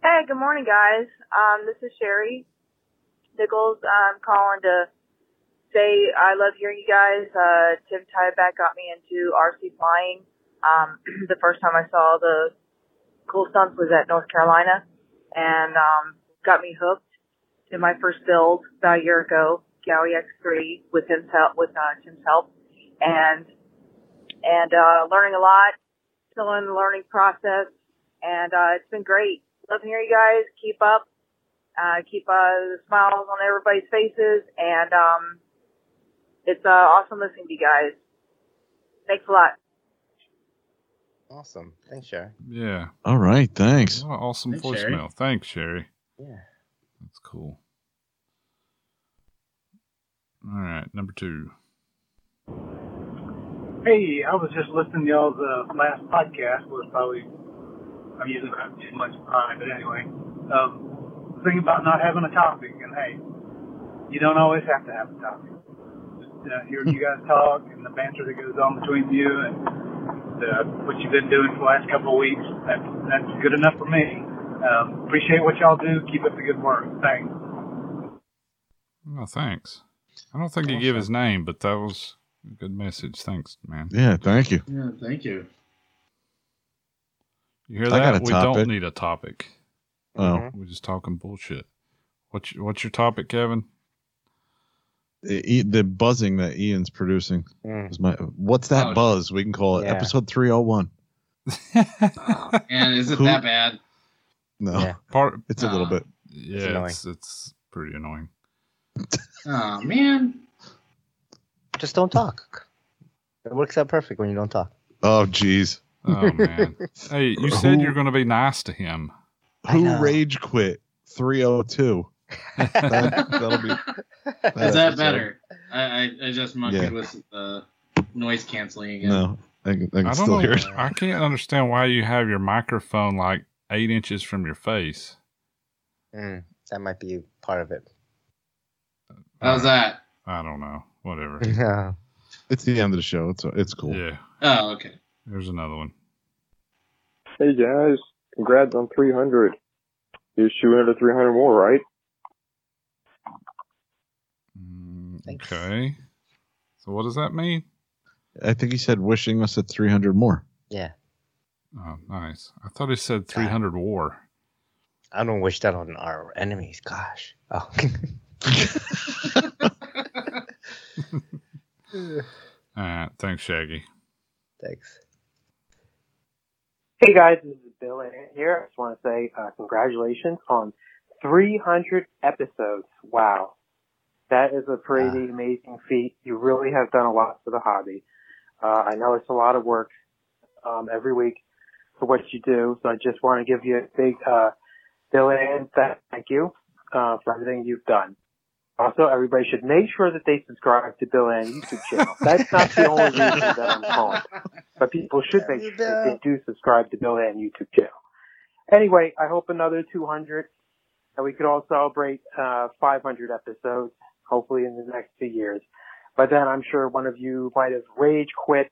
Hey, good morning, guys. Um, this is Sherry Nichols. I'm calling to say I love hearing you guys. Uh, Tim Tyback got me into RC flying. Um, the first time I saw the cool stunts was at North Carolina and, um, got me hooked In my first build about a year ago, Gaui X3 with Tim's help, with, uh, Tim's help and, and, uh, learning a lot, still in the learning process and, uh, it's been great. Love hearing you guys. Keep up. Uh, keep, uh, the smiles on everybody's faces and, um, it's, uh, awesome listening to you guys. Thanks a lot. Awesome. Thanks, Sherry. Yeah. All right. Thanks. Oh, awesome Thanks, voicemail. Sherry. Thanks, Sherry. Yeah. That's cool. All right, number two. Hey, I was just listening to y'all's uh, last podcast. Was probably I'm using not too much time, but anyway, um, thing about not having a topic, and hey, you don't always have to have a topic. Just uh, hearing you guys talk and the banter that goes on between you and uh, what you've been doing for the last couple of weeks, that's that's good enough for me. Um, appreciate what y'all do. Keep up the good work. Thanks. Oh, thanks. I don't think he gave his name, but that was a good message. Thanks, man. Yeah, thank you. Yeah, thank you. You hear I got that? a We topic. don't need a topic. Oh, We're just talking bullshit. What's your, what's your topic, Kevin? the, the buzzing that Ian's producing Mm. is my. What's that Oh, buzz? We can call it yeah. episode three hundred one. And is it Who- that bad? No, Yeah. Part, it's a little bit. yeah, annoying. it's, it's pretty annoying. Oh man. Just don't talk. It works out perfect when you don't talk. Oh, jeez. Oh man. hey, you said Who- you're going to be nice to him. Who rage quit? Three hundred two. That, that'll be. Is that episode. better? I, I, I just monkeyed Yeah. with the noise canceling again. No, I, can- I can I don't still know. hear it. I can't understand why you have your microphone like eight inches from your face. Mm, that might be part of it. How's that? I don't know. Whatever. Yeah. It's the end of the show. It's it's cool. Yeah. Oh, okay. There's another one. Hey guys, congrats on 300. You're shooting at 300 more, right? Mm, okay. So what does that mean? I think he said wishing us at three hundred more. Yeah. Oh, nice. I thought he said 300 war. I don't wish that on our enemies. Gosh. Oh. All right. Thanks, Shaggy. Thanks. Hey guys, this is Bill Ant here. I just want to say uh, congratulations on 300 episodes. Wow. That is a pretty amazing feat. You really have done a lot for the hobby. Uh, I know it's a lot of work um, every week for what you do, so I just want to give you a big uh, Bill Ant thank you uh, for everything you've done. Also, everybody should make sure that they subscribe to Bill Ant YouTube channel. That's not the only reason that I'm calling, but people should make sure that they do subscribe to Bill Ant YouTube channel. Anyway, I hope another 200, and we could all celebrate uh, 500 episodes, hopefully in the next two years. But then I'm sure one of you might have rage quit,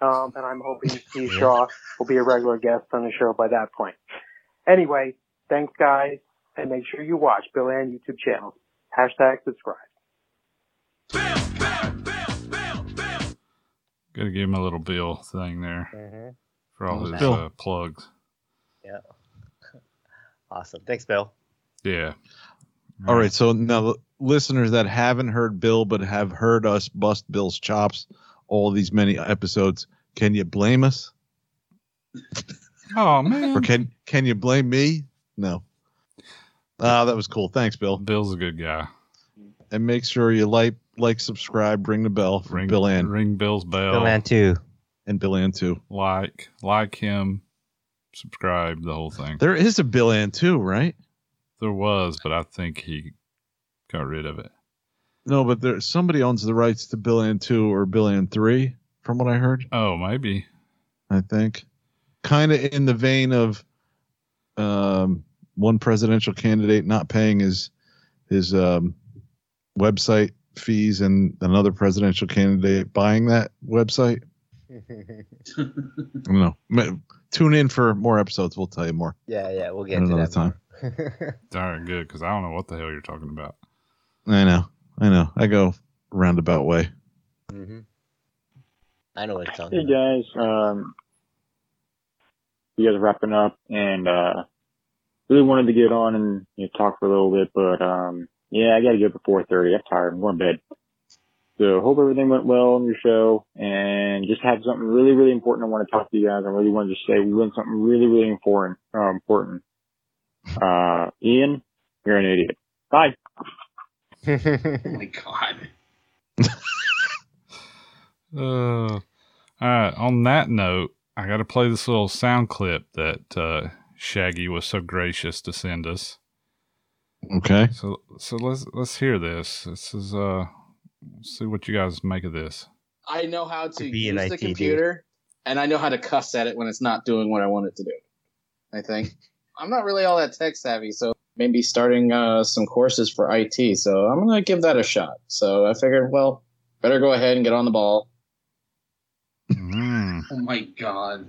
um, and I'm hoping Steve Shaw will be a regular guest on the show by that point. Anyway, thanks guys, and make sure you watch Bill Ant YouTube channel. Hashtag subscribe. Got to give him a little bill thing there Mm-hmm. for all his uh, plugs. Yeah. Awesome. Thanks, Bill. Yeah. All right. So now, listeners that haven't heard Bill but have heard us bust Bill's chops all these many episodes, can you blame us, Oh man. or can can you blame me? No. Ah, that was cool. Thanks, Bill. Bill's a good guy. And make sure you like, like, subscribe, ring the bell Ring Bill Ann Ring Bill's bell. Bill Ann too. and Bill Ann too. Like, like him, subscribe, the whole thing. There is a Bill Ann too, right? There was, but I think he got rid of it. No, but there somebody owns the rights to Bill Ann two or Bill Ann three, from what I heard. Oh, maybe. I think, kind of in the vein of um, one presidential candidate not paying his his um, website fees and another presidential candidate buying that website. I don't know. Tune in for more episodes. We'll tell you more. yeah, yeah, we'll get At to another that time. more. All right, good, because I don't know what the hell you're talking about. I know. I know. I go roundabout way. Mm-hmm. I know what it's talking Hey about. guys, um, you guys are wrapping up, and uh, really wanted to get on and you know, talk for a little bit, but um, yeah, I got to get up at four thirty. I'm tired. I'm going to bed. So hope everything went well on your show, and just have something really, really important I want to talk to you guys. I really wanted to say we learned something really, really important. Uh, important. Uh, Ian, you're an idiot. Bye. Oh my god. Uh, all right. On that note, I got to play this little sound clip that uh, Shaggy was so gracious to send us. Okay. So, so let's let's hear this. This is uh, see what you guys make of this. I know how to, be an use the IT, computer, and I know how to cuss at it when it's not doing what I want it to do. I think I'm not really all that tech savvy, so maybe starting uh, some courses for IT. So I'm gonna give that a shot. So I figured, well, better go ahead and get on the ball. Mm. Oh my god.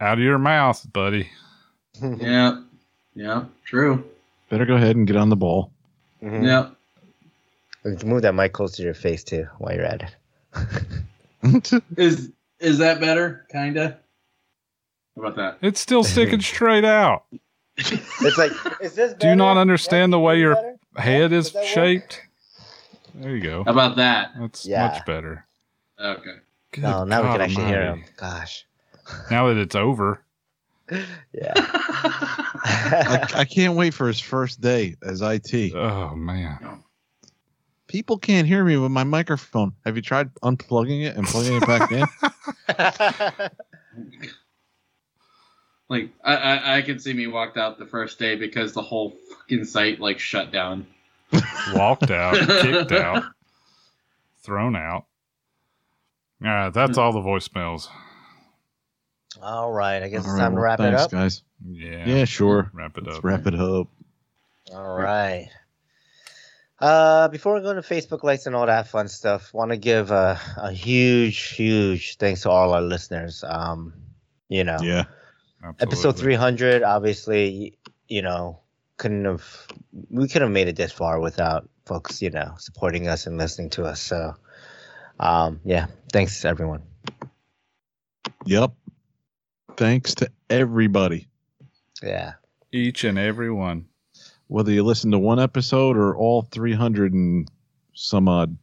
Out of your mouth, buddy. yeah. Yeah. True. Better go ahead and get on the ball. Mhm. Yeah. Move that mic close to your face too while you're at it. Is is that better? Kinda. How about that? It's still sticking straight out. It's like, is this Do you not better? understand the way your better? head is Does that work? shaped? There you go. How about that? That's Yeah. much better. Okay. Good No, now we can actually hear him. Gosh. Now that it's over. Yeah. I, I can't wait for his first day as IT. Oh man. People can't hear me with my microphone. Have you tried unplugging it and plugging it back in? Like I, I I could see me walked out the first day because the whole fucking site like shut down. Walked out, kicked out, thrown out. All right, that's all the voicemails. All right. I guess All it's right, time to well, wrap thanks, it up. guys. Yeah. Yeah, sure. Wrap it Let's up. wrap it up. All right. Uh, before we go into Facebook likes and all that fun stuff, want to give a, a huge, huge thanks to all our listeners. Um, you know, Yeah. episode 300, obviously, you know, couldn't have, we could have made it this far without folks, you know, supporting us and listening to us. So, um, yeah, thanks everyone. Yep. Thanks to everybody. Yeah. Each and every one. Whether you listen to one episode or all 300 and some odd.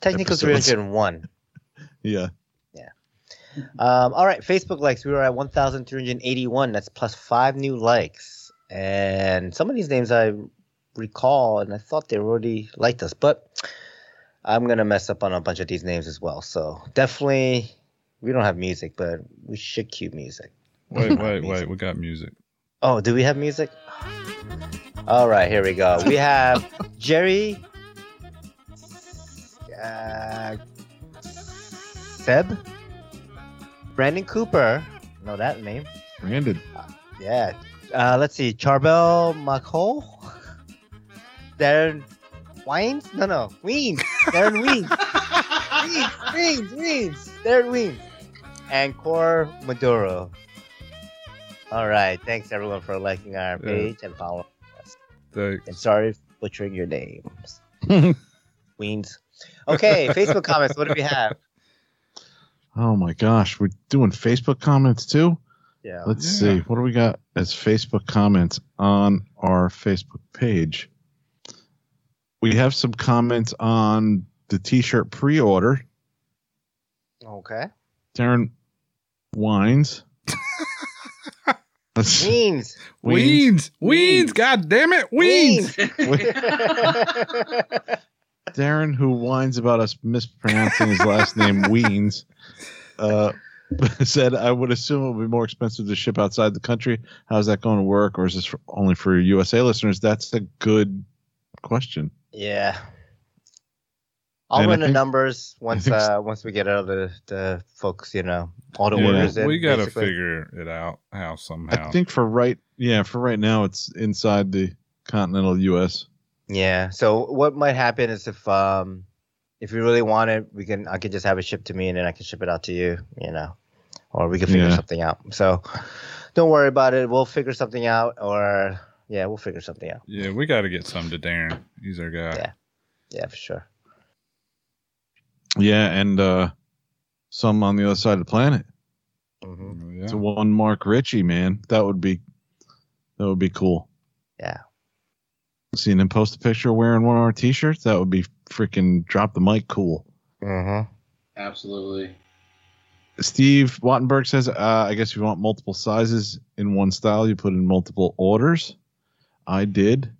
Technical Episodes. 301. Yeah. Yeah. Um, all right, Facebook likes. We were at 1,381. That's plus five new likes. And some of these names I recall, and I thought they already liked us, but I'm going to mess up on a bunch of these names as well. So definitely, we don't have music, but we should cue music. Wait, wait, wait. We got music. Oh, do we have music? All right, here we go. We have Jerry uh, Seb, Brandon Cooper. Know that name? Brandon. Yeah. Uh, let's see. Charbel McCall. Darren Wines? No, no. Weens. Darren Weens. Weens. Weens. Weens. Darren Weens. And Core Maduro. All right. Thanks everyone for liking our page and following us. Thanks. And sorry for butchering your names. Weens. Okay. Facebook comments. What do we have? Oh my gosh. We're doing Facebook comments too? Yeah. Let's Yeah. see. What do we got as Facebook comments on our Facebook page? We have some comments on the t shirt pre order. Okay. Darren Wines. Let's- Weens. Weens. Weens. God damn it. Weens. Darren, who whines about us mispronouncing his last name, Weens, uh, said, I would assume it would be more expensive to ship outside the country. How's that going to work? Or is this for, only for USA listeners? That's a good question. Yeah. I'll And I run the think- numbers once uh once we get all the the folks, you know, all the Yeah. orders in. we got to basically. figure it out how somehow. I think for right, yeah, for right now, it's inside the continental U.S. Yeah. So what might happen is if um if you really want it, we can I could just have it shipped to me and then I can ship it out to you, you know. Or we can figure Yeah. something out. So don't worry about it. We'll figure something out or yeah, we'll figure something out. yeah, we got to get some to Darren. He's our guy. Yeah. Yeah, for sure. Yeah, and uh, some on the other side of the planet. hmm Yeah. To one Mark Ritchie, man, that would be that would be cool. Yeah. Seeing him post a picture wearing one of our t-shirts, that would be freaking drop the mic cool. Mm-hmm. Absolutely. Steve Wattenberg says, uh, I guess if you want multiple sizes in one style, you put in multiple orders. I did.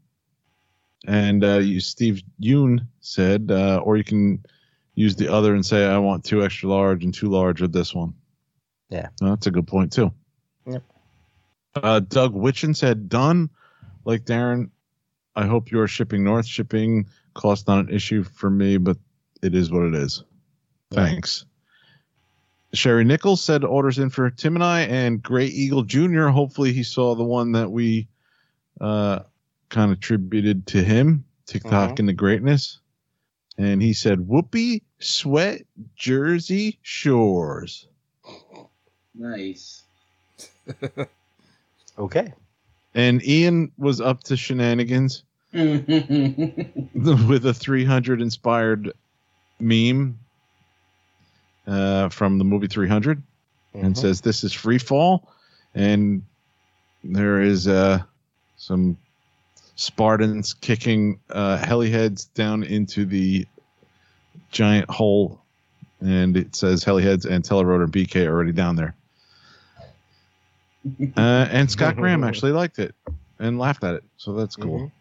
And uh, you, Steve Yoon said, uh, or you can use the other and say, I want two extra large and two large with this one. Yeah. Well, that's a good point, too. Yep. Uh, Doug Witchen said, done. Like Darren, I hope you're shipping north shipping cost not an issue for me, but it is what it is. Thanks. Sherry Nichols said orders in for Tim and I and Gray Eagle Jr. Hopefully he saw the one that we uh, kind of tributed to him, TikTok Mhm. and the greatness. And he said, Whoopee Sweat Jersey Shores. Nice. Okay. And Ian was up to shenanigans with a 300 inspired meme uh, from the movie 300 and Mhm. says this is free fall and there is uh, some spartans kicking uh, heliheads down into the giant hole and it says heliheads and telerotor bk are already down there uh, and scott graham actually liked it and laughed at it so that's cool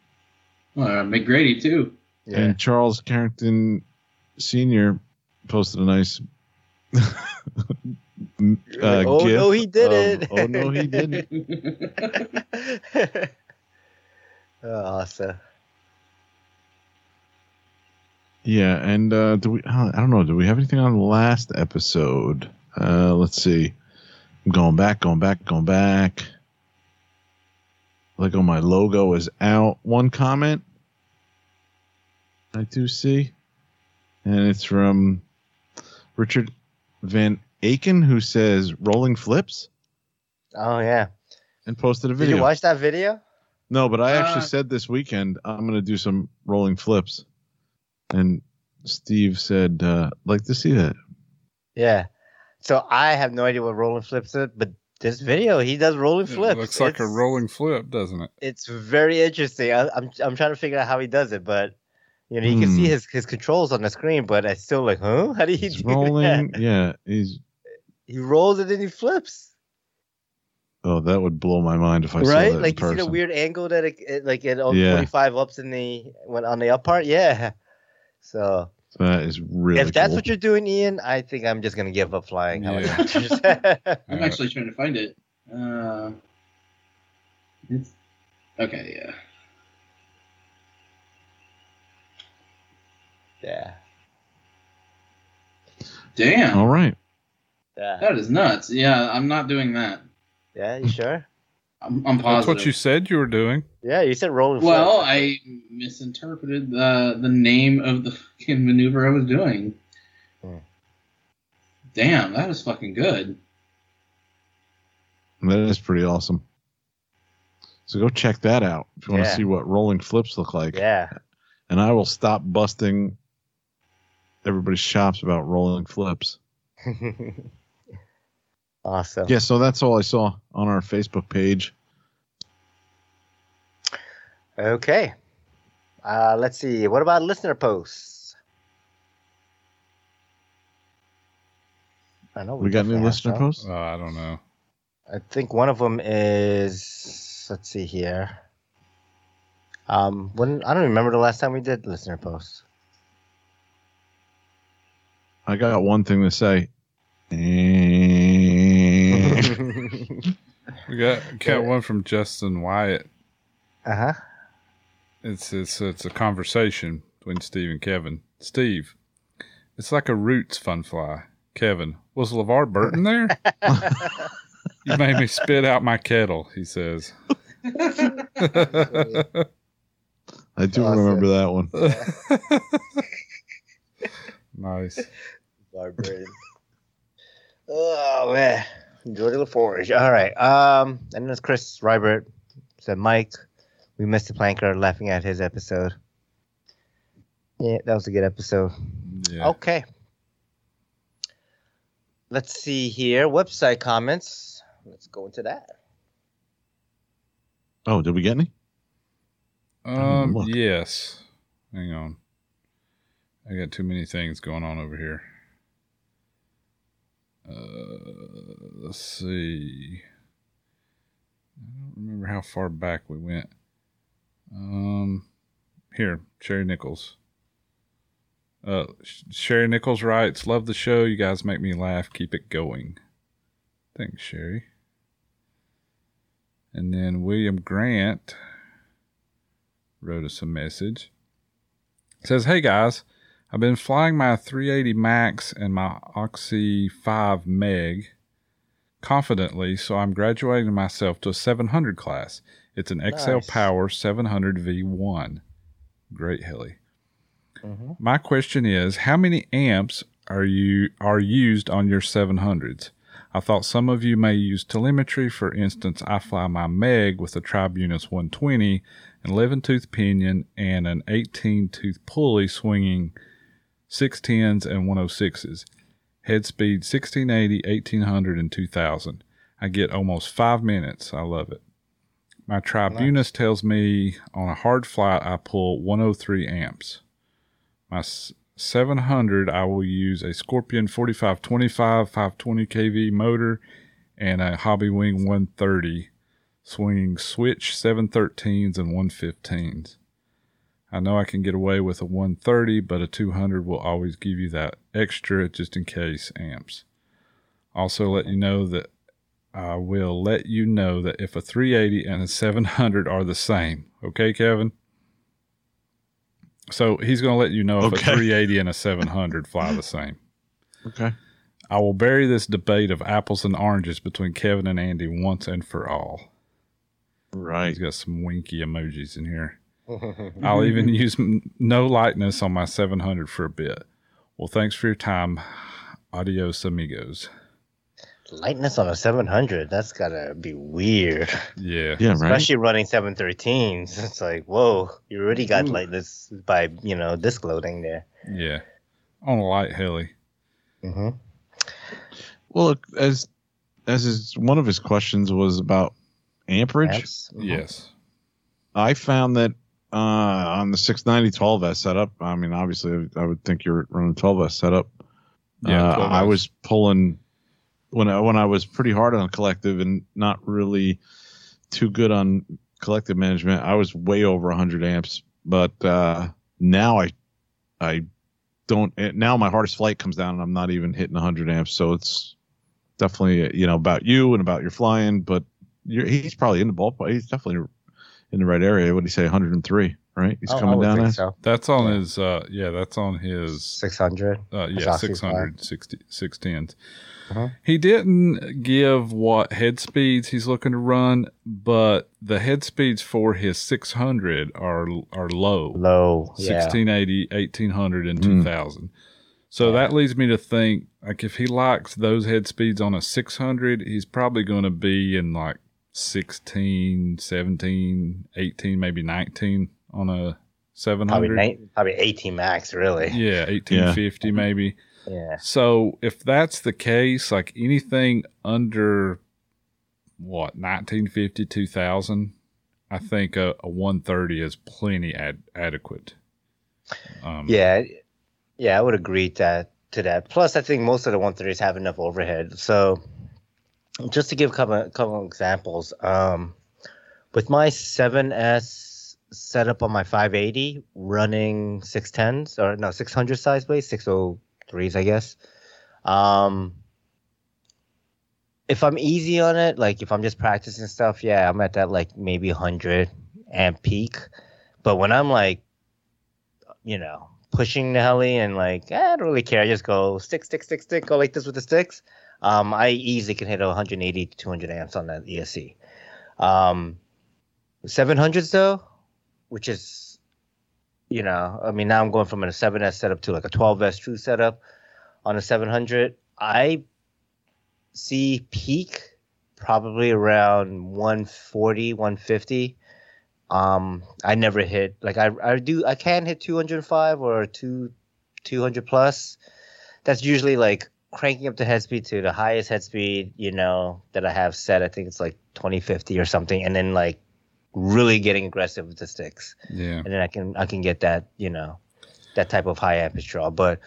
Uh, McGrady too. and Charles Carrington Senior posted a nice. uh, oh gif no, he of- didn't. oh no, he didn't. Oh, awesome. Yeah, and uh, do we? I don't know. Do we have anything on the last episode? Uh, let's see. I'm going back, going back, going back. Like, oh, my logo is out. One comment I do see, and it's from Richard Van Aken, who says "rolling flips" Oh yeah. and posted a Did video. you watch that video? No, but I actually Uh, said this weekend I'm going to do some rolling flips. And Steve said, uh, like to see that. Yeah. So I have no idea what rolling flips is, but this video he does rolling It flips. looks like a rolling flip, doesn't it? It's very interesting. I, I'm I'm trying to figure out how he does it, but you know you can see Hmm. his his controls on the screen, but I still like, huh? How do you He's do rolling. that? Yeah, he's. He rolls it and he flips. Oh, that would blow my mind if I saw that. right? Like in you see the weird angle that it, it like it all Yeah. 45 ups in the when on the up part. Yeah. So That is really. if that's cool. what you're doing, Ian, I think I'm just gonna give up flying I'm actually trying to find it. Uh, it's okay. Yeah. yeah. Damn. All right. Yeah. That is nuts. Yeah, I'm not doing that. Yeah, you sure? I'm, I'm That's what you said you were doing. Yeah, you said rolling Well, I misinterpreted the the name of the fucking maneuver I was doing. Hmm. Damn, that is fucking good. That is pretty awesome. So go check that out if you want to see what rolling flips look like. Yeah. And I will stop busting everybody's chops about rolling flips. awesome. Yeah, so that's all I saw on our Facebook page. Okay. Uh, let's see. What about listener posts? I know We got new listener some. posts? Uh, I don't know. I think one of them is. Let's see here. Um, when I don't remember the last time we did listener posts. I got one thing to say. We got got one from Justin Wyatt. Uh huh. It's it's it's a conversation between Steve and Kevin. Steve, it's like a Roots fun fly. Kevin, was LeVar Burton there? you made me spit out my Ketel. He says. I do remember that one. nice. Barbarian. oh man, Geordi La Forge. All right. Um, and then it's Chris Rybert said, "Mike, we missed the planker laughing at his episode. Yeah, that was a good episode. Yeah. Okay. Let's see here. Website comments. Let's go into that. Oh, did we get any? Um. Yes. Hang on. I got too many things going on over here. Uh, let's see. I don't remember how far back we went. Um, here, Sherry Nichols. Uh, Sherry Nichols writes, "Love the show. You guys make me laugh. Keep it going." Thanks, Sherry. And then William Grant wrote us a message. Says, "Hey guys, I've been flying my 380 Max and my Oxy 5 Meg confidently, so I'm graduating myself to a 700 class. It's an XL Power 700 V1. Great heli. Mhm. My question is, how many amps are you are used on your 700s? I thought some of you may use telemetry. For instance, I fly my Meg with a Tribunus 120, an 11 tooth pinion, and an 18 tooth pulley swinging 610s and 106s. Head speed 1680, 1800, and 2000. I get almost five minutes. I love it. My Tribunus tells me on a hard flight I pull 103 amps. My 700, I will use a Scorpion 4525 520 kV motor and a Hobby Wing 130, swinging switch 713s and 115s. I know I can get away with a 130, but a 200 will always give you that extra just in case amps. Also, let you know that I will let you know that if a 380 and a 700 are the same. Okay, Kevin? So he's going to let you know if Okay. a 380 and a 700 fly the same. Okay. I will bury this debate of apples and oranges between Kevin and Andy once and for all. Right. He's got some winky emojis in here. I'll even use no lightness on my 700 for a bit. Well, thanks for your time. Adios, amigos. Lightness on a 700. That's gotta be weird. Yeah. Yeah, right. Especially running 713s. It's like, whoa, you already got lightness by, you know, disc loading there. Yeah. On a light heli. Mm-hmm. Well, as as his one of his questions was about amperage. Amps? Mhm. Yes. I found that uh, on the 690 12S setup. I mean, obviously, I would think you're running 12S setup. Yeah, Uh, I was pulling when I when I was pretty hard on collective and not really too good on collective management. I was way over 100 amps, but uh, now I I don't. eh, Now my hardest flight comes down, and I'm not even hitting 100 amps. So it's definitely you know about you and about your flying, but you're, he's probably in the ballpark. He's definitely in the right area. What do you say? 103, right? He's Oh, coming down think there. so. That's on his, uh, yeah, that's on his 600. Uh, yeah, Oxy 600, 60, 610s. Uh-huh. He didn't give what head speeds he's looking to run, but the head speeds for his 600 are are low. Low. Yeah. 1680, 1800, and Mm. 2000. So that leads me to think like if he likes those head speeds on a 600, he's probably going to be in like 16, 17, 18, maybe 19 on a 700. Probably, nine, probably 18 max, really. Yeah, 1850 maybe. Yeah. So if that's the case, like anything under what 1950 2000, I think a, a 130 is plenty ad- adequate. Um, Yeah, yeah, I would agree that to that. Plus, I think most of the 130s have enough overhead. So, just to give a couple, couple examples, um, with my 7S set up on my 580, running 610s or no 600 size blades, 603s, I guess. Um, if I'm easy on it, like if I'm just practicing stuff, yeah, I'm at that like maybe 100 amp peak. But when I'm like you know, pushing the heli and like, eh, I don't really care. I just go stick, stick, stick, stick, go like this with the sticks. Um, I easily can hit 180 to 200 amps on that ESC. Um, 700s though, which is, you know, I mean, now I'm going from a 7S setup to like a 12S true setup on a 700. I see peak probably around 140, 150. Um, I never hit like I I do I can hit 205 or two 200 plus. That's usually like cranking up the head speed to the highest head speed, you know, that I have set. I think it's like 2050 or something, and then like really getting aggressive with the sticks. Yeah. And then I can I can get that you know that type of high ampage draw. But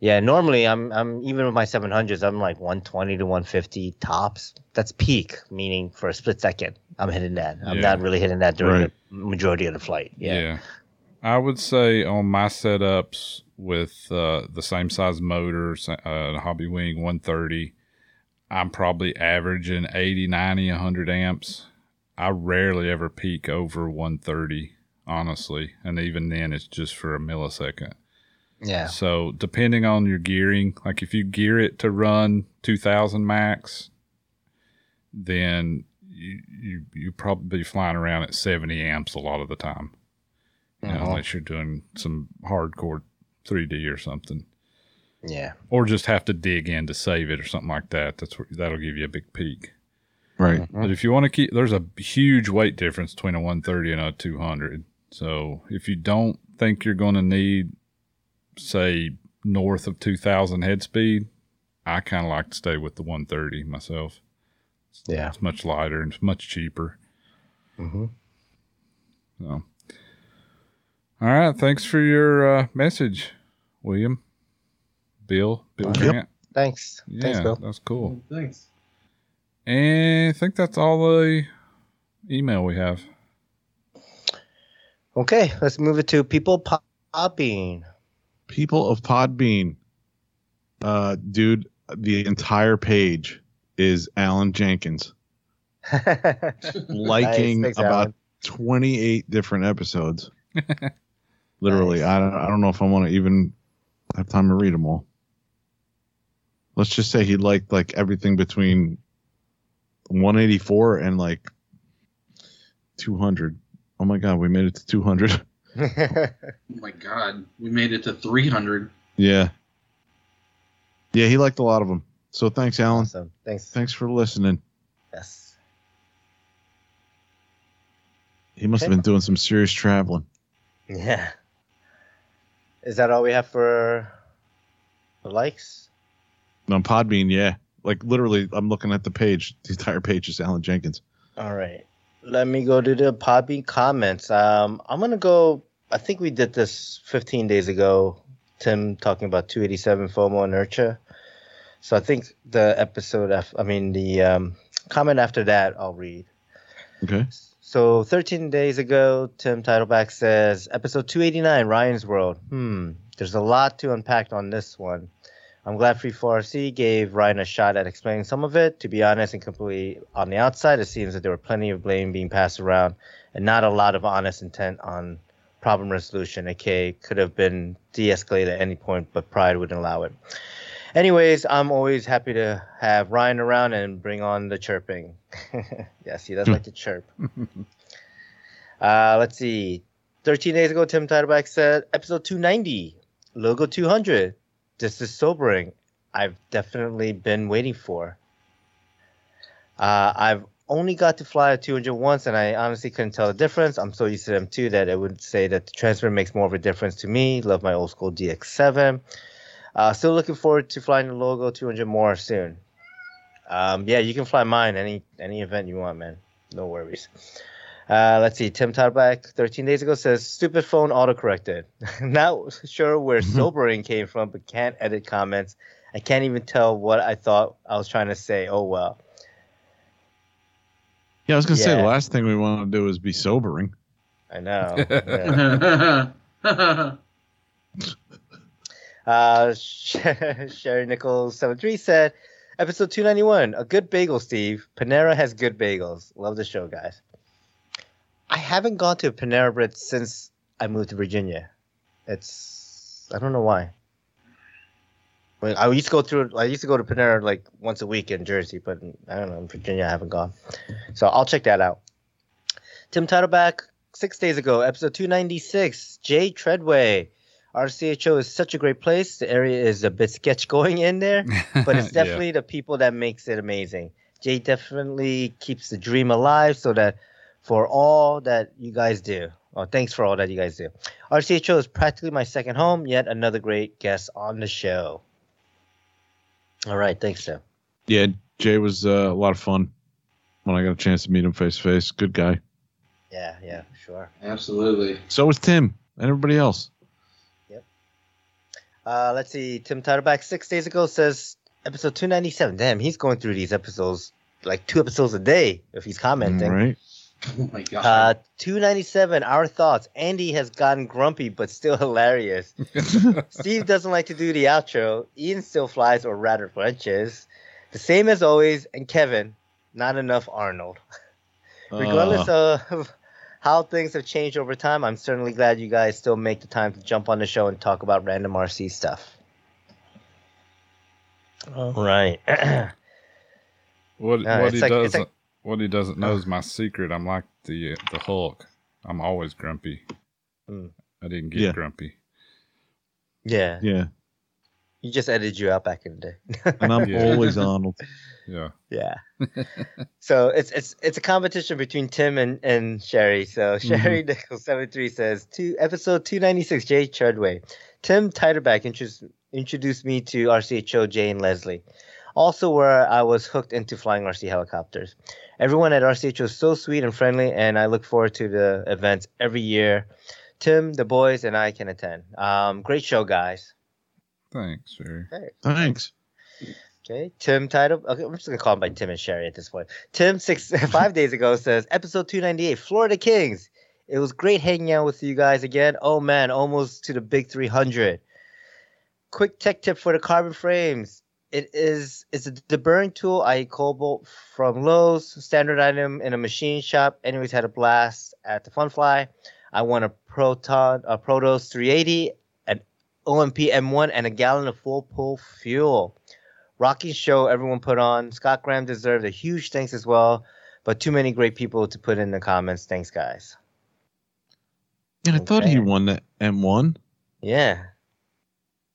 yeah, normally I'm I'm even with my 700s I'm like 120 to 150 tops. That's peak, meaning for a split second I'm hitting that. I'm Yeah. not really hitting that during Right. the majority of the flight. Yeah. I would say on my setups with uh, the same size motor, uh, Hobby Wing 130, I'm probably averaging 80, 90, 100 amps. I rarely ever peak over 130, honestly. And even then, it's just for a millisecond. Yeah. So depending on your gearing, like if you gear it to run 2000 max, then you you you probably be flying around at 70 amps a lot of the time. You know, Uh-huh. unless you're doing some hardcore 3D or something. Yeah. Or just have to dig in to save it or something like that. That's what that'll give you a big peak. Right. But if you want to keep, there's a huge weight difference between a 130 and a 200. So if you don't think you're going to need, say, north of 2,000 head speed, I kind of like to stay with the 130 myself. Yeah. It's much lighter and it's much cheaper. Mm-hmm. So, all right. Thanks for your uh, message, William. Bill, Bill Yep. Grant. Thanks. Yeah, Thanks, Bill. that's cool. Thanks. And I think that's all the email we have. Okay, let's move it to people popping. People of Podbean. Uh, dude, the entire page is Alan Jenkins liking Nice. Thanks, about Alan. 28 different episodes. Literally, I don't, I don't know if I want to even have time to read them all. Let's just say he liked like everything between 184 and like 200. Oh my god, we made it to 200. Oh my god, we made it to 300. yeah. Yeah, he liked a lot of them. So thanks, Alan. Awesome. Thanks. Thanks for listening. Yes. He must have been doing some serious traveling. Yeah. Is that all we have for the likes? On Podbean, yeah. Like literally, I'm looking at the page. The entire page is Alan Jenkins. All right. Let me go to the Podbean comments. Um, I'm gonna go. I think we did this 15 days ago. Tim talking about 287 FOMO inertia. So I think the episode, af- I mean the um, comment after that, I'll read. Okay. So 13 days ago, Tim Titleback says, episode 289, Ryan's World. Hmm, there's a lot to unpack on this one. I'm glad Freefall RC gave Ryan a shot at explaining some of it. To be honest and completely on the outside, it seems that there were plenty of blame being passed around and not a lot of honest intent on problem resolution. aka could have been de-escalated at any point, but pride wouldn't allow it. Anyways, I'm always happy to have Ryan around and bring on the chirping. Yes, he does like to chirp. Uh, let's see. 13 days ago, Tim Titleback said, episode 290, logo 200. This is sobering. I've definitely been waiting for. Uh, I've only got to fly a 200 once, and I honestly couldn't tell the difference. I'm so used to them too that I would say that the transfer makes more of a difference to me. Love my old school DX7. Uh, still looking forward to flying the logo 200 more soon. Um, yeah, you can fly mine any any event you want, man. No worries. Uh, let's see. Tim Tadback 13 days ago says stupid phone autocorrected. Not sure where sobering came from, but can't edit comments. I can't even tell what I thought I was trying to say. Oh well. Yeah, I was gonna say the last thing we want to do is be sobering. I know. Yeah. Uh, Sherry Nichols 73 said, episode 291, a good bagel, Steve. Panera has good bagels. Love the show, guys. I haven't gone to Panera Bread since I moved to Virginia. It's, I don't know why. I used to go through, I used to go to Panera like once a week in Jersey, but I don't know, in Virginia I haven't gone. So I'll check that out. Tim Titleback, six days ago, episode 296, Jay Treadway. RCHO is such a great place. The area is a bit sketch going in there, but it's Yeah. definitely the people that makes it amazing. Jay definitely keeps the dream alive so that for all that you guys do, well, thanks for all that you guys do. RCHO is practically my second home, yet another great guest on the show. All right, thanks, Tim. Yeah, Jay was uh, a lot of fun when I got a chance to meet him face to face. Good guy. Yeah, yeah, sure. Absolutely. So was Tim and everybody else. Uh, let's see. Tim Titleback six days ago says episode 297. Damn, he's going through these episodes like two episodes a day if he's commenting. Right. Oh my god. Uh, 297. Our thoughts. Andy has gotten grumpy but still hilarious. Steve doesn't like to do the outro. Ian still flies or rather flinches. The same as always. And Kevin, not enough Arnold. Regardless of how things have changed over time. I'm certainly glad you guys still make the time to jump on the show and talk about random RC stuff. All right. What No, what he like- doesn't like- what he doesn't know is my secret. I'm like the the Hulk. I'm always grumpy. Hmm. I didn't get Yeah. grumpy. yeah. Yeah. You just edited you out back in the day. And I'm Yeah. always Arnold. Yeah. Yeah. so it's it's it's a competition between Tim and, and Sherry. So Sherry Nichols seventy three says two episode two ninety six Jay Chudway. Tim Titerback introduced introduced me to RCHO Jay and Leslie. Also where I was hooked into flying RC helicopters. Everyone at RCHO is so sweet and friendly and I look forward to the events every year. Tim, the boys, and I can attend. Um, great show, guys. Thanks, Sherry. Hey. Thanks. Okay, Tim title. Okay, I'm just gonna call him by Tim and Sherry at this point. Tim six five days ago says episode 298, Florida Kings. It was great hanging out with you guys again. Oh man, almost to the big 300. Quick tech tip for the carbon frames. It is it's a deburring tool. I Cobalt from Lowe's, standard item in a machine shop. Anyways, had a blast at the Funfly. I won a Proton, a Protos 380, an OMP M1, and a gallon of full pull fuel. Rocky show everyone put on. Scott Graham deserved a huge thanks as well, but too many great people to put in the comments. Thanks, guys. Yeah, I thought he won the M1. Yeah,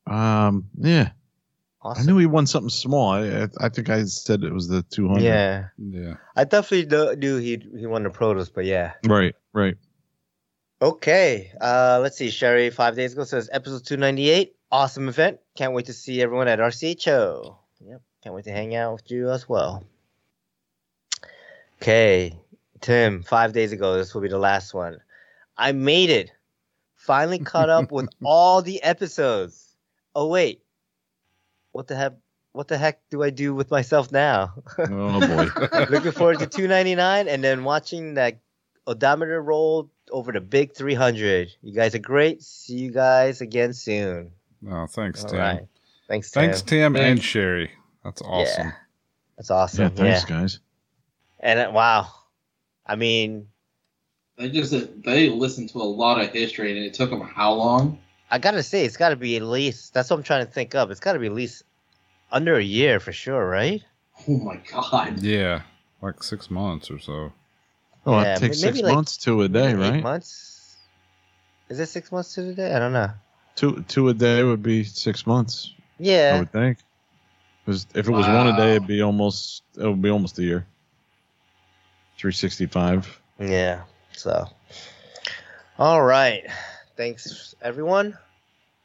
Um, yeah. awesome. I knew he won something small. I, I, I think I said it was the 200. Yeah, Yeah. I definitely kno- knew he he won the Protos, but yeah. Right, right. Okay, uh, let's see. Sherry five days ago says episode two ninety eight. Awesome event. Can't wait to see everyone at RCHO. Yep, can't wait to hang out with you as well. Okay, Tim. Five days ago, this will be the last one. I made it. Finally caught up with all the episodes. Oh wait, what the heck? What the heck do I do with myself now? Oh, boy. Looking forward to 299 and then watching that odometer roll over the big 300. You guys are great. See you guys again soon. Oh, thanks, All Tim. right. Thanks, Tim. Thanks, Tim and Sherry. That's awesome. Yeah. That's awesome. Yeah, Yeah. thanks, guys. And uh, wow. I mean, They just they listened to a lot of history, and it took them how long? I got to say, it's got to be at least, that's what I'm trying to think of. It's got to be at least under a year for sure, right? Oh my god! Yeah. Like six months or so. Oh, Yeah, it takes six like months to a day, Eight right? months? Is it six months to the day? I don't know. Two two a day would be six months, I Yeah. would think. 'Cause if it was one a day, it'd be almost it would be almost a year. Three sixty five. Yeah. So, all right. Thanks, everyone.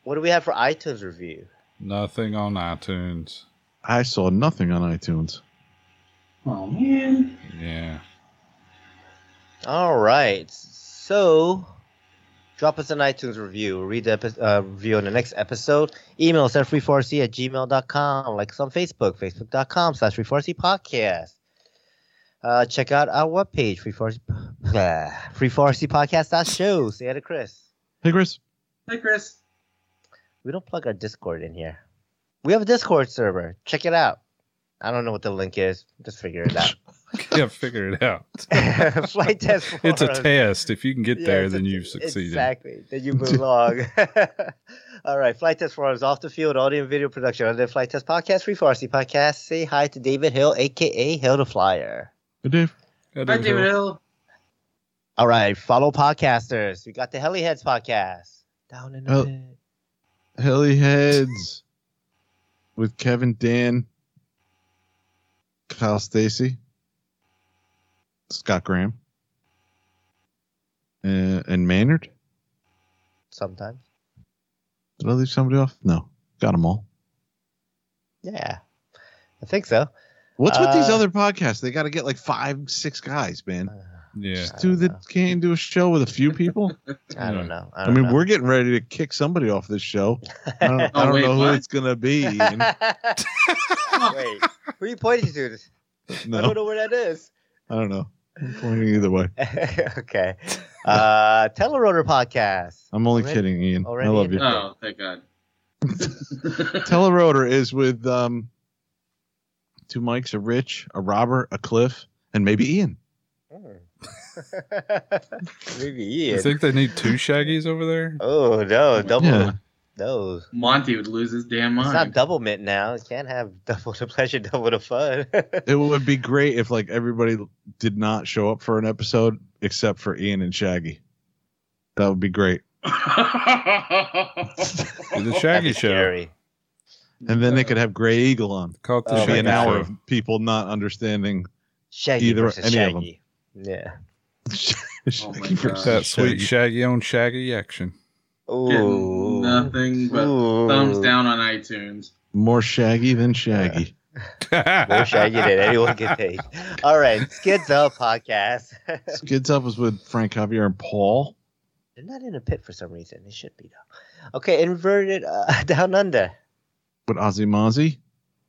What do we have for iTunes review? Nothing on iTunes. I saw nothing on iTunes. Oh man! Yeah. All right. So, drop us an iTunes review. Read the epi- uh, review on the next episode. Email us at free4c at gmail.com. Like us on Facebook, facebook.com slash free4c podcast. Uh, check out our webpage, free4c, uh, free4cpodcast.show. Say hi to Chris. Hey Chris. Hey Chris. We don't plug our Discord in here. We have a Discord server. Check it out. I don't know what the link is. Just figure it out. Yeah, figure it out. Flight test It's a test. If you can get Yeah, there, it's a then t- you've succeeded. Exactly. Then you belong. All right. Flite Test Forums, off the field, audio and video production under the Flite Test Podcast, Freefall RC Podcast. Say hi to David Hill, aka Hill the Flyer. Hey Dave. Hey, Hi, David Hill. Hill. All right. Follow podcasters. We got the Heliheads podcast. Down in the Oh. pit. Heliheads with Kevin Dan, Kyle Stacy, Scott Graham, uh, and Maynard. Sometimes. Did I leave somebody off? No, got them all. Yeah. I think so. What's with these Uh, other podcasts? They got to get like five, six guys, man. Yeah. Just do the can't do a show with a few people. I don't know. I, I, don't mean, know. we're getting ready to kick somebody off this show. I don't, I Oh, don't wait, know who what? it's gonna be. Ian. Wait. Who are you pointing to? I don't know where that is. I don't know. I'm pointing either way. okay. Uh, Telerotor podcast. I'm only Already- kidding, Ian. I love you. the- Oh, thank God. Telerotor is with um, two mics, a Rich, a Robert, a Cliff, and maybe Ian. Hmm. Maybe Ian. You think they need two Shaggies over there? Oh no, double. Yeah. No, Monty would lose his damn mind. it's mind. not double mint now. You can't have double the pleasure, double the fun. It would be great if like everybody did not show up for an episode except for Ian and Shaggy. That would be great. The Shaggy Show. Scary. And then they could have Gray Eagle on. Call it the Oh, It'd be an hour of people not understanding Shaggy either versus any of them. Shaggy. Yeah. Oh my Shaggy versus That sweet Shaggy. Shaggy on Shaggy action. Ooh. Getting nothing but Ooh. thumbs down on iTunes. More Shaggy than Shaggy. More Shaggy than anyone can take. All right, Skids Up podcast. Skids Up was with Frank Javier and Paul. They're not in a pit for some reason. They should be though. Okay, inverted uh, down under. with Ozzy Mozzie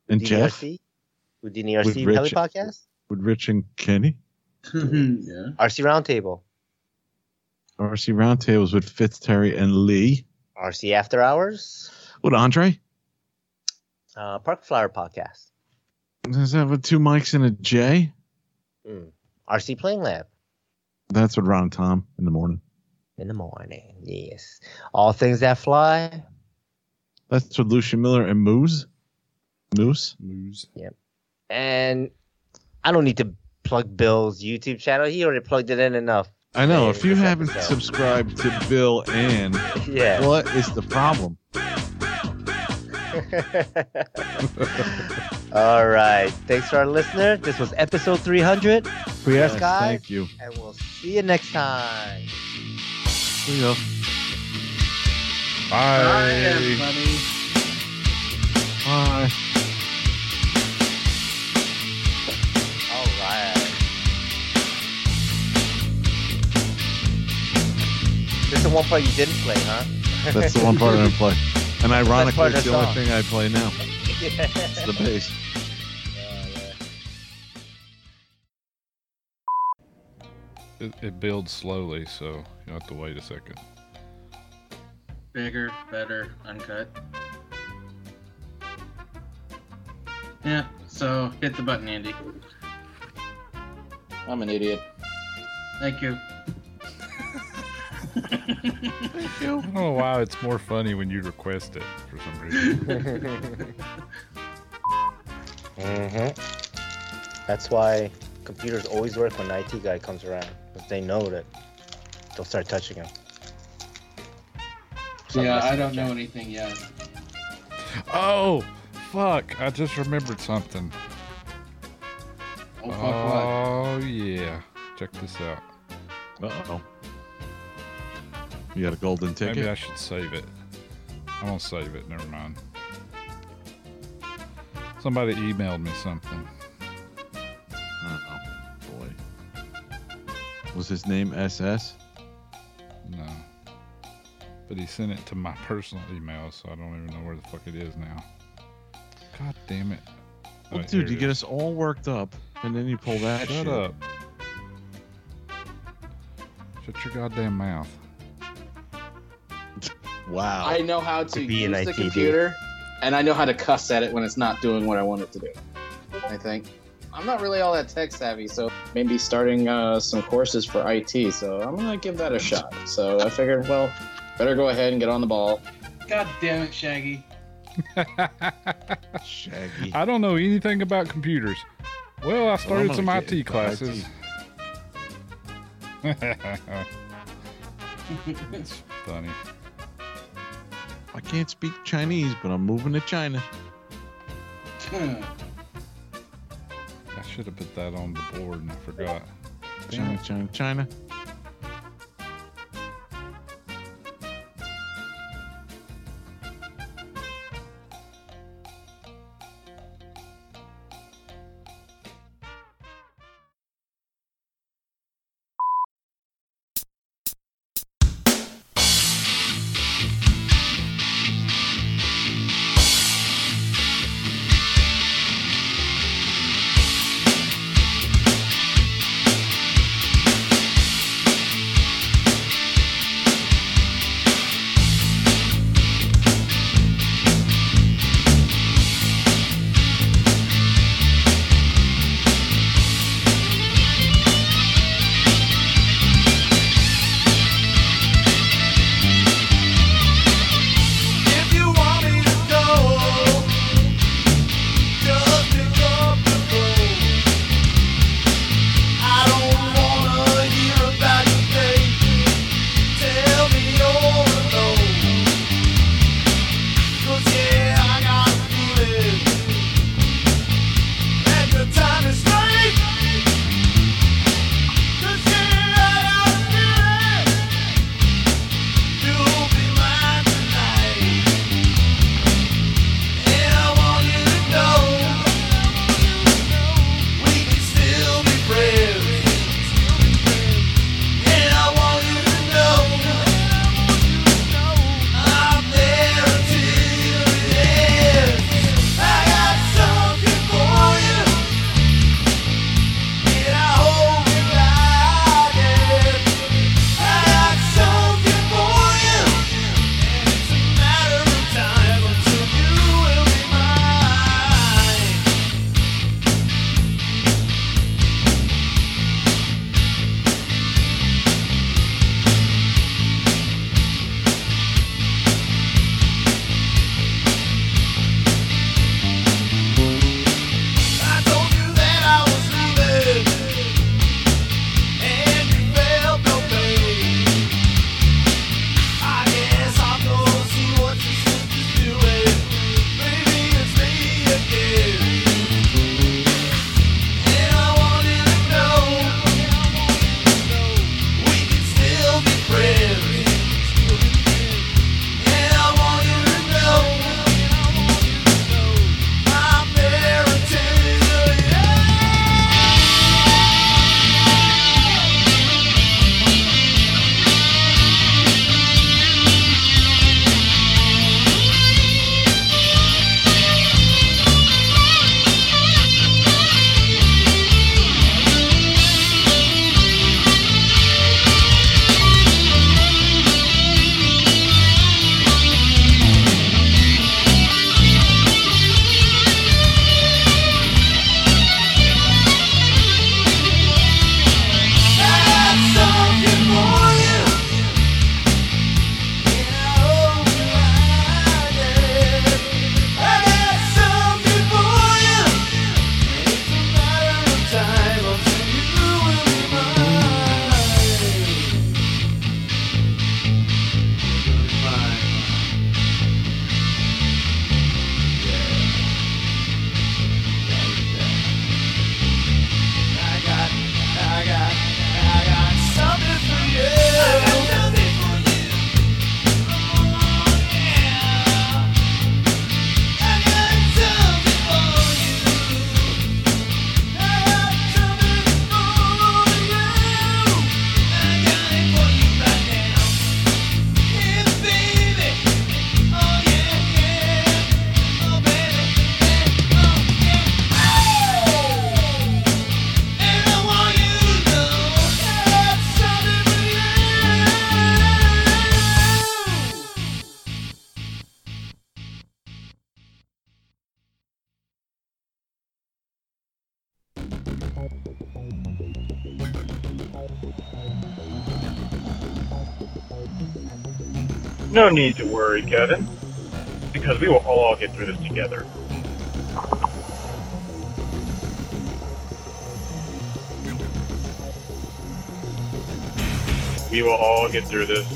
and Jeff, DRC? Houdini RC With Heli Rich. podcast. with Rich and Kenny. yeah. RC Roundtable. RC Roundtables with Fitz, Terry, and Lee. RC After Hours. With Andre. Uh, Park Flyer podcast. Does that have with two mics and a J? Mm. RC Playing Lab. That's with Ron and Tom in the morning. In the morning. Yes. All things that fly. That's with Lucia Miller and Moose. Moose. Moose. Yep. And I don't need to plug Bill's YouTube channel. He already plugged it in enough. I know. If you haven't episode. subscribed to Bill and Yeah. what is the problem? All right. Thanks to our listener. This was episode 300. For Yes, yes, guys. thank you. And we'll see you next time. See ya. Bye. Bye. Bye. This is the one part you didn't play, huh? That's the one part I didn't play. And ironically, part it's the the only thing I play now. yeah. It's the bass. It, it builds slowly, so you have to wait a second. Bigger, better, uncut. Yeah, so hit the button, Andy. I'm an idiot. Thank you. I don't know why it's more funny when you request it for some reason. hmm That's why computers always work when the IT guy comes around. Because they know that they'll start touching them. Yeah, I don't know anything yet. oh, fuck! I just remembered something. Oh, fuck Oh yeah, check this out. Uh oh. You got a golden ticket? Maybe I should save it. I won't save it. Never mind. Somebody emailed me something. Oh, boy. Was his name SS? No. But he sent it to my personal email, so I don't even know where the fuck it is now. God damn it. Well, Oh, dude, you get us all worked up, and then you pull that Shut shit. up. Shut your goddamn mouth. Wow. I know how to, To be use an the ITD. computer, and I know how to cuss at it when it's not doing what I want it to do. I think. I'm not really all that tech savvy, so maybe starting uh, some courses for IT. So I'm gonna give that a shot. So I figured, well, better go ahead and get on the ball. God damn it, Shaggy. Shaggy. I don't know anything about computers. Well, I started gonna some IT into classes. it's funny. I can't speak Chinese, but I'm moving to China. I should have put that on the board and I forgot. China. China, China. No need to worry, Kevin, because we will all get through this together. We will all get through this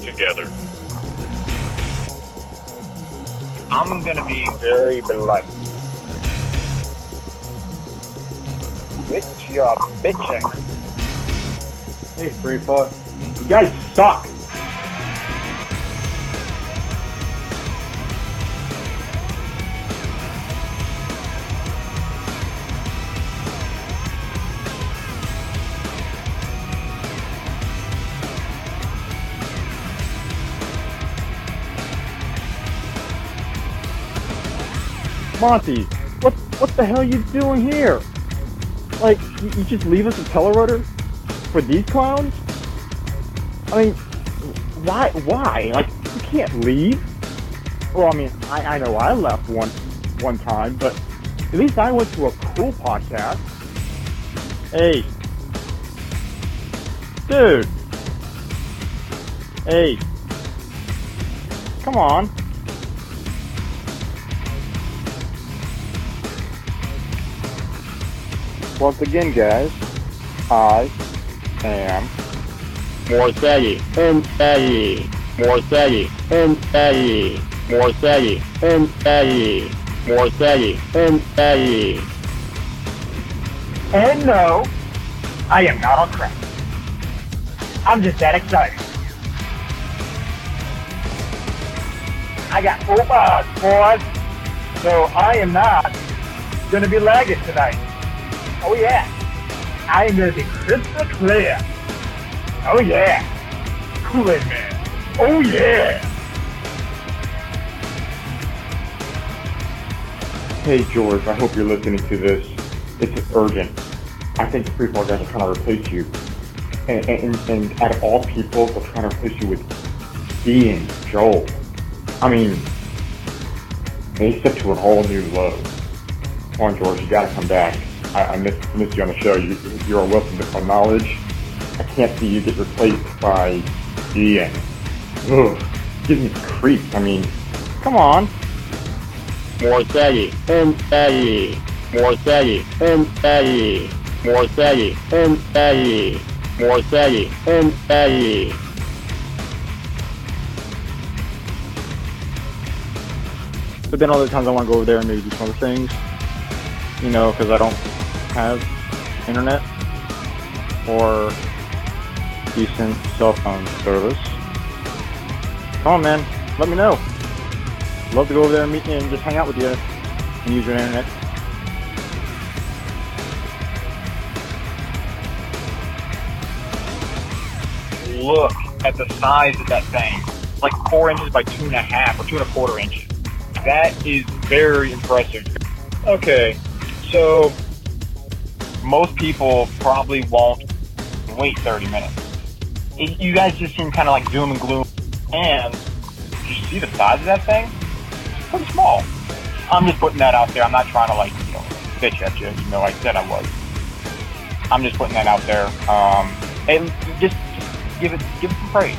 together. I'm gonna be very blunt. Quit your bitching. Hey, three foot. You guys suck. Monty, what what the hell are you doing here? Like, you, you just leave us a telerotor for these clowns? I mean, why? Why? Like, you can't leave. Well, I mean, I, I know I left one one time, but at least I went to a cool podcast. Hey, dude. Hey, come on. Once again, guys, I am Morsetti, Morsetti, Morsetti, Morsetti, Morsetti, Morsetti, Morsetti, Morsetti. And paddy, more sedgy and paddy. And no, I am not on crack. I'm just that excited. I got full bars, boys. So I am not gonna be lagging tonight. Oh yeah. I am gonna be crystal clear. Oh yeah. Kool-Aid man. Oh yeah. Hey George, I hope you're listening to this. It's urgent. I think the Freefall guys are trying to replace you. And, and, and out of all people, they're trying to replace you with Ian, Joel. I mean, they stepped to a whole new low. Come on, George, you gotta come back. I, I missed, missed you on the show. You, you're a wealth of knowledge. I can't see you get replaced by Ian. Ugh, gives me creeps. I mean, come on. Morsetti, Morsetti, Morsetti, Morsetti, Morsetti, Morsetti, Morsetti, Morsetti. But then all the times I want to go over there and maybe do some other things, you know, because I don't have internet or decent cell phone service. Come on, man. Let me know. Love to go over there and meet you and just hang out with you and use your internet. Look at the size of that thing. It's like four inches by two and a half or two and a quarter inches. That is very impressive. Okay, so most people probably won't wait 30 minutes. It- you guys just seem kind of like doom and gloom. And you see the size of that thing? It's pretty small. I'm just putting that out there. I'm not trying to like, you know, bitch at you. You know, I said I was. I'm just putting that out there. Um, and just, just give it, give it some praise.